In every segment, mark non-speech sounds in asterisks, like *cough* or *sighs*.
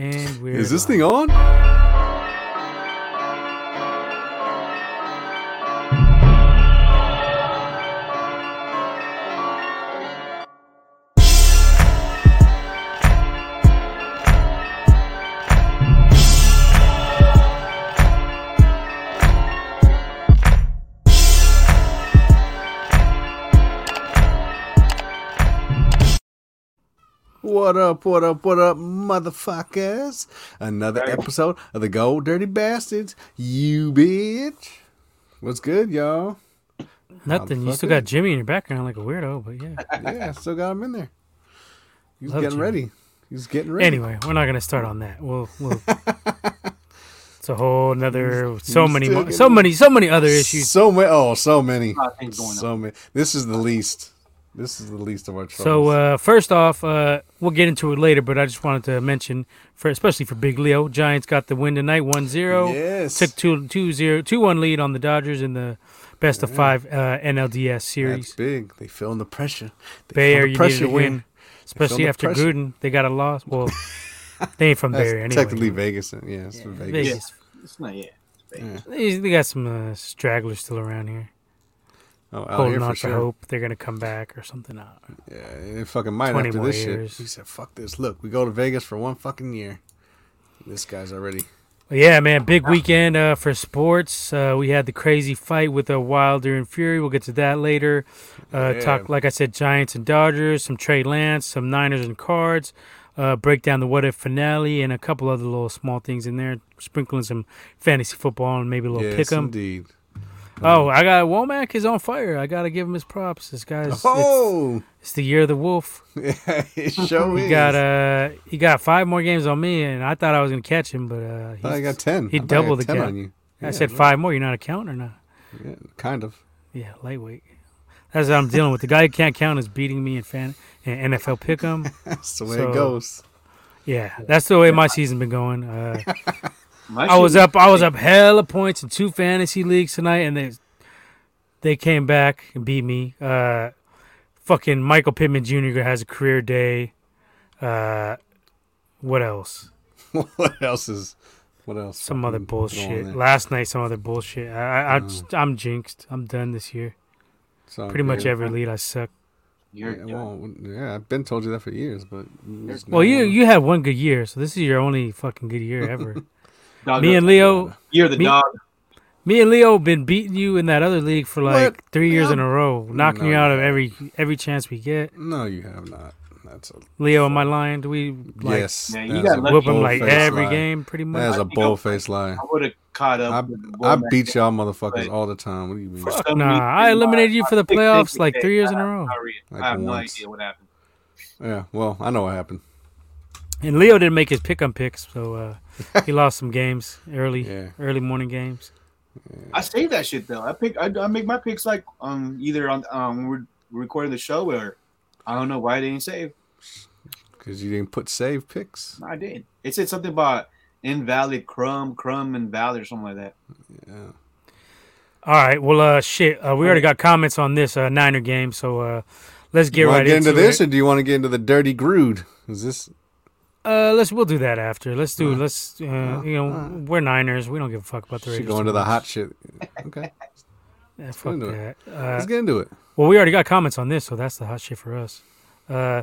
And we're Is this thing on? What up, what up, what up, motherfuckers? Another episode of the Gold Dirty Bastards. You bitch. What's good, y'all? Nothing. You still Motherfucker. got Jimmy in your background like a weirdo, but yeah. Yeah, still got him in there. He's Love getting Jimmy. ready. He's getting ready. Anyway, we're not gonna start on that. We'll, we'll *laughs* it's a whole another so many mo- so many so many other issues. So many. Oh, so many. lot of things going on. So many. This is the least. This is the least of our troubles. So uh, first off, uh, we'll get into it later, but I just wanted to mention for especially for Big Leo, Giants got the win tonight, 1-0. yes, Took 2 2 0 2-1 lead on the Dodgers in the best of 5 uh, NLDS that's series. big. They feeling the pressure. They Bay feel Area the you pressure needed to here. win, especially the after pressure. Gruden. They got a loss. Well, *laughs* they ain't from That's Bay Area anyway. technically Vegas. Yeah, it's from Vegas. Vegas. It's not yet. Yeah. They, they got some uh, stragglers still around here, Oh, out holding on to sure. hope they're gonna come back or something. Yeah, it fucking might after this years. shit. He said, "Fuck this." Look, we go to Vegas for one fucking year. This guy's already. Yeah, man, big weekend uh, for sports. Uh, we had the crazy fight with uh, Wilder and Fury. We'll get to that later. Uh, Yeah. Talk, like I said, Giants and Dodgers, some Trey Lance, some Niners and Cards. Uh, break down the what if finale and a couple other little small things in there, sprinkling some fantasy football and maybe a little yes, pick 'em. indeed. Oh, I got Womack is on fire. I gotta give him his props. This guy's Oh, it's the year of the wolf. yeah, *laughs* it sure He is. got uh he got five more games on me, and I thought I was gonna catch him, but uh, thought I got ten. he I thought I doubled the 10 gap. on you. I said right. five more. You're not a count or not? Yeah, kind of. Yeah, lightweight. That's what I'm dealing with. The guy who can't count is beating me in fan in NFL pick'em. *laughs* That's the way So- it goes. Yeah, that's the way my season's been going. Uh, My I was up. I was up hella points in two fantasy leagues tonight, and they they came back and beat me. Uh, fucking Michael Pittman Jr. has a career day. Uh, what else? *laughs* what else is? What else? Some other bullshit. Last night, some other bullshit. I, I, I I'm jinxed. I'm done this year. So Pretty much every lead I suck. You're, Yeah, well, yeah, I've been told you that for years, but Well, not you one. you had one good year, so this is your only fucking good year ever. *laughs* dog, me and Leo, you're the me- dog. me and Leo been beating you in that other league for like What? three years Yeah. in a row, knocking No, you out you of every every chance we get. No, you have not. That's a Leo, am I lying? Do we like yes. Yeah, you got a lucky. whoop him like every lie. game, pretty much? That's a think I- bull faced lie. I would have caught up. I, with I beat y'all motherfuckers all the time. What do you mean? for Nah, reason, I eliminated you for the playoffs like three years in a row. I Like I have no idea what happened. Yeah, well, I know what happened. And Leo didn't make his pick pick 'em picks, so uh, he lost some games early, Yeah. early morning games. I say that shit though. I pick. I, I make my picks like um either on um we're recording the show or I don't know why I didn't save. Because you didn't put save picks. I did. It said something about invalid crumb, crumb invalid or something like that. Yeah. All right, well, uh, shit, uh, we already got comments on this uh, Niner game, so uh, let's get you right to get into, this, it. or do you want to get into the dirty Grood? Is this? Uh, let's we'll do that after. Let's do. Uh, let's uh, uh, you know we're Niners. We don't give a fuck about the Raiders. go too into the hot shit. Okay, *laughs* Yeah, fuck that. Uh, let's get into it. well, we already got comments on this, so that's the hot shit for us. Uh,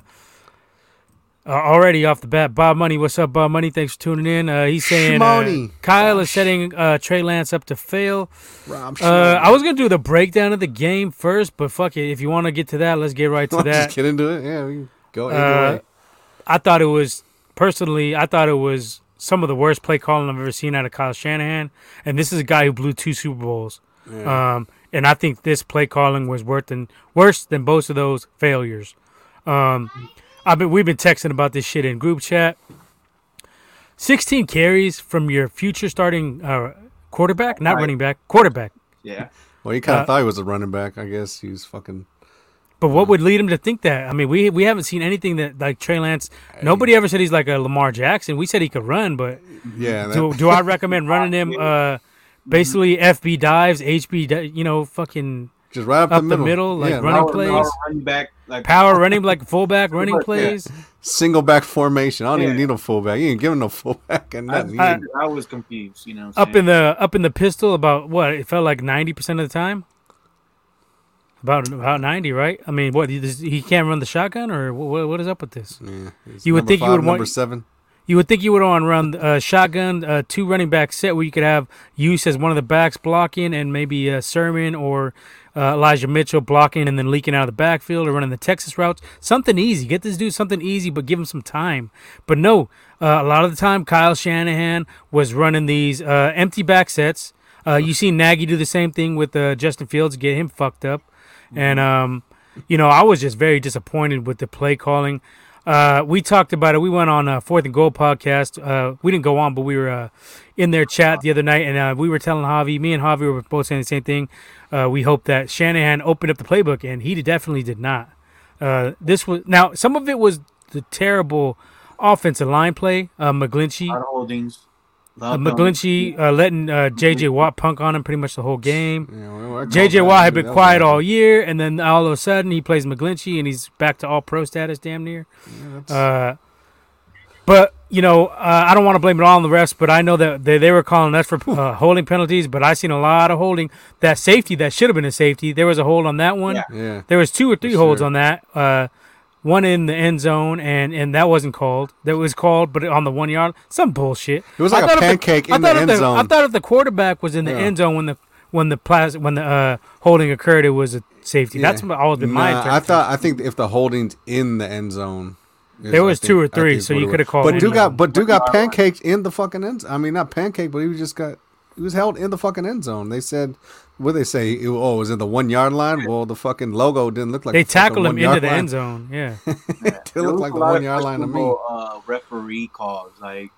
uh, already off the bat, Bob Money, what's up, Bob Money? Thanks for tuning in. Uh, he's saying uh. Kyle is setting uh, Trey Lance up to fail. Uh, I was gonna do the breakdown of the game first, but fuck it. If you want to get to that, let's get right to *laughs* that. Just get into it. Yeah, we can go Uh. I thought it was personally, I thought it was some of the worst play calling I've ever seen out of Kyle Shanahan. And this is a guy who blew two Super Bowls. Yeah. Um, and I think this play calling was worse than worse than both of those failures. Um, I've been we've been texting about this shit in group chat. Sixteen carries from your future starting uh, quarterback, not Right. running back, quarterback. Yeah. well, you kind of uh, thought he was a running back. I guess he was fucking. But what would lead him to think that? I mean, we we haven't seen anything that like Trey Lance. Nobody ever said he's like a Lamar Jackson. We said he could run, but Yeah. That, do, do I recommend *laughs* running him? Uh, basically FB dives, HB, you know, fucking Just right up, Up the the middle, middle, like yeah, running Power- plays. power running back, like Power *laughs* running like fullback running Yeah. plays. single back formation. I don't even need a fullback. You ain't giving no fullback and I, nothing. I, You- I was confused. You know, Up saying? in the up in the pistol about what it felt like ninety percent of the time. About about ninety, right? I mean, what he, he can't run the shotgun, or what, what is up with this? yeah, You would think you five, would want- number seven. You would think you would want to run a shotgun, uh, two running back set where you could have use as one of the backs blocking, and maybe uh, Sermon or uh, Elijah Mitchell blocking and then leaking out of the backfield or running the Texas routes. Something easy. Get this dude something easy, but give him some time. But no, uh, a lot of the time Kyle Shanahan was running these uh, empty back sets. Uh, you see Nagy do the same thing with uh, Justin Fields, get him fucked up, and um, you know I was just very disappointed with the play calling. Uh, we talked about it. We went on a fourth and goal podcast. Uh, we didn't go on, but we were uh, in their chat the other night, and uh, we were telling Javi, me and Javi were both saying the same thing. Uh, we hope that Shanahan opened up the playbook, and he definitely did not. Uh, this was now some of it was the terrible offensive line play. Uh, McGlinchey, A lot of holdings. uh, Love McGlinchey uh, letting uh, J.J. Watt punk on him pretty much the whole game. Yeah, well, I called J.J. that. Watt had been quiet all year, and then all of a sudden he plays McGlinchey, and he's back to all pro status, damn near. Yeah, Uh, but you know, uh, I don't want to blame it all on the refs, but I know that they, they were calling us for uh, holding penalties. But I seen a lot of holding. That safety that should have been a safety. There was a hold on that one. Yeah. yeah. There was two or three For holds sure. on that. One in the end zone, and and that wasn't called. That was called, but on the one yard, some bullshit. It was I like a thought if the- pancake I in the end the, zone. I thought if the quarterback was in the Yeah. end zone when the when the plas- when the uh, holding occurred, it was a safety. That's Yeah. what always been my Nah, I thought I think if the holding's in the end zone, is- There was think- two or three, so you coulda called But any dude of got but dude got pancaked in the fucking end. I mean, not pancake, but he was just got he was held in the fucking end zone. They said what did they say? It, oh, it was in the one yard line. Well, the fucking logo didn't look like they the tackled him into the line. end zone. Yeah. *laughs* it There looked like the one yard line to me. Uh, referee calls like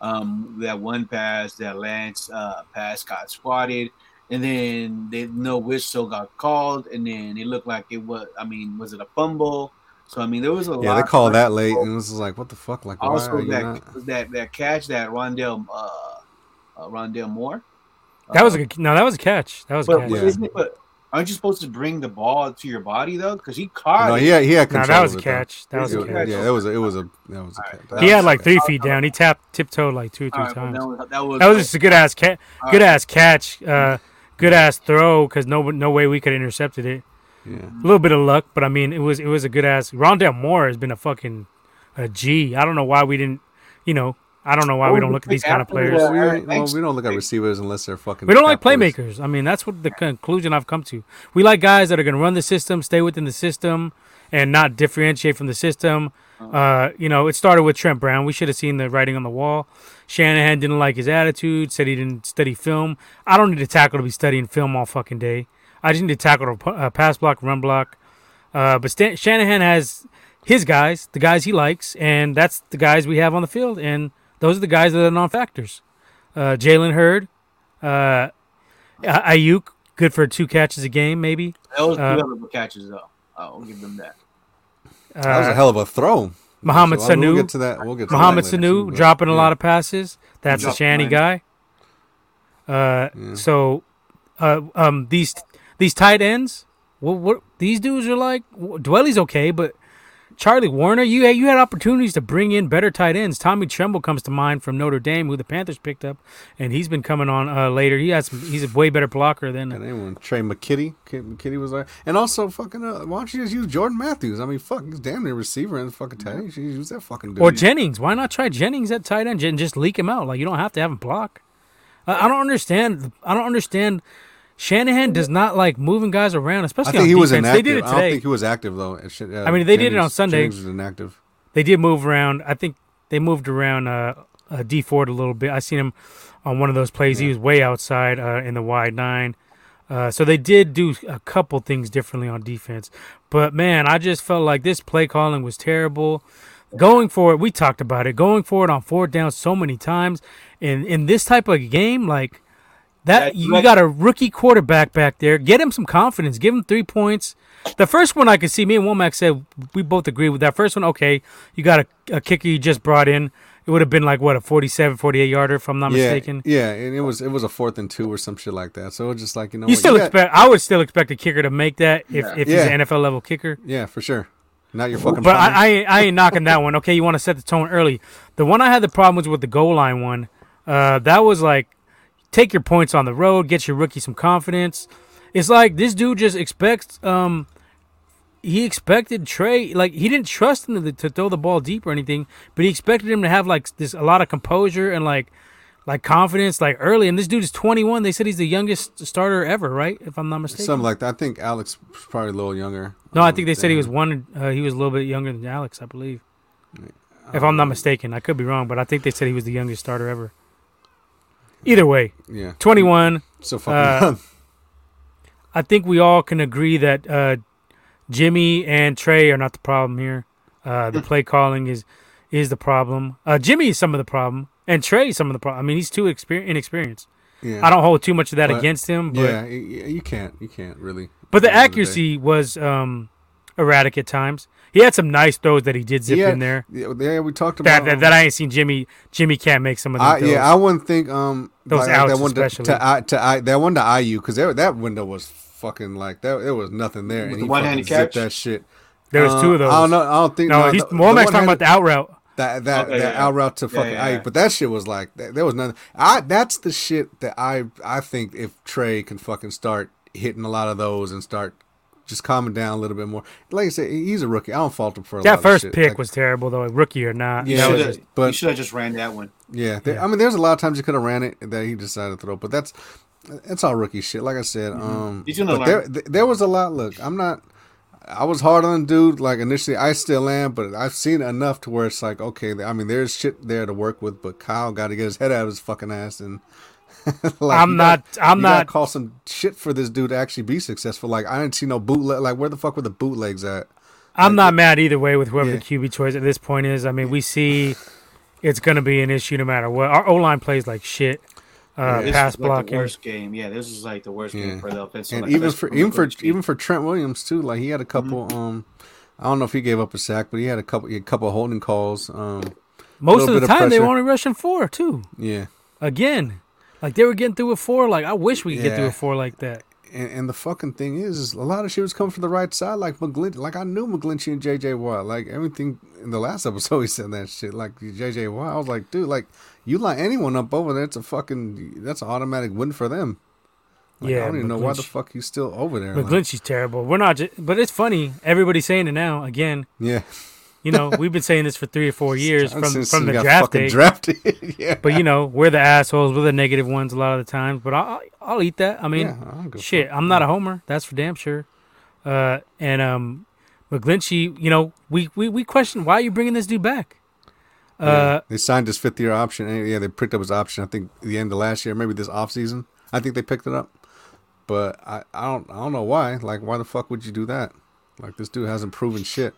um, that one pass that Lance uh, pass got spotted, and then they, no whistle got called, and then it looked like it was. I mean, was it a fumble? So I mean, there was a lot. Yeah, they called that late, and it was like, what the fuck? Like, why Also, are you that not? that that catch that Rondale uh, uh, Rondale Moore. That was a no. That was a catch. That was a but, catch. Yeah. isn't it, but aren't you supposed to bring the ball to your body though? Because he caught No, it. he had, he had No, that was a catch. That was a It catch. Yeah, it was. A, it was a. That was a catch. Alright. He had like three catch. feet down. He tapped tiptoed like two or three All right, well, times. that was that was, That was just a good ass cat, All good right. ass catch, uh, good ass throw because no no way we could have intercepted it. Yeah. A little bit of luck, but I mean it was it was a good ass. Rondale Moore has been a fucking a G. I don't know why we didn't, you know, I don't know why we don't look at these kind of players. Well, we, well, we don't look at receivers unless they're fucking. We don't like crap boys. playmakers. I mean, that's what the conclusion I've come to. We like guys that are going to run the system, stay within the system, and not differentiate from the system. Uh, you know, it started with Trent Brown. We should have seen the writing on the wall. Shanahan didn't like his attitude, said he didn't study film. I don't need to tackle to be studying film all fucking day. I just need to tackle to uh, pass block, run block. Uh, but Stan- Shanahan has his guys, the guys he likes, and that's the guys we have on the field. And those are the guys that are non-factors. Uh, Jalen Hurd, uh, Aiyuk, good for two catches a game, maybe. that was uh, two hell of a catches though. I'll give them that. Uh, That was a hell of a throw. Mohamed So, Sanu, We'll get to that. We'll get to Mohamed that Sanu too, but, dropping a lot of passes. That's a Dropped Shanny guy. Uh, Yeah. so, uh, um, these these tight ends, what, what these dudes are like? Dwelley's okay, but Charlie Woerner, you you had opportunities to bring in better tight ends. Tommy Tremble comes to mind from Notre Dame, who the Panthers picked up, and he's been coming on uh, later. He has some, he's a way better blocker than And anyone, Trey McKitty, McKitty was there, and also fucking. Uh, why don't you just use Jordan Matthews? I mean, fuck, he's damn near receiver and fucking tight end. Use that fucking dude. Or Jennings. Why not try Jennings at tight end and just leak him out? Like you don't have to have him block. I, I don't understand. I don't understand. Shanahan does not like moving guys around, I especially think on he was defense. inactive. They did it today. I don't think he was active though. Should, uh, I mean, they did it on Sunday. Jennings was inactive. They did move around. I think they moved around uh, uh, Dee Ford a little bit. I seen him on one of those plays. He was way outside uh, in the wide nine. Uh, so they did do a couple things differently on defense. But man, I just felt like this play calling was terrible. Going for it, we talked about it. Going for it on fourth down so many times in in this type of game, like that, Yeah, you like- got a rookie quarterback back there. Get him some confidence. Give him three points. The first one I could see, me and Womack said we both agree with that first one. Okay, you got a, a kicker you just brought in. it would have been like what a 47, 48 yarder if I'm not yeah, mistaken. yeah, and it was it was a fourth and two or some shit like that. So it was just like you know, You what, still got- expect? I would still expect a kicker to make that if, Yeah. if he's an NFL level kicker. yeah, for sure. Not your fucking. But. I, I, ain't, I ain't knocking that one. Okay, you want to set the tone early. The one I had the problem was with the goal line one. Uh, that was like, take your points on the road, get your rookie some confidence. It's like this dude just expects. Um, he expected Trey like he didn't trust him to, to throw the ball deep or anything, but he expected him to have like this a lot of composure and like like confidence like early. And this dude is 21. They said he's the youngest starter ever, right? If I'm not mistaken. Something like that. I think Alex was probably a little younger. No, I think they said he was one. Uh, he was a little bit younger than Alex, I believe. If I'm not mistaken, I could be wrong, but I think they said he was the youngest starter ever. Either way, Yeah. 21. So fucking Uh. I think we all can agree that uh, Jimmy and Trey are not the problem here. Uh, the play calling is is the problem. Uh, Jimmy is some of the problem, and Trey is some of the problem. I mean, he's too exper- inexperienced. Yeah. I don't hold too much of that But- against him, but yeah, you can't. You can't really. but the at end of day. accuracy was um, erratic at times. He had some nice throws that he did zip Yeah, in there. Yeah, yeah, we talked about that that I ain't seen Jimmy Jimmy can't make some of those. Yeah, I wouldn't think um Those like, outs that one to, especially. to, I, to I, that one to Aiyuk because that window was fucking like that. There was nothing there, With and the he one-handed fucking catch? that shit. there was Uh, two of those. I don't know. I don't think. No, he's the- Womack's the talking about the out route. that that Okay, that yeah. out route to Yeah, fucking yeah, Aiyuk, yeah. but that shit was like that, there was nothing. I that's the shit that I I think if Trey can fucking start hitting a lot of those and start just calming down a little bit more. Like I said, he's a rookie. I don't fault him for a lot That of first shit. pick Like, was terrible, though, rookie or not. Yeah, That You shoulda- just- but- you should have just ran that one. Yeah, there, I mean, there's a lot of times he could have ran it that he decided to throw, but that's that's all rookie shit. Like I said, um, He's gonna but there, th- there was a lot. Look, I'm not. I was hard on the dude. Like initially, I still am, but I've seen enough to where it's like, okay. I mean, there's shit there to work with, but Kyle got to get his head out of his fucking ass and. *laughs* like, I'm you not- gotta- I'm you gotta not- call some shit for this dude to actually be successful. Like I didn't see no bootleg. Like where the fuck were the bootlegs at? I'm not mad either way with whoever Yeah. the QB choice at this point is. I mean, we see it's going to be an issue no matter what. Our O line plays like shit. Uh, This pass is like the blocking. worst game. Yeah, this is like the worst Yeah. game for the offense. and like, even for even for coach team. even for Trent Williams too. Like he had a couple. Mm-hmm. Um, I don't know if he gave up a sack, but he had a couple. He had a couple holding calls. Um, Most of the bit of time, they were only rushing four, too. yeah. Again. Like, they were getting through a four. Like, I wish we could get through a four like that. And, and the fucking thing is, is a lot of shit was coming from the right side. Like McGlinchey, like I knew McGlinchey and JJ Watt. Like everything in the last episode, *laughs* he said that shit. Like JJ Watt, I was like, dude, like you line anyone up over there, it's a fucking, that's an automatic win for them. Like, I don't even know why the fuck he's still over there. like- McGlinchey's terrible. We're not, just, but it's funny. Everybody's saying it now. Again, yeah, you know, we've been saying this for three or four years from from the draft day. drafted. *laughs* yeah, But you know, we're the assholes. We're the negative ones a lot of the times. But I'll, I'll eat that. I mean, yeah, I don't give a shit. I'm not a homer. That's for damn sure. Uh, and um, McGlinchey, you know, we, we we question why are you bringing this dude back? Yeah. Uh, they signed his fifth year option. And yeah, they picked up his option. I think the end of last year, maybe this off season. I think they picked it up. But I, I don't I don't know why. Like why the fuck would you do that? Like this dude hasn't proven shit.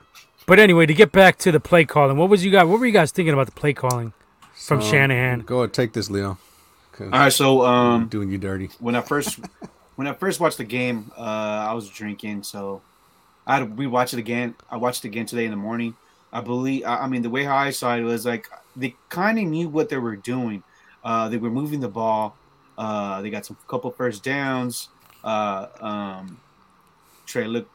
But anyway, to get back to the play calling, what was you guys? What were you guys thinking about the play calling from So, Shanahan? Go ahead, take this, Leo. All right, so um, doing you dirty. when I first *laughs* when I first watched the game, uh, I was drinking, so I had to rewatch it again. I watched it again today in the morning. I believe, I I mean, the way how I saw it was like they kind of knew what they were doing. Uh, they were moving the ball. Uh, they got some couple first downs. Uh, um, Trey looked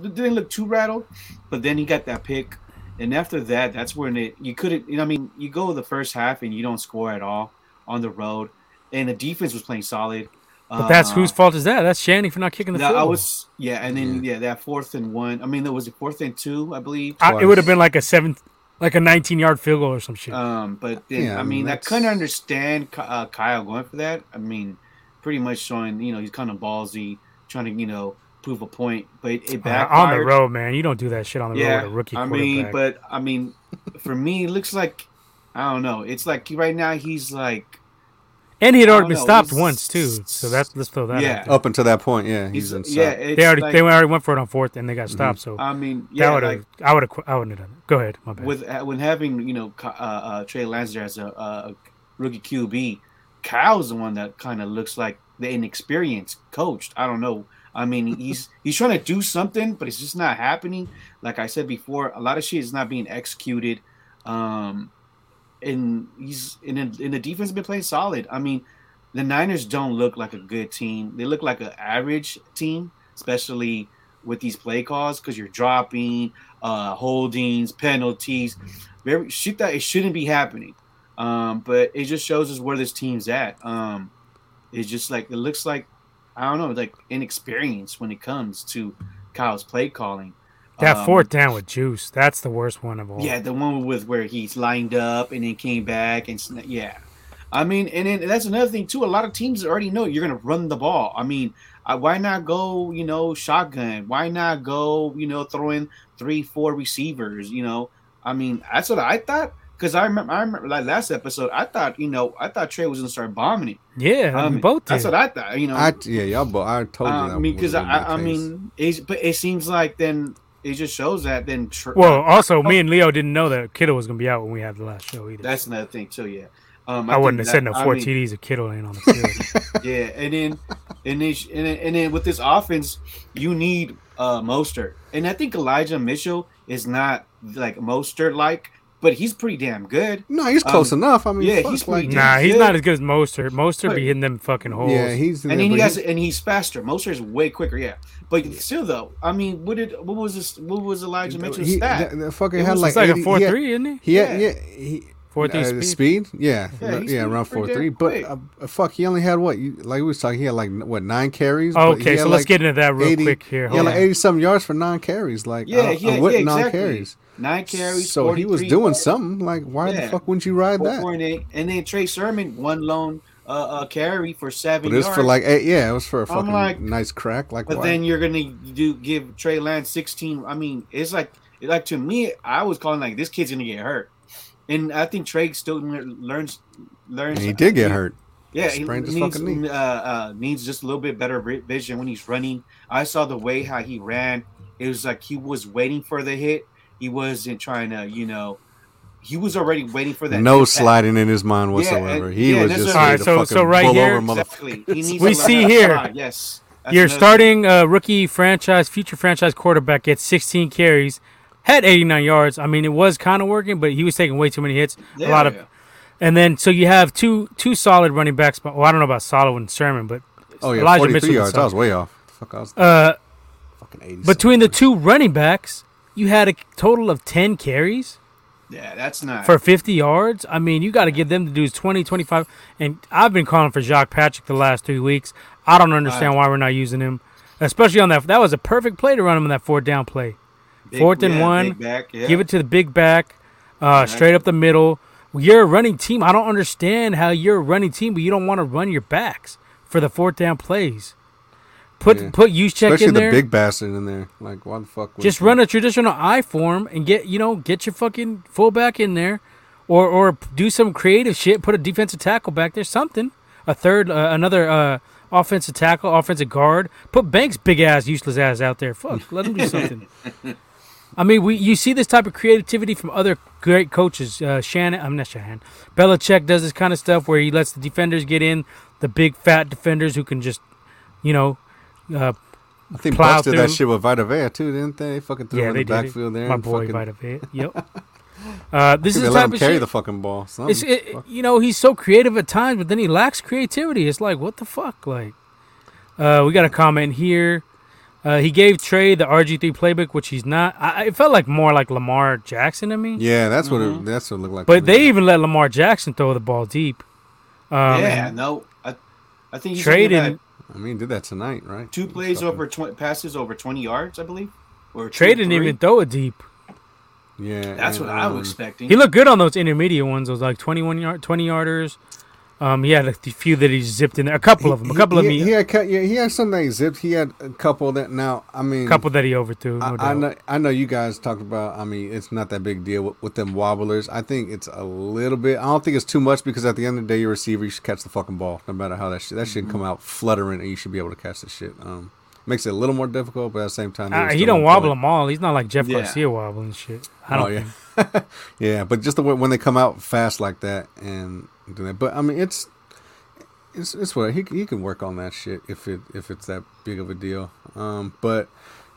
didn't look too rattled, but then he got that pick, and after that, that's when it you couldn't. You know, I mean, you go the first half and you don't score at all on the road, and the defense was playing solid. But that's Uh, whose fault is that? That's Shanny for not kicking the field. I was yeah, and then yeah. that fourth and one. I mean, there was a fourth and two, I believe. I, it would have been like a seven, like a 19 yard field goal or some shit. Um, but then Yeah, I I mean, mean, I couldn't understand uh, Kyle going for that. I mean, pretty much showing you know he's kind of ballsy, trying to you know prove a point, but it, it Uh, backfired. on the road, man. You don't do that shit on the road Yeah, with a rookie I quarterback. mean, but I mean, for me, it looks like I don't know. It's like right now he's like and he had already been know, stopped once too. So that's let's throw that. Yeah. out. Up until that point, yeah, he's, he's inside. yeah. They already like, they already went for it on fourth and they got stopped. So I mean, yeah, would like I would have I wouldn't have done it. Go ahead, my bad. with uh, when having you know uh, uh, Trey Lance as a, a rookie QB, Kyle's the one that kind of looks like the inexperienced coached. I don't know. I mean, he's he's trying to do something, but it's just not happening. Like I said before, a lot of shit is not being executed. Um, and he's in in the defense been playing solid. I mean, the Niners don't look like a good team. They look like an average team, especially with these play calls because you're dropping, uh, holdings, penalties. Very shit that it shouldn't be happening. Um, but it just shows us where this team's at. Um, it's just like it looks like I don't know, like inexperienced when it comes to Kyle's play calling. That Um, fourth down with juice. That's the worst one of all. Yeah, the one with where he's lined up and then came back and yeah. I mean, and then that's another thing too. A lot of teams already know you're gonna run the ball. I mean, uh, why not go, you know, shotgun? Why not go, you know, throw in three, four receivers? You know, I mean, that's what I thought. Because I remember, I remember like last episode, I thought, you know, I thought Trey was gonna start bombing it. Yeah, Um, we both did. That's what I thought. You know, I yeah, y'all. But I told you uh, that. I mean, because gonna I, I mean, it's, but it seems like then it just shows that then. Tr- well, also, me and Leo didn't know that Kittle was gonna be out when we had the last show either. that's another thing too. Yeah, um, I, wouldn't think have said that- no I four mean, TDs if Kittle ain't on the *laughs* field. Yeah, and then and then and then, and then with this offense, you need uh Mostert, and I think Elijah Mitchell is not like Mostert like, but he's pretty damn good. no, he's close um, enough. I mean, yeah, fuck, he's like, pretty nah, he's good. not as good as Mostert. Mostert But- be hitting them fucking holes. yeah, he's And there, then he but has, and he's faster. Mostert is way quicker. Yeah, but still though, I mean, what did what was this? What was Elijah Mitchell's he, stat? the, the fucking It had like like 80 a four three, isn't he? He had, Yeah. yeah, he, Four three uh, speed. Yeah, Yeah, yeah, around four three. But uh, fuck, he only had what? You, like we was talking, he had like what nine carries. Oh, okay, had, so let's like, get into that real 80 quick here. He had Hold like eighty some yards for nine carries. Like yeah, I, yeah, I wouldn't yeah, nine exactly. carries. Nine carries. So he was doing yards. something. Like why the fuck wouldn't you ride Four that? point eight, and then Trey Sermon one lone uh, uh carry for seven But it's yards. for like eight, yeah, it was for a fucking like- nice crack. Like but why? then you're gonna do give Trey Lance sixteen. I mean, it's like like to me, I was calling like this kid's gonna get hurt, and I think Trey still learns learns. and he did get hurt. Yeah, he needs knee. uh, uh, needs just a little bit better vision when he's running. I saw the way how he ran. It was like he was waiting for the hit. He wasn't trying to, you know, he was already waiting for that. No impact. sliding in his mind whatsoever. and- he yeah, was just what- Alright, to so- fucking so right pull here- over mother- Exactly. He We see learn how to here, fly, Yes. That's Your another starting uh, rookie franchise, future franchise quarterback gets 16 carries, had 89 yards. I mean, it was kind of working, but he was taking way too many hits. thing. a lot Yeah, of, and then so you have two two solid running backs. But well, I don't know about solid and Sermon, but Oh yeah, Elijah forty Mitchell yards. I was way off. Fuck, I was uh, fucking eighty. between the two running backs, you had a total of 10 carries yeah, that's not. for 50 yards. I mean, you got to give them the dudes 20, 25. And I've been calling for Jacques Patrick the last three weeks. I don't understand why we're not using him, especially on that. That was a perfect play to run him in that fourth down play. big- fourth and yeah, one, back, yeah. Give it to the big back, uh, straight up the middle. You're a running team. I don't understand how you're a running team, but you don't want to run your backs for the fourth down plays. Put Yeah. put Juszczyk in there. especially in the there. big bastard in there. Like why the fuck? would Just you- run a traditional I form and get you know get your fucking fullback in there, or or do some creative shit. Put a defensive tackle back there, something. A third, uh, another uh, offensive tackle, offensive guard. Put Banks' big ass, useless ass out there. Fuck, let him do something. *laughs* I mean, we you see this type of creativity from other great coaches. Uh, Shannon, I'm not Shannon. Belichick does this kind of stuff where he lets the defenders get in, the big fat defenders who can just, you know, uh, I think plow Bucks did that shit with Vita Vea too, didn't they? They fucking threw yeah, him in the backfield it. there. My and boy fucking, Vita Vea. *laughs* Yep. Uh, this is they the type of carry shit. the fucking ball. Something. It's it, Fuck. you know he's so creative at times, but then he lacks creativity. It's like what the fuck, like. Uh, we got a comment here. Uh, he gave Trey the RG three playbook, which he's not. I, it felt like more like Lamar Jackson to me. yeah, that's what Mhm. it. That's what it looked like. But they even let Lamar Jackson throw the ball deep. Um, yeah, no, I, I think he's Trey only had didn't. I mean, did that tonight, right? two plays Fucking- over twenty passes over twenty yards, I believe. Or Trey didn't three. even throw it deep. Yeah, That's and, what I um, was expecting. He looked good on those intermediate ones. Those like twenty one yard, twenty yarders. Um, he had a few that he zipped in there. A couple of them. A couple he, of he, them. he He, had yeah, he had some that he zipped. He had a couple that now. I mean, a couple that he overthrew. No I, I know. I know you guys talked about. I mean, it's not that big deal with, with them wobblers. I think it's a little bit. I don't think it's too much because at the end of the day, your receiver, you should catch the fucking ball, no matter how that shit. That should Mm-hmm. come out fluttering, and you should be able to catch the shit. Um, makes it a little more difficult, but at the same time, Uh, he don't wobble point. them all. He's not like Jeff Yeah. Garcia wobbling shit. I don't Oh, yeah. *laughs* Yeah, but just the way when they come out fast like that and do that. But I mean, it's it's it's what he he can work on that shit if it if it's that big of a deal. Um, but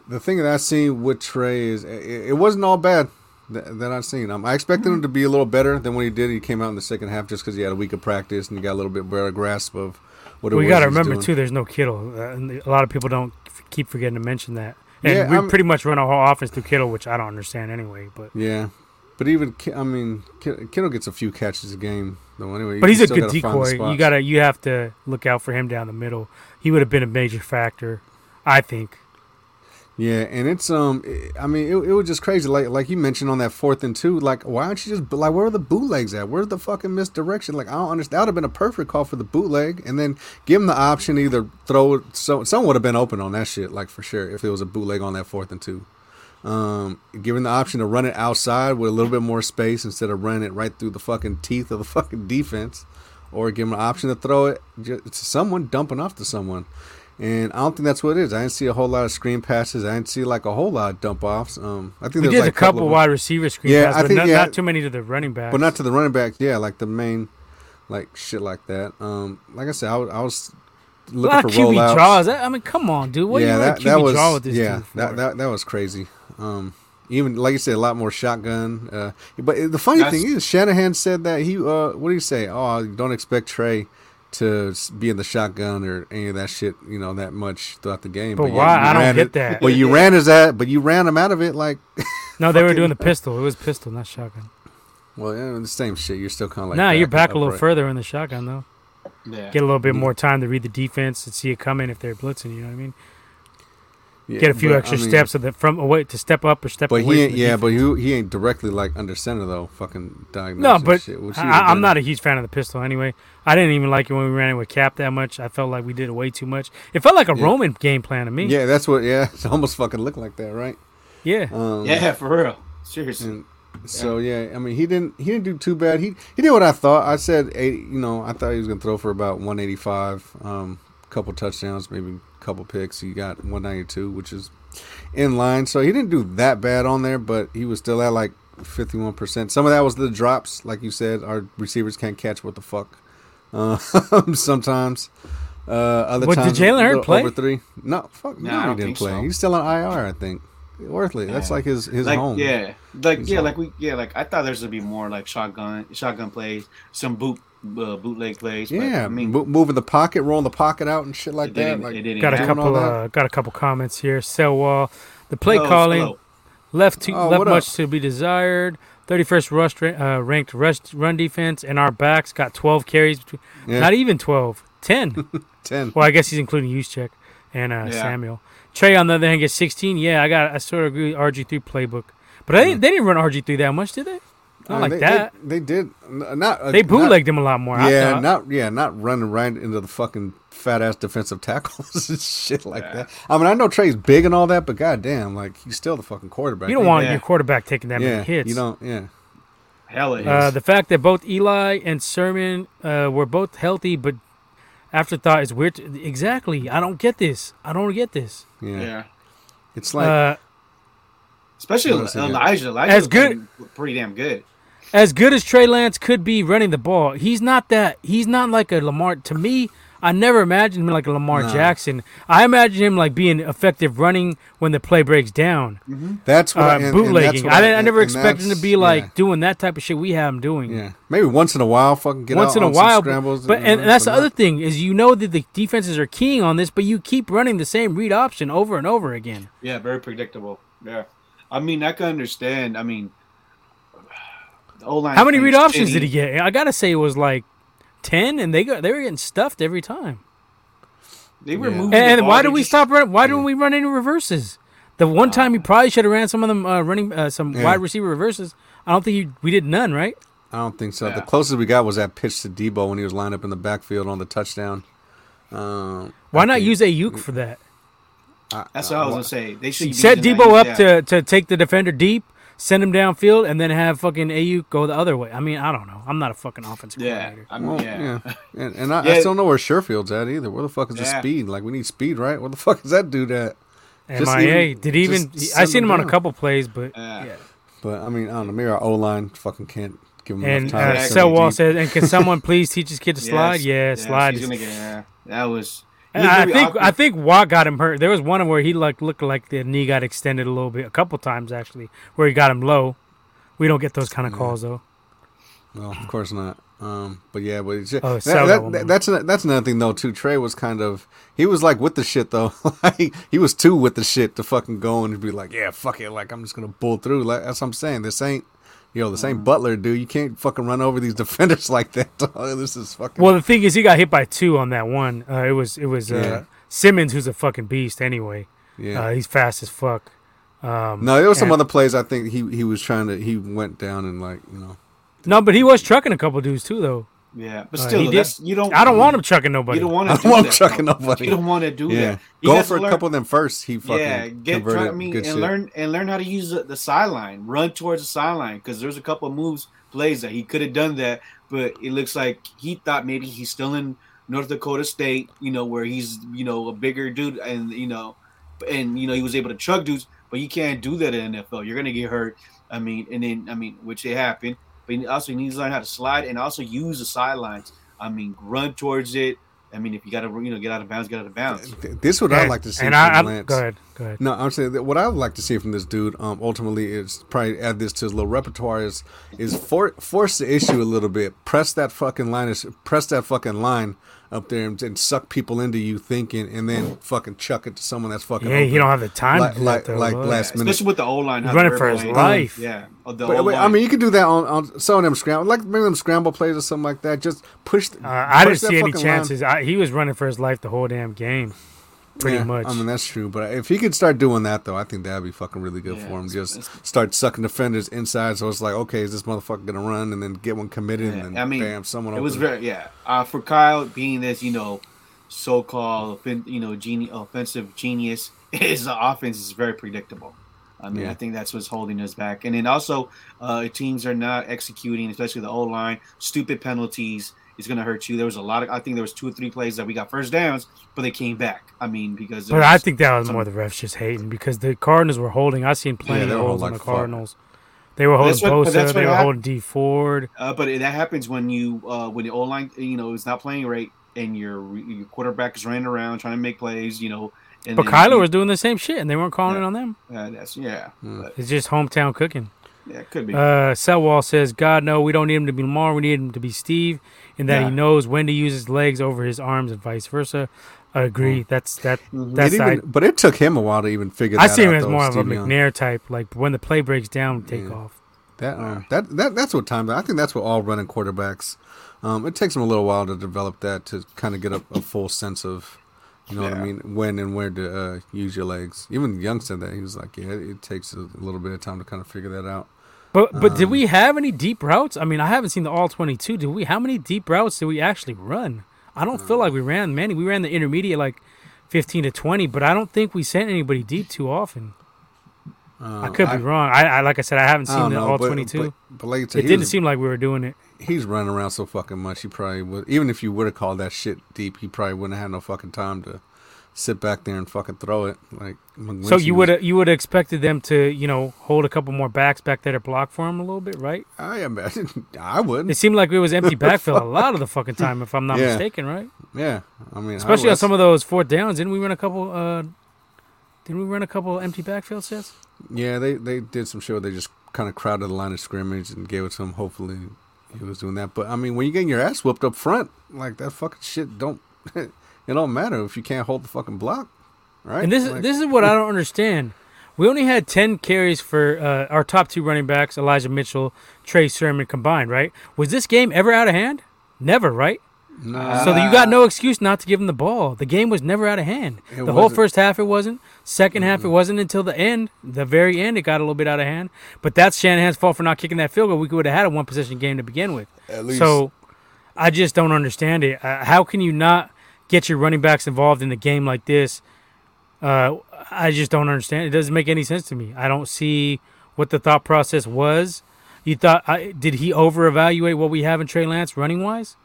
the thing that I seen with Trey is it, it wasn't all bad. that, that I've seen. Um, I expected him to be a little better than what he did. He came out in the second half just because he had a week of practice and he got a little bit better grasp of what it we got to remember too. There's no Kittle. Uh, a lot of people don't f- keep forgetting to mention that. And Yeah, we I'm- pretty much run our whole offense through Kittle, which I don't understand anyway. But Yeah, but even I mean, Ki- Kittle gets a few catches a game though. Anyway, but he's a good gotta find the decoy. You gotta you have to look out for him down the middle. He would have been a major factor, I think. Yeah, and it's um, I mean, it, it was just crazy. Like like you mentioned on that fourth and two. Like, why aren't you just like where are the bootlegs at? Where's the fucking misdirection? Like, I don't understand. That would have been a perfect call for the bootleg, and then give him the option either throw it. So someone would have been open on that shit, like for sure, if it was a bootleg on that fourth and two. Um, given the option to run it outside with a little bit more space instead of running it right through the fucking teeth of the *laughs* fucking defense, or give him an option to throw it to someone dumping off to someone. And I don't think that's what it is. I didn't see a whole lot of screen passes. I didn't see like a whole lot of dump offs. Um, I think We there's did like a couple of wide receiver screen Yeah, passes, I but think, not, yeah. not too many to the running backs. but not to the running backs. Yeah, like the main, like shit like that. Um, like I said, I was, I was a looking lot for of QB rollouts. draws. I mean, come on, dude. What yeah, are you that, running that was draw with this yeah, dude that, that that was crazy. Um, even like you said, a lot more shotgun. Uh, but the funny That's- thing is, Shanahan said that he. Uh, what did he say? Oh, don't expect Trey to be in the shotgun or any of that shit. You know that much throughout the game. But yeah, why? you I don't ran get it- that. Well, you ran his at, but you ran him out of it. Like, *laughs* no, they were doing the pistol. It was pistol, not shotgun. well, yeah, the same shit. You're still kind of like. nah, you're back a little upright. further in the shotgun though. Yeah. Get a little bit Yeah. more time to read the defense and see it coming if they're blitzing. You know what I mean? Yeah, Get a few but, extra I mean, steps of the from away to step up or step But away. he ain't, yeah, defense. but he, he ain't directly like under center though. Fucking diagnosing No, but shit, I, I'm not a huge fan of the pistol anyway. I didn't even like it when we ran it with Cap that much. I felt like we did it way too much. It felt like a Yeah. Roman game plan to me. Yeah, that's what. Yeah, *laughs* it almost fucking looked like that, right? Yeah. Um, Yeah, for real. Seriously. And so yeah, I mean he didn't he didn't do too bad. He he did what I thought. I said eight, you know I thought he was gonna throw for about 185, um, couple touchdowns, maybe a couple picks. He got 192, which is in line. So he didn't do that bad on there, but he was still at like 51 percent. Some of that was the drops, like you said. Our receivers can't catch what the fuck. Uh, *laughs* sometimes. Uh, other What, did times, Jalen Hurd's little play? Over three? No, fuck. Nah, no, he didn't play. so. He's still on IR, I think. Worthless. That's like his his like home. yeah, like His yeah, home. like we yeah, like I thought there's gonna be more like shotgun shotgun plays, some boot uh, bootleg plays. but, Yeah, I mean, mo- moving the pocket, rolling the pocket out, and shit like it that. didn't, Like, it didn't Got a happen. Doing all couple. Uh, got a couple comments here. Selwall, the play Hello, calling hello. left to, Oh, left what up? much to be desired. 31st rush, uh, ranked rush, run defense, and our backs got 12 carries. Between, yeah, Not even 12, 10. *laughs* ten. well, I guess he's including Juszczyk and uh, Yeah. Samuel. Trey, on the other hand, gets 16. Yeah, I got. I sort of agree with RG3 playbook, but they, they didn't run RG3 that much, did they? Not Uh, like they, that. They, they did not. Uh, They not- bootlegged him a lot more. Yeah, not yeah, not running right into the fucking fat ass defensive tackles *laughs* and shit like Yeah. that. I mean, I know Trey's big and all that, but goddamn, like he's still the fucking quarterback. you don't want Yeah. your quarterback taking that yeah, many hits. you don't. Yeah, Hell it is. Uh, the fact that both Eli and Sermon uh, were both healthy, but afterthought is weird. To, exactly. I don't get this. I don't get this. yeah. yeah. It's like uh, Especially What else they got? Elijah. Elijah As good- pretty damn good. As good as Trey Lance could be running the ball, he's not that. He's not like a Lamar. To me, I never imagined him like a Lamar Nah. Jackson. I imagine him like being effective running when the play breaks down. that's what Uh, I, and- and that's bootlegging. what I, didn't, I never expected him to be like yeah. doing that type of shit we have him doing. Yeah, maybe once in a while, fucking get once out in a on while. But, scrambles. but and, uh, that's the but other not- thing is you know that the defenses are keying on this, but you keep running the same read option over and over again. Yeah, very predictable. Yeah. I mean, I can understand. I mean, the O line. How many read options did he get? I gotta say it was like ten, and they got they were getting stuffed every time. They were Yeah. moving. And, and ball. why did we just- stop running? Why didn't we run any reverses? The one time he probably should have ran some of them uh, running uh, some Yeah. wide receiver reverses. I don't think he, we did none, right? I don't think so. Yeah. The closest we got was that pitch to Deebo when he was lined up in the backfield on the touchdown. Um, Why I not think- use Aiyuk for that? I- That's uh, what I was wha- gonna say. They should Set Deebo up yeah. to, to take the defender deep, send him downfield, and then have fucking Aiyuk go the other way. I mean, I don't know. I'm not a fucking offensive Yeah, coordinator. I mean, Well, yeah. yeah. *laughs* And, and I, I still don't know where Sherfield's at either. Where the fuck is the speed? Like we need speed, right? Where the *laughs* fuck is that dude at? Just MIA. even- Did he even? just I seen him on a couple plays, but Yeah. yeah. But I mean, I don't know. Maybe our O line fucking can't give him And enough time. uh, to send Selwall him said, "And can someone *laughs* please teach this kid to slide? Yes, Yeah, yes, slide. he's is- gonna get- yeah. That was. And he was I think awkward. I think Watt got him hurt. There was one where he like looked like the knee got extended a little bit, a couple times actually, where he got him low. We don't get those kind of calls though. No, of course not. Um, but yeah, but it's Oh, that, that that- that's that's another thing though too. Trey was kind of he was like with the shit though. *laughs* like he was too with the shit to fucking go and be like, yeah, fuck it, like I'm just gonna pull through. Like that's what I'm saying. This ain't this Mm-hmm. ain't Butler, dude. You can't fucking run over these *laughs* defenders like that. dog. this is fucking. Well, the thing is, he got hit by two on that one. Uh, it was it was uh, Yeah. Simmons, who's a fucking beast. Anyway, yeah. uh, he's fast as fuck. Um, no, there was some and- other plays. I think he he was trying to he went down and like you know. no, but he was trucking a couple dudes too, though. Yeah, but Uh, still, he though, did- that's, you don't. I don't want him chucking nobody. You don't want *laughs* I to. don't want him chucking nobody. You don't want to do Yeah, that. You go for a learn- couple of them first. He fucking yeah, get converted try, I mean, good and shit. learn and learn how to use the, the sideline. Run towards the sideline because there's a couple of moves plays that he could have done that, but it looks like he thought maybe he's still in North Dakota State, you know, where he's you know a bigger dude and you know, and you know he was able to chuck dudes, but you can't do that in NFL. You're gonna get hurt. I mean, and then I mean, which it happened, but he also needs to learn how to slide and also use the sidelines. I mean, run towards it. I mean, if you got to, you know, get out of bounds, get out of bounds. This is what I'd like to see And from I, I Lance. go ahead, go ahead. No, I'm saying that what I would like to see from this dude, um, ultimately is probably add this to his little repertoire is is for, force the issue a little bit. Press that fucking line, is press that fucking line up there and, and suck people into you thinking, and then fucking chuck it to someone that's fucking. Yeah, he open. don't have the time Like- to do like- that, though. like Look. last minute. Especially with the O line, He's running for his life. Yeah, of the But, but, I mean, you can do that on, on some of them scramble, like maybe them scramble plays or something like that. Just push. Uh, I didn't see any chances. I, he was running for his life the whole damn game, pretty Yeah, much. I mean, that's true. But if he could start doing that, though, I think that'd be fucking really good Yeah, for him. Just it's- start sucking defenders inside. So it's like, okay, is this motherfucker gonna run, and then get one committed, Yeah, and then I mean, bam, someone. it was open. very yeah. Uh, for Kyle being this, you know, so-called you know geni- offensive genius, *laughs* his offense is very predictable. I mean, Yeah. I think that's what's holding us back. And then also, uh, teams are not executing, especially the O line. Stupid penalties is going to hurt you. There was a lot of, I think there was two or three plays that we got first downs, but they came back. I mean, because But I think that was some- more the refs just hating because the Cardinals were holding. I seen plenty Yeah, of were holds holding on the like fuck. Cardinals. They were holding what- Bosa. They were hap- holding Dee Ford. Uh, but that happens when you uh, when the O line you know is not playing right and your your quarterback is running around trying to make plays. You know, and But then Kyler you- was doing the same shit, and they weren't calling Yeah. it on them. Uh, that's yeah, but, It's just hometown cooking. yeah, it could be. Uh, Selwall says, God, no, we don't need him to be Lamar. We need him to be Steve, and that Yeah. he knows when to use his legs over his arms and vice versa. I agree. That's that. Mhm. That's It I, even, but it took him a while to even figure. That out. I that see him as though, more of a Steve Young. McNair type. Like when the play breaks down, take Yeah. off. That, um, that that that's what time. I think that's what all running quarterbacks. Um, it takes them a little while to develop that to kind of get a, a full sense of, you know what I mean, when and where to uh, use your legs. Even Young said that he was like, yeah, it, it takes a little bit of time to kind of figure that out. But but did Um, we have any deep routes? I mean, I haven't seen the all twenty two. Did we? How many deep routes did we actually run? I don't feel like we ran many. We ran the intermediate like fifteen to twenty, but I don't think we sent anybody deep too often. I Um, could be wrong. I, I like I said, I haven't seen don't the know, all twenty two. But, but like I It didn't seem like we were doing it. he's running around so fucking much. He probably would. Even if you would have called that shit deep, he probably wouldn't have had no fucking time to sit back there and fucking throw it. Like McGlinchey So you would you would have expected them to you know hold a couple more backs back there to block for him a little bit, right? I imagine. *laughs* I would. It seemed like it was empty *laughs* backfield a lot of the fucking time, if I'm not Yeah. mistaken, right? Yeah, I mean, Especially I on some of those fourth downs. Didn't we run a couple? uh Didn't we run a couple empty backfield sets? Yeah, they they did some shit where they just kind of crowded the line of scrimmage and gave it to him. Hopefully, he was doing that. But I mean, when you're getting your ass whooped up front, like that fucking shit don't. *laughs* it don't matter if you can't hold the fucking block, right? And this is Like, this is what I don't understand. We only had ten carries for uh, our top two running backs, Elijah Mitchell, Trey Sermon combined. Right? Was this game ever out of hand? Never, right? nah, So you got no excuse not to give him the ball. The game was never out of hand. It the whole wasn't. first half it wasn't. 2nd half it wasn't until the end, the very end, it got a little bit out of hand. But that's Shanahan's fault for not kicking that field goal. We could have had a one possession game to begin with. at least. So I just don't understand it. Uh, how can you not get your running backs involved in a game like this? Uh, I just don't understand. It doesn't make any sense to me. I don't see what the thought process was. You thought I, did he over evaluate what we have in Trey Lance running wise?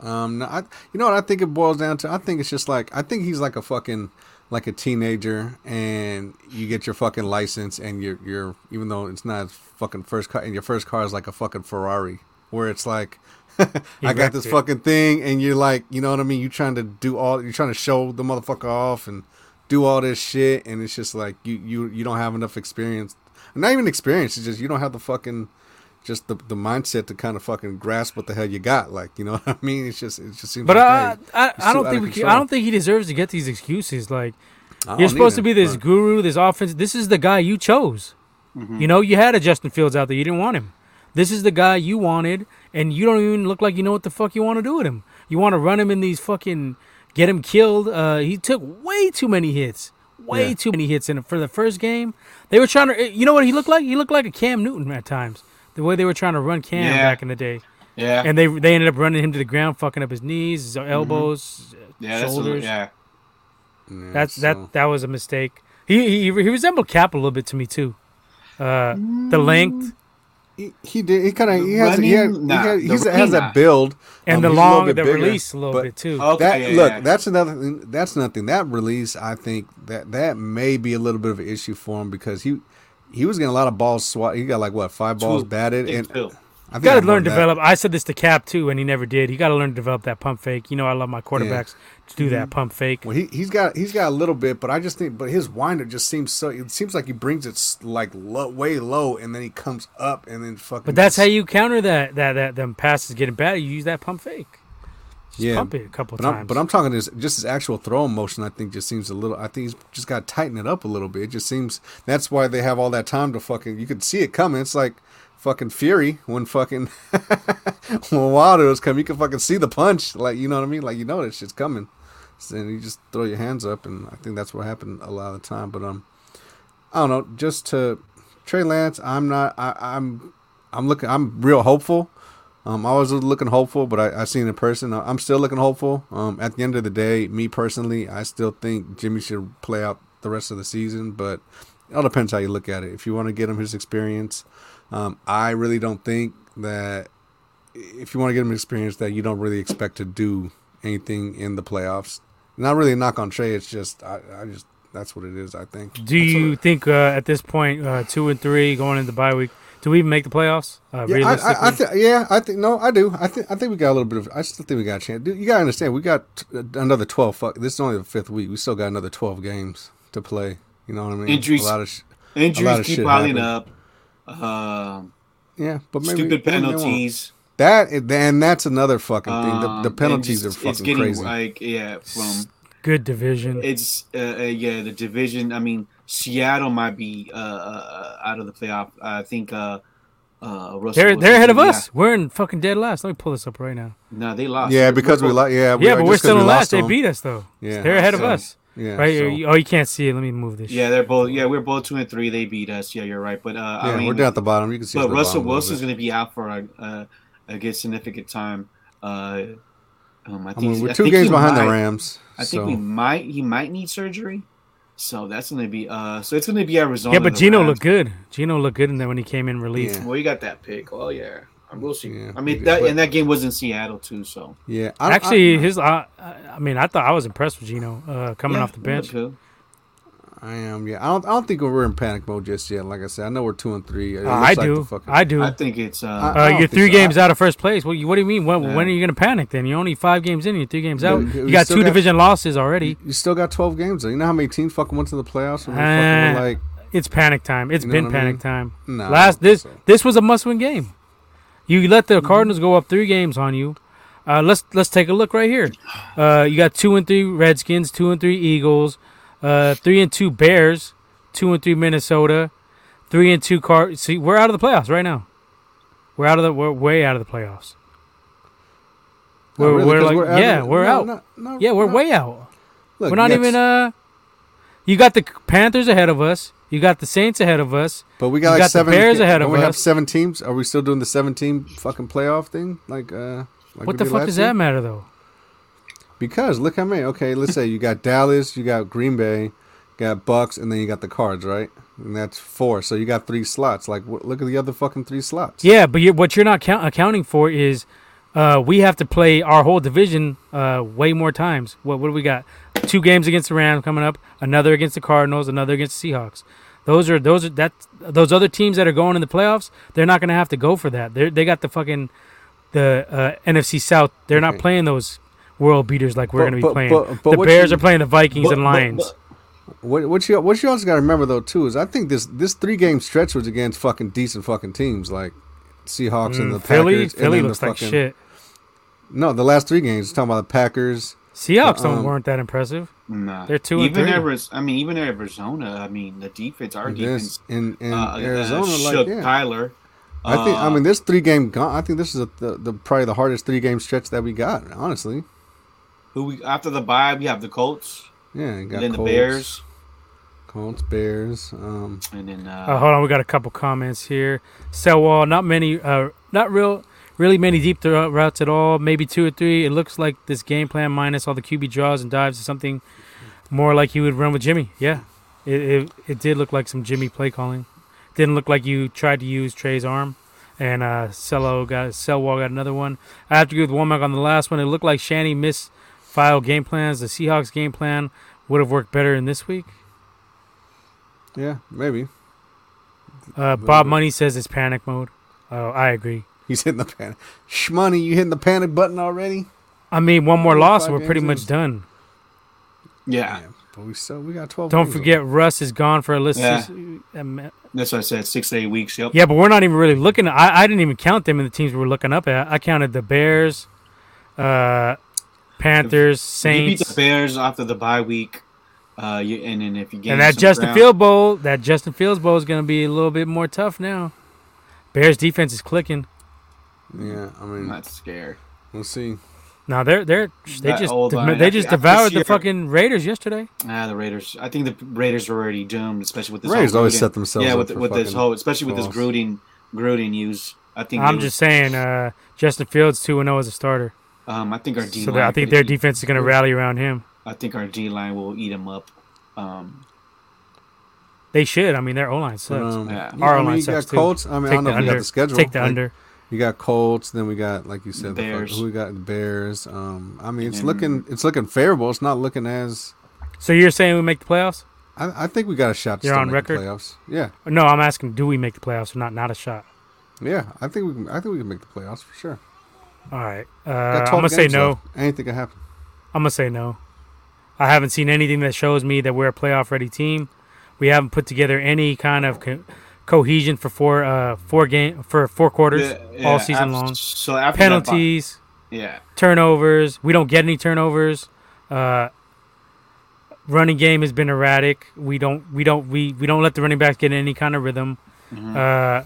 Um, no, I, you know what I think it boils down to? I think it's just like I think he's like a fucking like a teenager, and you get your fucking license, and you're you're even though it's not fucking first car, and your first car is like a fucking Ferrari, where it's like. He *laughs* I got this it. fucking thing, and you're like, you know what I mean? You're trying to do all, you're trying to show the motherfucker off and do all this shit, and it's just like you, you, you don't have enough experience. not even experience. It's just you don't have the fucking just the the mindset to kind of fucking grasp what the hell you got. Like you know *laughs* what I mean? It's just it just seems. But like, I, hey, I, it's I don't think we can. I don't think he deserves to get these excuses. Like you're supposed to be this but- guru, this offense. This is the guy you chose. Mm-hmm. You know, you had a Justin Fields out there. You didn't want him. This is the guy you wanted, and you don't even look like you know what the fuck you want to do with him. You want to run him in these fucking get him killed. Uh, he took way too many hits, way Yeah. too many hits in for the first game. They were trying to. You know what he looked like? He looked like a Cam Newton at times. The way they were trying to run Cam Yeah. back in the day, Yeah, and they they ended up running him to the ground, fucking up his knees, his Mm-hmm. elbows, yeah, that's a, shoulders. yeah. Yeah, That's so- that that was a mistake. He he, he resembled Cap a little bit to me too. Uh, the length He, he did. He kind of. He has. He, had, Nah, he, had, the he's, running has that not. build and um, the he's a little long the bigger, release a little but bit too. Okay, that yeah, look, yeah. that's another thing. That's nothing. That release, I think that that may be a little bit of an issue for him because he he was getting a lot of balls swat. He got like what five balls Two. batted, and two. I think got to learn to develop. I said this to Cap too, and he never did. He got to learn to develop that pump fake. You know, I love my quarterbacks to do that mm-hmm. pump fake. Well, he he's got he's got a little bit, but I just think, but his winder just seems so. It seems like he brings it like low, way low, and then he comes up, and then fucking. But that's just- how you counter that that that them passes getting bad. You use that pump fake. Just Yeah, pump it a couple But times. I'm, but I'm talking this just his actual throwing motion. I think just seems a little. I think he's just got to tighten it up a little bit. It just seems that's why they have all that time to fucking. You could see it coming. It's like fucking Fury when fucking *laughs* when Wilder coming. You can fucking see the punch. Like you know what I mean. Like you know that shit's coming. And you just throw your hands up, and I think that's what happened a lot of the time. But um, I don't know. Just to Trey Lance, I'm not. I, I'm. I'm looking. I'm real hopeful. Um, I was looking hopeful, but I, I seen in person. I- I'm still looking hopeful. Um, at the end of the day, me personally, I still think Jimmy should play out the rest of the season. But it all depends how you look at it. If you want to get him his experience, um, I really don't think that if you want to get him experience, that you don't really expect to do anything in the playoffs. Not really a knock on Trey. It's just I, I just that's what it is. I think. do you think uh, at this point, uh, two and three going into bye week, do we even make the playoffs? Uh, Yeah, I, I, I th- yeah, I think no, I do. I think I think we got a little bit of. I still think we got a chance. Dude, you gotta understand, we got t- another twelve. Fuck, this is only the fifth week. We still got another twelve games to play. You know what I mean? Injuries- A lot of sh- A lot Injuries of keep shit piling happened. up. Um, yeah, but maybe stupid maybe they won't. penalties. That and that's another fucking thing. The, Um, the and penalties just- are fucking it's getting crazy. like yeah from good division. it's uh, uh, yeah the division. I mean Seattle might be uh, uh, out of the playoff. I think uh, uh, Russell they're they're ahead of yeah. us. We're in fucking dead last. Let me pull this up right now. No, they lost. yeah, We're- because we we're- yeah, we, yeah, but we're still in last. They beat us though. Yeah, they're ahead of us. Yeah, Right? so- Oh, you can't see it. Let me move this. Yeah, they're both. Yeah, we're both two and three. They beat us. Yeah, you're right. But uh, yeah, I mean, we're down at the bottom. You can see. But Russell bottom a little Wilson's going to be out for a, a, a good significant time. Uh, um, I I mean, we're two games he behind the Rams. I think so. we might he might need surgery. So that's going to be uh. So it's going to be Arizona. Yeah, but Geno Rams. looked good. Geno looked good in there when he came in relief. Yeah. Well, you got that pick. Oh yeah, we'll see. Yeah, I mean, that did. and that game was in Seattle too. So Yeah, I, Actually, I, his. Uh, I mean, I thought I was impressed with Geno uh, coming Yeah, off the bench. I am. Yeah, I don't. I don't think we're in panic mode just yet. Like I said, I know we're two and three. Uh, I like do. fucking- I do. I think it's uh. Uh, you're three so. games out of first place. What, you- what do you mean? When, Yeah. when are you going to panic then? You're only five games in. You're three games out. we You got two got- division losses already. You still got 12 games. Though. You know how many teams fucking went to the playoffs? And Uh, fucking like, It's panic time. It's You know been panic mean? time. nah. I Last this so. this was a must win game. You let Mm-hmm. the Cardinals go up three games on you. Uh, let's let's take a look right here. Uh, you got two and three Redskins, two and three Eagles, uh, three and two Bears, two and three Minnesota, three and two Car. See, we're out of the playoffs right now. We're out of the. We're way out of the playoffs. We're, really? we're like, out yeah, of- we're no, out. no, no, yeah, we're way out. Look, we're not even. Uh, you got the Panthers ahead of us. You got the Saints ahead of us. But we got you like got the seven. Bears ahead of we have us. seven teams. Are we still doing the seven team fucking playoff thing? Like, uh, like what the fuck does year? that matter though? Because look how many. Okay, let's say you got Dallas, you got Green Bay, got Bucks, and then you got the Cards, right? And that's four. So you got three slots. Like, wh- look at the other fucking three slots. Yeah, but you what you're not count- accounting for is uh, we have to play our whole division uh, way more times. What what do we got? Two games against the Rams coming up, another against the Cardinals, another against the Seahawks. Those are those are that those other teams that are going in the playoffs. They're not going to have to go for that. They they got the fucking the uh, NFC South. They're not playing those world beaters like we're going to be but- playing. but- but the Bears you- are playing the Vikings and Lions. What what you what you also got to remember though too is I think this this three game stretch was against fucking decent fucking teams like Seahawks and the Mm, Philly, Packers. Philly and looks the like shit. No, the last three games. Talking about the Packers. Seahawks um, don't weren't that impressive. Nah. They're two and even three. Arizona, I mean, even Arizona. I mean, the defense, our This defense, in in uh, Arizona, uh, like shook yeah. Kyler. I think I Uh, mean this three game. I think this is a, the, the probably the hardest three game stretch that we got. Honestly, who we after the bye we have the Colts, yeah. Got and then Colts, the Bears, Colts, Bears. Um, and then uh, Uh, hold on, we got a couple comments here. Sellwall, not many, uh, not real, really many deep thro- routes at all. Maybe two or three. It looks like this game plan minus all the QB draws and dives is something more like you would run with Jimmy. Yeah, it it, it did look like some Jimmy play calling. Didn't look like you tried to use Trey's arm. And uh, Cello got Sellwall got another one. I have to agree with Womack on the last one. It looked like Shanny missed file game plans. The Seahawks game plan would have worked better in this week. yeah, maybe Uh, Bob Money says it's panic mode. Oh, I agree. He's hitting the panic. Shmoney, you hitting the panic button already? I mean, one more loss, we're pretty games much done. yeah, but we still we got twelve. Don't games forget, Russ is gone for a list. Yeah. Um, that's what I said. Six to eight weeks. Yep. Yeah, but we're not even really looking. I, I didn't even count them in the teams we were looking up at. I counted the Bears, uh, Panthers, If you beat the Saints, Bears after the bye week, uh, you, and then if you gain and that some Justin ground- Field Bowl. That Justin Fields Bowl is going to be a little bit more tough now. Bears defense is clicking. In. Yeah, I I'm mean, not scared. we'll see. Now they're they're they That just old line, they just after devoured this the year- fucking Raiders yesterday. Ah, the Raiders. I think the Raiders are already doomed, especially with this. Raiders whole always Gruden- set themselves Yeah, up with for with this whole, especially with this loss. Gruden Gruden news. I think I'm they just saying, uh, Justin Fields two and zero as a starter. Um, I think our D So line. I think their defense is going to rally around him. I think our D line will eat him up. Um, They should. I mean, their O line But, sucks. um, Yeah. yeah, Our I mean, line you sucks, got too. I mean, I Take don't know the if you got the schedule. Take the Like, under. You got Colts, then we got like you said, the fuck- Bears. who we got? The Bears. Um, I mean, it's And- looking it's looking favorable. It's not looking as. So you're saying we make the playoffs? I, I think we got a shot to You're still on make the record? playoffs. Yeah, No, I'm asking, do we make the playoffs or not? Not a shot. yeah. I think we can. I think we can make the playoffs for sure. All right. Uh, I'm gonna say no. left. Anything can happen. I'm gonna say no. I haven't seen anything that shows me that we're a playoff ready team. We haven't put together any kind of co- cohesion for four uh four game for four quarters yeah, yeah, all season af- long. So after that Penalties, yeah, turnovers. We don't get any turnovers. Uh, running game has been erratic. We don't we don't we, we don't let the running backs get in any kind of rhythm. Mhm. Uh,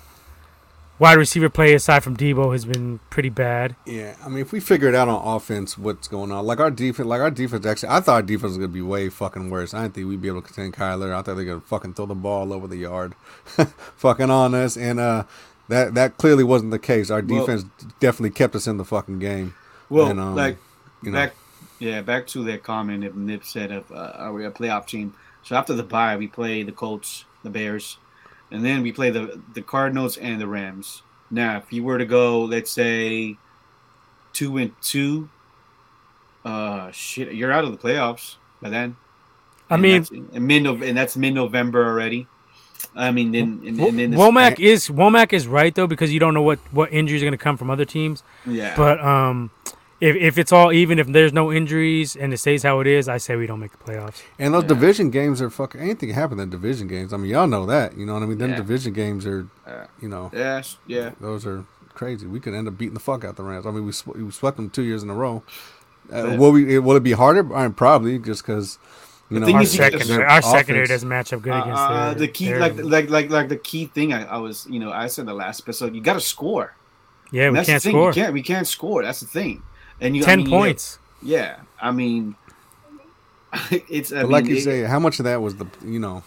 wide receiver play aside from Deebo has been pretty bad. Yeah, I mean, if we figure it out on offense, what's going on? Like our defense, like our defense. Actually, I thought our defense was gonna be way fucking worse. I didn't think we'd be able to contain Kyler. I thought they were gonna fucking throw the ball all over the yard, *laughs* fucking on us, and uh, that that clearly wasn't the case. Our Well- defense definitely kept us in the fucking game. well, and, um, like You know, back, yeah, back to that comment that Nip said of uh, are we a playoff team? So after the bye, we play the Colts, the Bears, and then we play the the Cardinals and the Rams. Now, if you were to go, let's say two and two, uh, shit, you're out of the playoffs by then. I And mean, mid and that's mid November already. I mean, then and, and then this- Womack is Womack is right though because you don't know what what injuries are going to come from other teams. yeah, But um, if if it's all even, if there's no injuries and it stays how it is, I say we don't make the playoffs. and those yeah. division games are fucking. Anything can happen in division games. I mean, y'all know that. You know what I mean? Them Yeah. division games are, Yeah. you know, yeah, yeah. those are crazy. We could end up beating the fuck out the Rams. I mean, we sw- we swept them two years in a row. Uh, will we? Will it be harder? I mean, probably just because. You The know, thing Our is, secondary, their our secondary offense- doesn't match up good Uh, against uh, their, the key, their- like, like, like, like the key thing. I, I was, you know, I said the last episode. You got to score. yeah, And we that's can't the thing. score You can't. We can't score. That's the thing. And you I ten mean, you know, points. yeah, I mean, *laughs* it's. I mean, like you it- say, how much of that was the you know?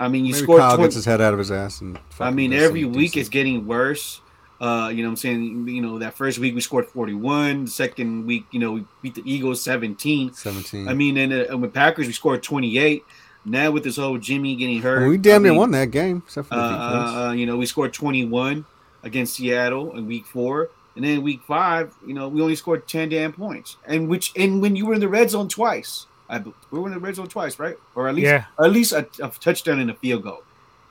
I mean, you Maybe scored. Kyle 20, gets his head out of his ass and. I mean, every week decent- it's getting worse. Uh, you know, what I'm saying, you know, that first week we scored 41. The second week, you know, we beat the Eagles 17. seventeen. I mean, and uh, with Packers we scored 28. Now with this whole Jimmy getting hurt, Well, we damn I near mean, won that game, except for uh, the defense. uh, you know, we scored 21 against Seattle in week four. And then week five, you know, we only scored 10 damn points. And which, and when you were in the red zone twice, I, we were in the red zone twice, right? Or at least, Yeah. at least a, a touchdown and a field goal.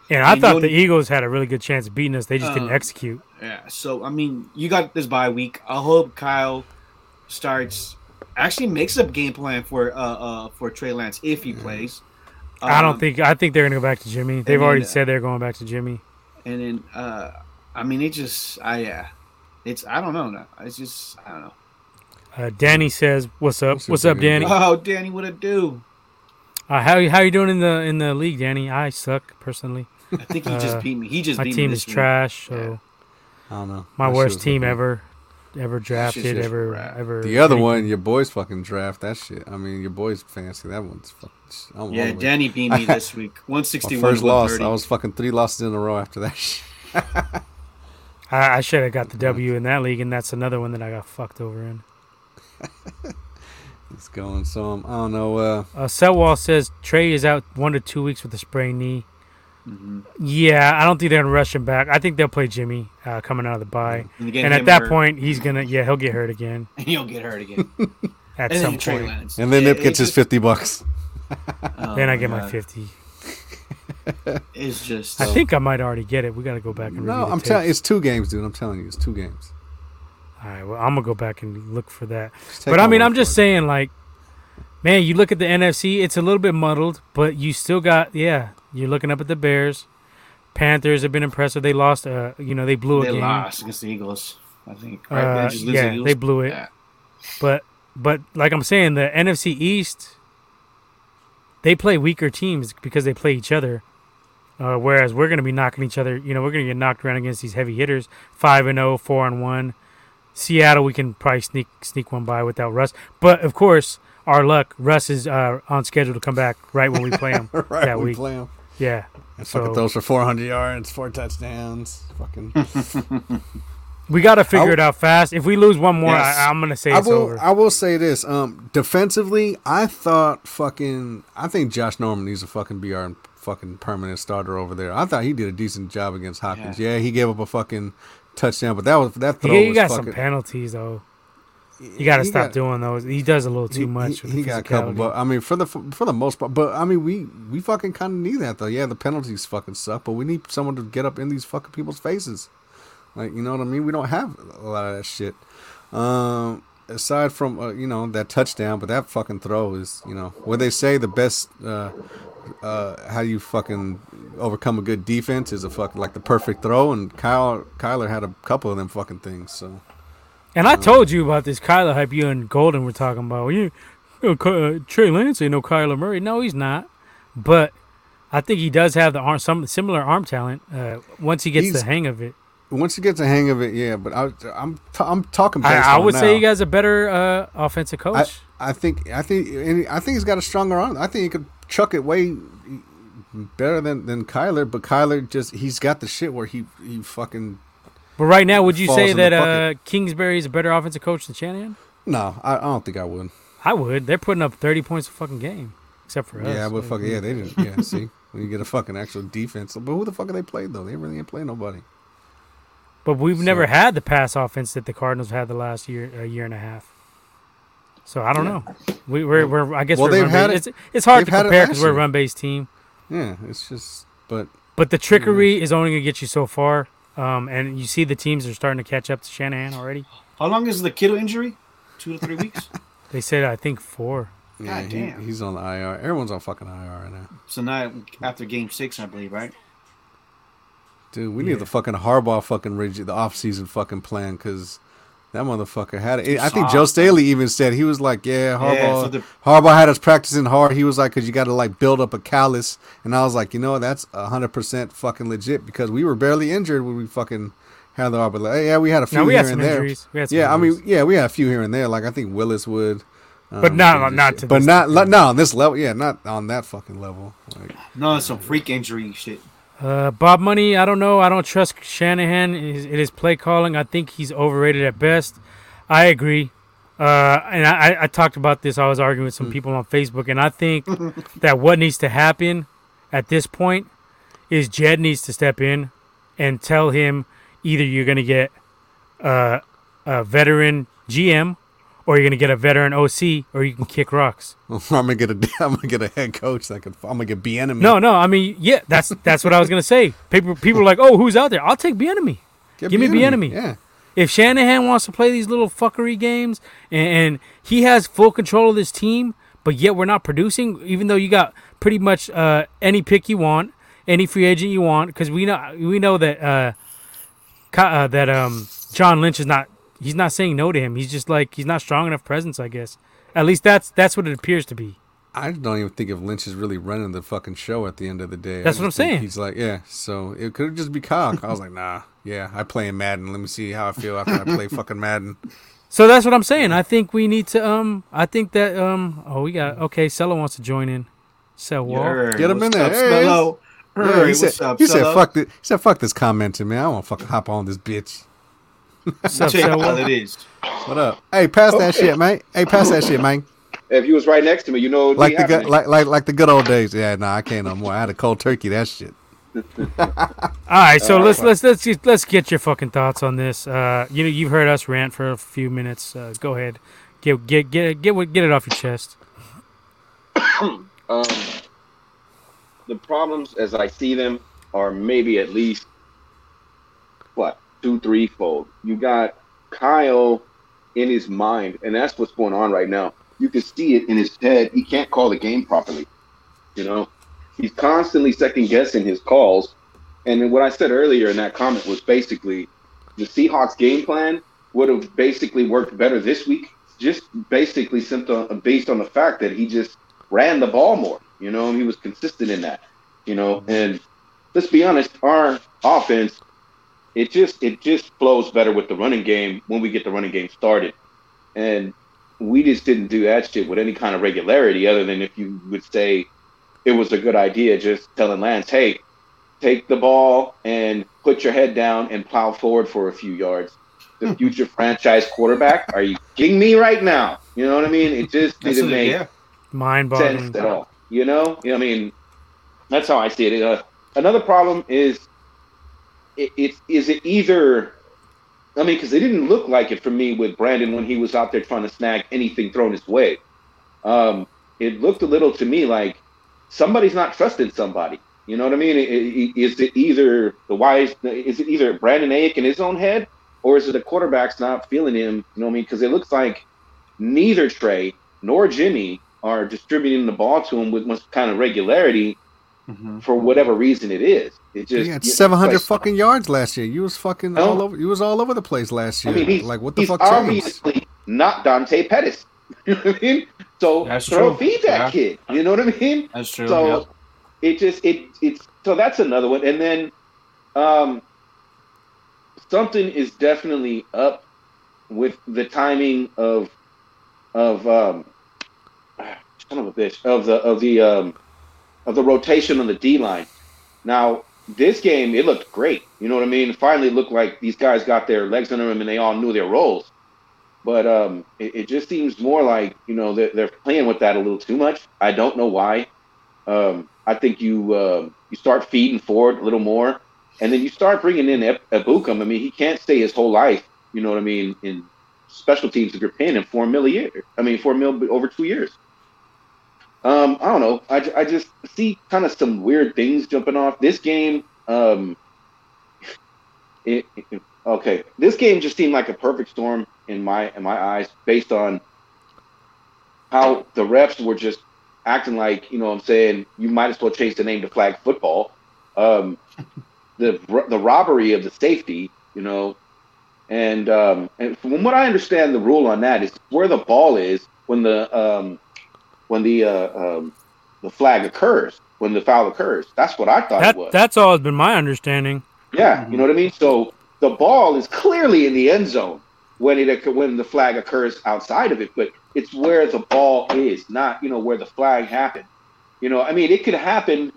And I and thought the Eagles had a really good chance of beating us. They just didn't Uh, execute. Yeah. So, I mean, you got this bye week. I hope Kyle starts, actually makes a game plan for, uh, uh, for Trey Lance if he plays. I don't Um, think. I think they're gonna go back to Jimmy. They've then, already uh, said they're going back to Jimmy. And then, uh, I mean, it just, I yeah, it's I don't know. Now. It's just I don't know. Uh, Danny says, "What's up? What's What's up, up, Danny? Danny? Oh, Danny, what it do? Uh, how how you doing in the in the league, Danny? I suck personally. I think he Uh, just beat me. He just My beat team me is this trash. So I don't know. my That worst team ever, ever drafted, ever crap. ever. The other anything. one, your boys fucking draft that shit. I mean, your boys fancy that one's fucking. I'm Yeah. Danny beat me *laughs* this week. One My sixty one. first loss. I was fucking three losses in a row after that *laughs* shit. I, I should have got the W in that league, and that's another one that I got fucked over in. *laughs* It's going. So um, I don't know. Uh, Uh, Selwall says Trey is out one to two weeks with a sprained knee. Mm-hmm. Yeah, I don't think they're gonna rush him back. I think they'll play Jimmy uh, coming out of the bye, And, and at that point, he's gonna yeah he'll get hurt again *laughs* he'll get hurt again. *laughs* at and some then Trey point. Lance. and then Yeah, Nip gets it his fifty bucks. oh Then I get my fifty. It's just. I think I might already get it. We got to go back and No, review I'm telling. tapes. It's two games, dude. I'm telling you, it's two games. All right, well, I'm gonna go back and look for that. But I mean, I'm just it. saying, like, man, you look at the NFC, it's a little bit muddled, but you still got, yeah, you're looking up at the Bears. Panthers have been impressive. They lost, uh, you know, they blew a they game. lost against the Eagles. I think. Uh, They just yeah, the they blew it. Yeah. But, but like I'm saying, the NFC East, they play weaker teams because they play each other. Uh, whereas we're going to be knocking each other, you know, we're going to get knocked around against these heavy hitters. Five and 0, 4 and one. Seattle, we can probably sneak sneak one by without Russ. But of course, our luck, Russ is uh, on schedule to come back right when we play him. *laughs* right, that we week. play 'em. Yeah. And So- fucking throws for 400 yards, four touchdowns. Fucking. *laughs* We got to figure I'll- it out fast. If we lose one more, Yes. I, I'm going to say I it's will. over. I will say this. Um, defensively, I thought fucking. I think Josh Norman needs a fucking be our fucking permanent starter over there. I thought he did a decent job against Hopkins. Yeah, he gave up a fucking touchdown, but that was that throw he, got fucking. some penalties, though. You got to stop got- doing those. He does a little too he- much. He, he got a couple, but I mean, for the for the most part, but I mean, we we fucking kind of need that though. Yeah, the penalties fucking suck, but we need someone to get up in these fucking people's faces. Like you know what I mean? We don't have a lot of that shit. Um, aside from uh, you know that touchdown, but that fucking throw is you know what they say the best. Uh, uh, how you fucking overcome a good defense is a fucking like the perfect throw, and Kyle Kyler had a couple of them fucking things. So And I told you about this Kyler hype you and Golden were talking about. You, you know, uh, Trey Lance ain't no Kyler Murray. No, he's not. But I think he does have the arm, some similar arm talent. Uh, once he gets the hang of it, once he gets the hang of it, yeah. But I, I'm t- I'm talking. I, I would say he has a better uh, offensive coach. I think I think I think he's got a stronger arm. I think he could chuck it way better than than Kyler. But Kyler just he's got the shit where he he fucking but right now, would you say that uh. Kingsbury is a better offensive coach than Shanahan? no. I, I don't think I would. I would. They're putting up thirty points a fucking game, except for us. Yeah, but fucking yeah, they didn't. Yeah, see *laughs* when you get a fucking actual defense. But who the fuck are they played though? They really ain't played nobody. But we've never had the pass offense that the Cardinals had the last year, a year and a half. So I don't Yeah. know. We, we're, we're I guess Well, we're they've run had based. it- It's, it's hard to they've had it compare because we're a run based team. Yeah, it's just but But the trickery is only gonna get you so far. Um, and you see the teams are starting to catch up to Shanahan already. How long is the Kittle injury? Two to three weeks. *laughs* They said I think four. yeah, God he, damn. he's on the IR. Everyone's on fucking IR right now. so now after Game Six, I believe, right? Dude, we Yeah. need the fucking Harbaugh fucking reg- the off season fucking plan because that motherfucker had it. I think Joe Staley even said he was like, "Yeah, Harbaugh." Yeah, so the- Harbaugh had us practicing hard. He was like, "Cause you got to like build up a callus," and I was like, "You know, that's hundred percent fucking legit because we were barely injured when we fucking had the Harbaugh. Like, yeah, we had a few Now we here had some and there. injuries. We had some Yeah, I mean, yeah, we had a few here and there. Like I think Willis would. But um, not- and not shit. to but not degree. not on this level. Yeah, not on that fucking level. Like, No, it's some freak injury shit. Uh, Bob Money, I don't know. I don't trust Shanahan in his, in his play calling. I think he's overrated at best. I agree. Uh, and I, I- talked about this. I was arguing with some people on Facebook, and I think *laughs* that what needs to happen at this point is Jed needs to step in and tell him either you're going to get uh, a veteran GM or you're going to get a veteran OC or you can kick rocks. *laughs* I'm gonna get a *laughs* I'm gonna get a head coach that could I'm gonna get Bieniemy. No, no. I mean, yeah, that's that's what I was going to say. People, people are like, oh, who's out there? I'll take Bieniemy. Get give me Bieniemy. Yeah. If Shanahan wants to play these little fuckery games and, and he has full control of this team, but yet we're not producing. Even though you got pretty much uh, any pick you want, any free agent you want, because we know we know that uh, uh, that um, John Lynch is not he's not saying no to him. He's just like he's not strong enough presence, I guess. At least that's that's what it appears to be. I don't even think if Lynch is really running the fucking show at the end of the day. That's what I'm saying. He's like, yeah. So it could just be cock. I was like, nah, yeah. I play in Madden. Let me see how I feel after I play *laughs* fucking Madden. So that's what I'm saying. I think we need to um I think that um oh we got okay, Sella wants to join in. Sell wall. Yer, Get him in there. Up, Hey, Yeah, he said, up, he said, fuck this. He said, fuck this commenting, man. I want to fucking hop on this bitch. What's up, Check Sell out wall? it is. What up? Hey, pass that shit, man. Hey, pass that shit, man. If you was right next to me, you know what Like the good, like like like the good old days. Yeah, nah, I can't no more. I had a cold turkey. That shit. *laughs* All right, so Uh, let's let's let's just, let's get your fucking thoughts on this. Uh, you know, you've heard us rant for a few minutes. Uh, go ahead, get get get get what- get it off your chest. *coughs* um, the problems as I see them are maybe at least what two, three fold. You got Kyle in his mind, and that's what's going on right now. You can see it in his head. He can't call the game properly. You know, he's constantly second guessing his calls. And what I said earlier in that comment was basically the Seahawks game plan would have basically worked better this week, just basically simply uh, based on the fact that he just ran the ball more. You know, he was consistent in that. You know, and let's be honest, our offense, it just it just flows better with the running game when we get the running game started. And we just didn't do that shit with any kind of regularity, other than if you would say it was a good idea, just telling Lance, hey, take the ball and put your head down and plow forward for a few yards. The future franchise quarterback? Are you kidding me right now? You know what I mean? It just didn't it, make yeah. Mind sense boggling. at all. You know, You know, I mean, that's how I see it. Uh, another problem is, it, it is it either. I mean, because it didn't look like it for me with Brandon when he was out there trying to snag anything thrown his way. Um, it looked a little to me like somebody's not trusting somebody. You know what I mean? I- I- Is it either the wise? Is it either Brandon Aiyuk in his own head, or is it the quarterback's not feeling him? You know what I mean? Because it looks like neither Trey nor Jimmy are distributing the ball to him with much kind of regularity Mhm. for whatever reason it is. It just He had seven hundred fucking yards last year. You was fucking all over. You was all over the place last I year. mean, he's, like what the he's fuck changed? obviously not Dante Pettis. *laughs* You know what I mean? So That's throw true. feed that Yeah. kid. You know what I mean? That's true. So yep. it just it it's so that's another one. And then um something is definitely up with the timing of of um *sighs* son of a bitch of the of the um of the rotation on the D line. Now this game it looked great. You know what I mean? Finally looked like these guys got their legs under them and they all knew their roles. But um, it, it just seems more like you know they're, they're playing with that a little too much. I don't know why. Um, I think you um you start feeding forward a little more, and then you start bringing in Ebukam. I mean, he can't stay his whole life. You know what I mean? In special teams, if you're paying him four mil a year, I mean four mil over two years. Um, I don't know. I, I just see kind of some weird things jumping off this game. Um, *laughs* it, it- okay, this game just seemed like a perfect storm in my in my eyes, based on how the refs were just acting like you know what I'm saying you might as well change the name to flag football. Um, *laughs* the the robbery of the safety, you know, and um, and from what I understand, the rule on that is where the ball is when the um, when the uh, um, the flag occurs when the foul occurs. That's what I thought That it was. that's always been my understanding. Yeah, you know what I mean. So the ball is clearly in the end zone when it when the flag occurs outside of it, but it's where the ball is, not you know where the flag happened. You know, I mean, it could happen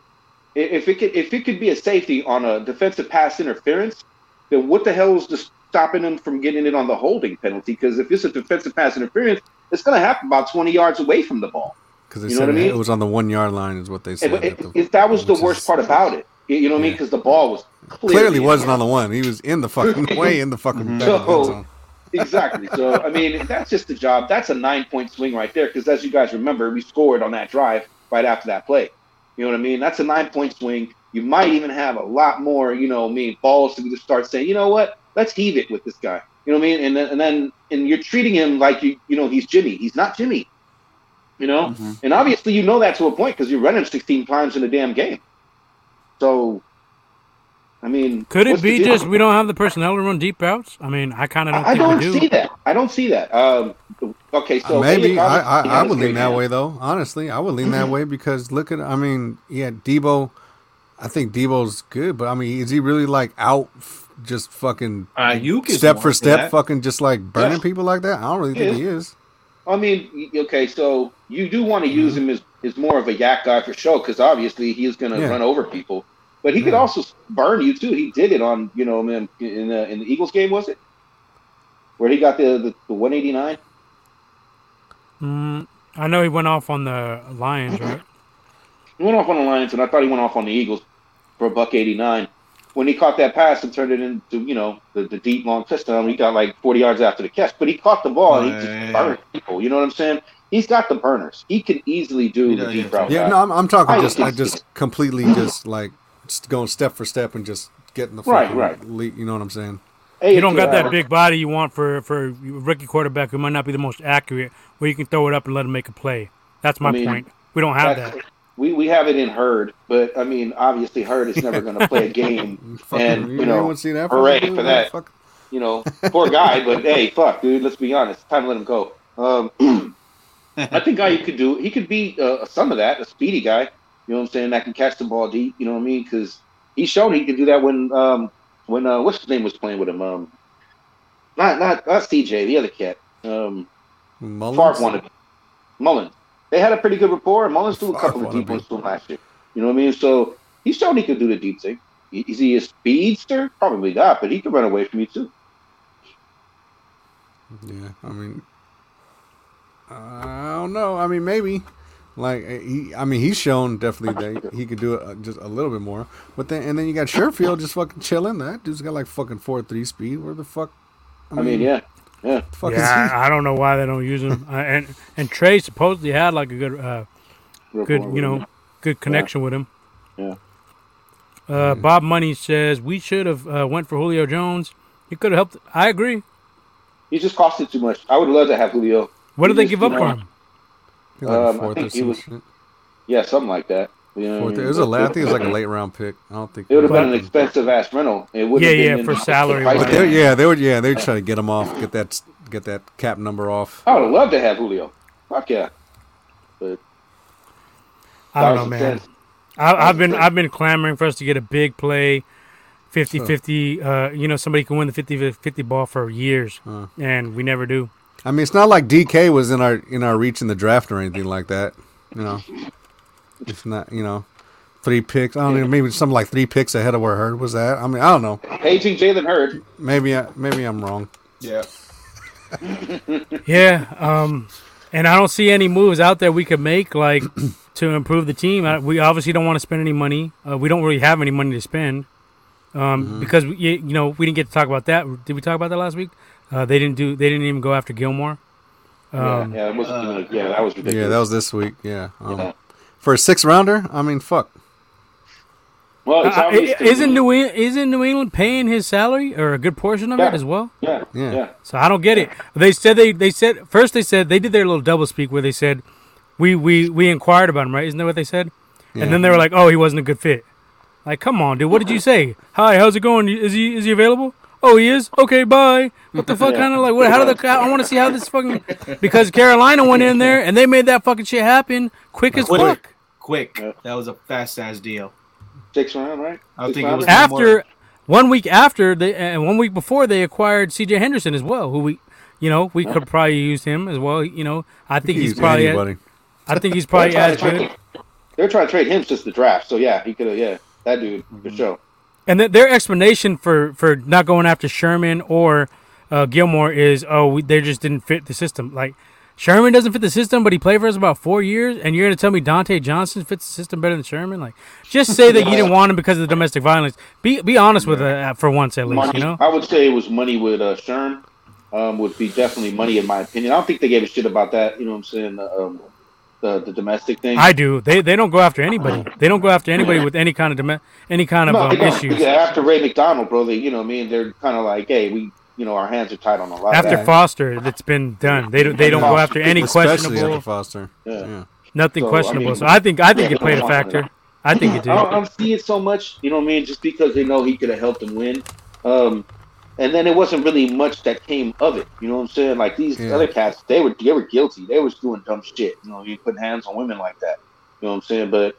if it could if it could be a safety on a defensive pass interference. Then what the hell is just stopping them from getting it on the holding penalty? Because if it's a defensive pass interference, it's going to happen about twenty yards away from the ball. Because they You know said what I it- mean? it was on the one yard line, is what they said. And that it- the- it- that was the worst is- part about it. You you know what I mean? Because the ball was clearly, Clearly wasn't on the one. He was in the fucking *laughs* way in the fucking Mhm. back of the end So- zone. exactly. So I mean, that's just the job. That's a nine point swing right there. Because as you guys remember, we scored on that drive right after that play. You know what I mean? That's a nine point swing. You might even have a lot more, you know, I mean, balls to just start saying, you know what, let's heave it with this guy. You know what I mean? And then and then and you're treating him like you, you know, he's Jimmy. He's not Jimmy. You know, Mhm. and obviously you know that to a point because you're running 16 times in a damn game. So, I mean, Could it be just we don't have the personnel to run deep routes? I mean, I kind of don't I, I don't we do. see that. I don't see that. Um, okay, so Maybe Aiden I, I, I would lean that hands. way though. Honestly, I would lean that way because look at I mean, yeah, Deebo. I think Deebo's good, but I mean, is he really like out, f- just fucking Aiyuk is step for step, that. fucking just like burning Yeah. people like that? I don't really think Yeah. he is. I mean, okay, so you do want to use him as, as more of a YAC guy for show because obviously he's going to Yeah. run over people, but he could also burn you too. He did it on you know in in the, in the Eagles game was it where he got the the, the 189? Mm, I know he went off on the Lions, right? He went off on the Lions, and I thought he went off on the Eagles for a buck 89. When he caught that pass and turned it into you know the, the deep long touchdown, he got like 40 yards after the catch, but he caught the ball and he just Yeah. burned people. You know what I'm saying? He's got the burners. He can easily do He the does, deep yeah. route. Yeah, guy. no, I'm, I'm talking I just think like just *laughs* completely *clears throat* just like just going step for step and just getting the Right, right. lead, you know what I'm saying? Hey, You don't got that big body you want for for a rookie quarterback who might not be the most accurate, where you can throw it up and let him make a play. That's my I mean, point. We don't have That's- that. We we have it in Hurd, but I mean, obviously Hurd is never going to play a *laughs* game. And, you know, see that? hooray for that. Fuck- You know, poor guy, but *laughs* hey, fuck, dude. Let's be honest. It's time to let him go. Um, *clears throat* I think guy could do. He could be uh, some of that, a speedy guy. You know what I'm saying? That can catch the ball deep. You know what I mean? Because he showed he could do that when um when uh what's his name was playing with him. Um, not not not CJ, the other cat. Um, Mullens? Favre wanted Mullens. They had a pretty good rapport, Mullens threw a couple of deep ones to him last year. You know what I mean? So he showed he could do the deep thing. Is he a speedster? Probably not, but he could run away from you too. Yeah, I mean, I don't know. I mean, maybe. Like he, I mean, he's shown definitely that he could do it uh, just a little bit more. But then, and then you got Sherfield just fucking chilling. That dude's got like fucking four three speed. Where the fuck? I mean, yeah, yeah. Fuck Yeah, I, I don't know why they don't use him. Uh, and and Trey supposedly had like a good uh, good you know good connection with him. Yeah. Uh, Bob Money says we should have uh, went for Julio Jones. He could have helped. I agree. he just costed too much. I would love to have Julio. What did they give up know, for him? Um, a I fourth think he was- Yeah, something like that. You know what I mean? it was a la- I think it was like a late round pick. I don't think. It would have been an expensive ass rental. It would Yeah, have been yeah, for salary But they, tag. yeah, they would. Yeah, they would try to get him off, get that, get that cap number off. I would love to have Julio. Fuck yeah. But I don't know, man. I, I've been I've been clamoring for us to get a big play, 50-50, uh, you know, somebody can win the 50-50 ball for years, Huh. and we never do. I mean, it's not like DK was in our in our reach in the draft or anything like that. You know, it's not. You know, three picks. I don't know. Maybe something like three picks ahead of where Hurd was at. I mean, I don't know. Paging Jalen Hurd. Maybe I, maybe I'm wrong. Yeah. *laughs* Yeah, um, and I don't see any moves out there we could make like *clears throat* to improve the team. I, we obviously don't want to spend any money. Uh, we don't really have any money to spend um, because we, you you know we didn't get to talk about that. Did we talk about that last week? Uh, they didn't do. They didn't even go after Gilmore. Um, yeah, yeah, it wasn't uh, yeah, that was ridiculous. Yeah, that was this week. Yeah. Um, Yeah. For a six rounder, I mean, fuck. well, it's Uh, isn't New England, isn't New England paying his salary or a good portion of Yeah. it as well? Yeah, Yeah. yeah. So I don't get it. They said they they said first they said they did their little double speak where they said we we we inquired about him right isn't that what they said? Yeah. And then they were like, oh, he wasn't a good fit. Like, come on, dude. What did you say? Hi, how's it going? Is he is he available? Oh, he is. Okay, bye. What the fuck? *laughs* Yeah. Kind of like what? How did the? I want to see how this fucking because Carolina went in there and they made that fucking shit happen quick as Quick. fuck. Quick. Yeah. That was a fast ass deal. Six round, right? I Six think it was round? after one week after they and one week before they acquired C.J. Henderson as well, who we, you know, we could probably use him as well. You know, I think he's Use probably, anybody. I think he's probably as good. They're trying to trade him since the draft, so yeah, he could have. Yeah, that dude for sure. And th- their explanation for for not going after Sherman or uh, Gilmore is, oh, we, they just didn't fit the system. Like Sherman doesn't fit the system, but he played for us about four years, and you're gonna tell me Dontae Johnson fits the system better than Sherman? Like, just say that you didn't want him because of the domestic violence. Be be honest with uh, for once at least, Money, you know. I would say it was money with uh, Sherm. Um, would be definitely money in my opinion. I don't think they gave a shit about that. You know what I'm saying? Um, the the domestic thing. I do. They they don't go after anybody. They don't go after anybody with any kind of dom- any kind of no, um, issues. Yeah, after Ray McDonald, bro, they you know what I mean. They're kind of like, hey, we you know our hands are tied on a lot. After of. Foster, that's been done. They don't, they don't go after any Especially questionable, after Foster. Yeah. Yeah. nothing So, I questionable. mean- so I think I think Yeah, it played a factor. I think it did. don't, I don't see it so much, you know what I mean? Just because they know he could have helped them win. Um, and then it wasn't really much that came of it. You know what I'm saying? Like these Yeah. other cats, they were they were guilty. They was doing dumb shit. You know, you putting hands on women like that. You know what I'm saying? But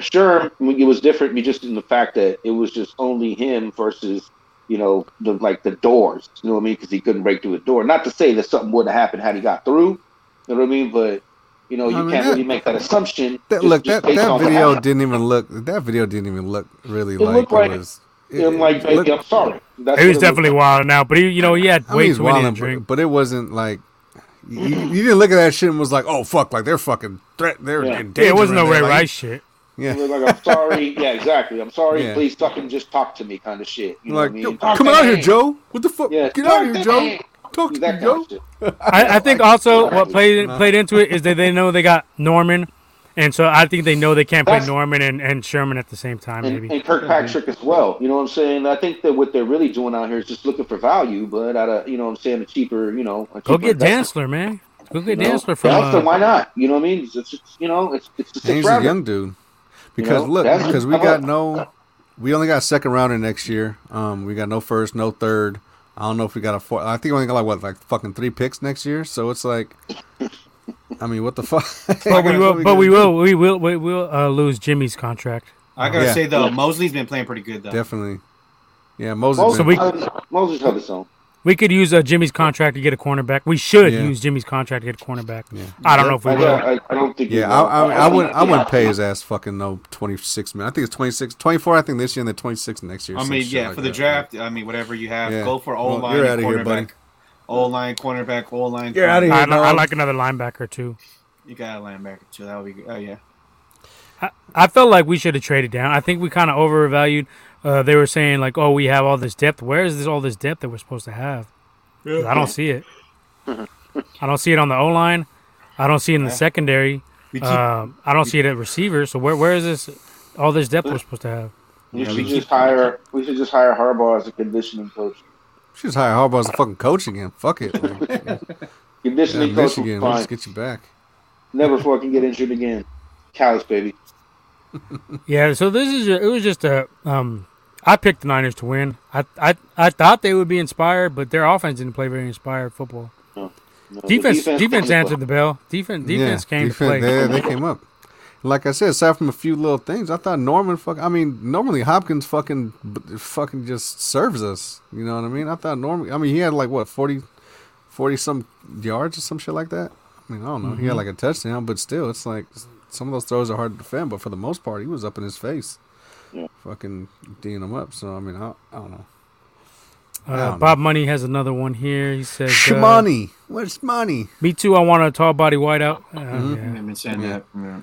sure, I mean, it was different. Just in the fact that it was just only him versus you know the like the doors. You know what I mean? Because he couldn't break through the door. Not to say that something wouldn't happen had he got through. You know what I mean? But you know, you I mean, can't that- really make that assumption. That just- look just that that video didn't even look that video didn't even look really It like looked it like- was. I'm like, it baby, looked- I'm sorry. That's He what was it definitely wild now, but he, you know, he had I way he's to wilding, drink. but, but it wasn't like you, you didn't look at that shit and was like, "Oh fuck!" Like they're fucking threat. They're Yeah. in Yeah, it wasn't no in. Ray like, Rice shit. Yeah, It like, I'm sorry. *laughs* Yeah, exactly. I'm sorry. Yeah. Please fucking just talk to me, kind of shit. You know like what I yo, mean? Come out here, me. Joe. What the fuck? Yeah, Get out here, Joe. me. Talk to That me, Joe. I, I think also what played played into it is that they know they got Norman, and so I think they know they can't play That's- Norman and, and Sherman at the same time. And, Maybe and Kirkpatrick as well. You know what I'm saying? I think that what they're really doing out here is just looking for value, but at a you know what I'm saying a cheaper you know a go get investment, Dantzler, man. Go get you know? Dantzler from. Dantzler, Uh, why not? You know what I mean? It's, it's just, you know it's it's the And he's a young dude. Because know, look, because we got no, we only got second rounder next year. Um, we got no first, no third. I don't know if we got a four. I think we only got like what, like fucking three picks next year. So it's like, I mean, what the fuck? *laughs* but we will, but we gonna will, we will, we will uh, lose Jimmy's contract. I gotta Yeah. say though, Moseley's been playing pretty good though. Definitely. Yeah, Moses. Moses, So we- Moses held his own. We could use uh, Jimmy's contract to get a cornerback. We should Yeah. use Jimmy's contract to get a cornerback. Yeah. I don't know if we I, will. I, I don't think. Yeah, we I, will. I, I wouldn't. I wouldn't pay his ass fucking no twenty six million. I think it's 26, 24 I think this year, and then twenty six next year. I mean, shit yeah, like for the that. draft, I mean, whatever you have, Yeah. go for O Well, line you're and here, buddy. cornerback. O line, cornerback, O line. You're outta cornerback. here. I, I like another linebacker too. You got a linebacker too. That would be good. Oh yeah. I felt like we should have traded down. I think we kind of overvalued. Uh, they were saying like, "Oh, we have all this depth. Where is this all this depth that we're supposed to have?" I don't see it. I don't see it on the O line. I don't see it in the Yeah. secondary. Keep, Um, I don't see it at receiver. So where where is this all this depth we're supposed to have? We should just hire. We should just hire Harbaugh as a conditioning coach. We Should just hire Harbaugh as a fucking coach again. Fuck it. Like, *laughs* yeah, Conditioning coach Michigan. was We'll fine. just get you back. Never fucking get injured again. Callous baby. *laughs* Yeah. So this is it was just a um. I picked the Niners to win. I I I thought they would be inspired, but their offense didn't play very inspired football. No, the Defense defense, came answered the bell. Defense defense came to play. They, they came up. Like I said, aside from a few little things, I thought Norman fuck. I mean, normally Hopkins fucking fucking just serves us. You know what I mean? I thought Norman. I mean, he had like what 40, 40 some yards or some shit like that. I mean, I don't know. Mm-hmm. He had like a touchdown, but still, it's like some of those throws are hard to defend. But for the most part, he was up in his face, Yeah. fucking d'ing them up. So I mean, I, I don't know. I Uh, don't know. Bob Money has another one here. He says, uh, where's money? "Me too. I want a tall body wideout." Uh, Mhm. yeah. I've been saying Yeah. that. Yeah.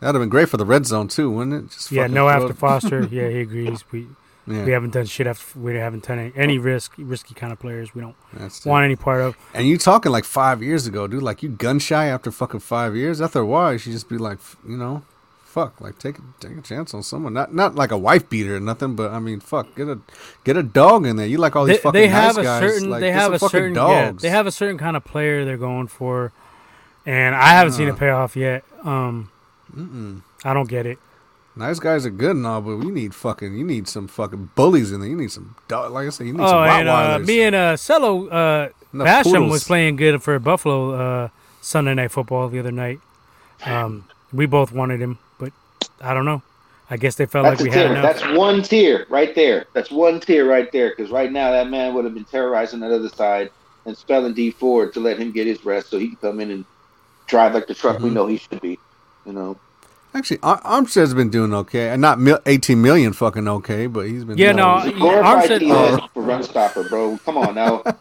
That'd have been great for the red zone too, wouldn't it? Just Yeah, no after it- Foster. *laughs* Yeah, he agrees. We Yeah, we haven't done shit after we haven't done any, any risk risky kind of players. We don't that's it. want any part of. And you talking like five years ago, dude? Like you gun shy after fucking five years. After a while, you should just be like, you know, fuck, like take a take a chance on someone. Not not like a wife beater or nothing, but I mean, fuck, get a get a dog in there. You like all They, these fucking they have nice a guys. certain. like, they have a certain. Yeah, they have a certain kind of player they're going for, and I haven't seen Uh. it pay off yet. Um, Mm-mm. I don't get it. Nice guys are good and all, but we need fucking. You need some fucking bullies in there. You need some dog. Like I said, you need some Oh, and uh, me and uh, Cello uh, Enough Basham poodles. was playing good for Buffalo uh, Sunday Night Football the other night. Um, we both wanted him, but I don't know. I guess they felt That's like we had enough. That's one tier right there. That's one tier right there. Because right now that man would have been terrorizing that other side and spelling Dee Ford to let him get his rest so he can come in and drive like the truck we Mhm. know he should be. You know. Actually, Ar- Armstead's been doing okay, and not mil- eighteen million fucking okay, but he's been. Yeah, doing no, He's a yeah, Armstead- DN for run stopper, bro. Come on now. *laughs*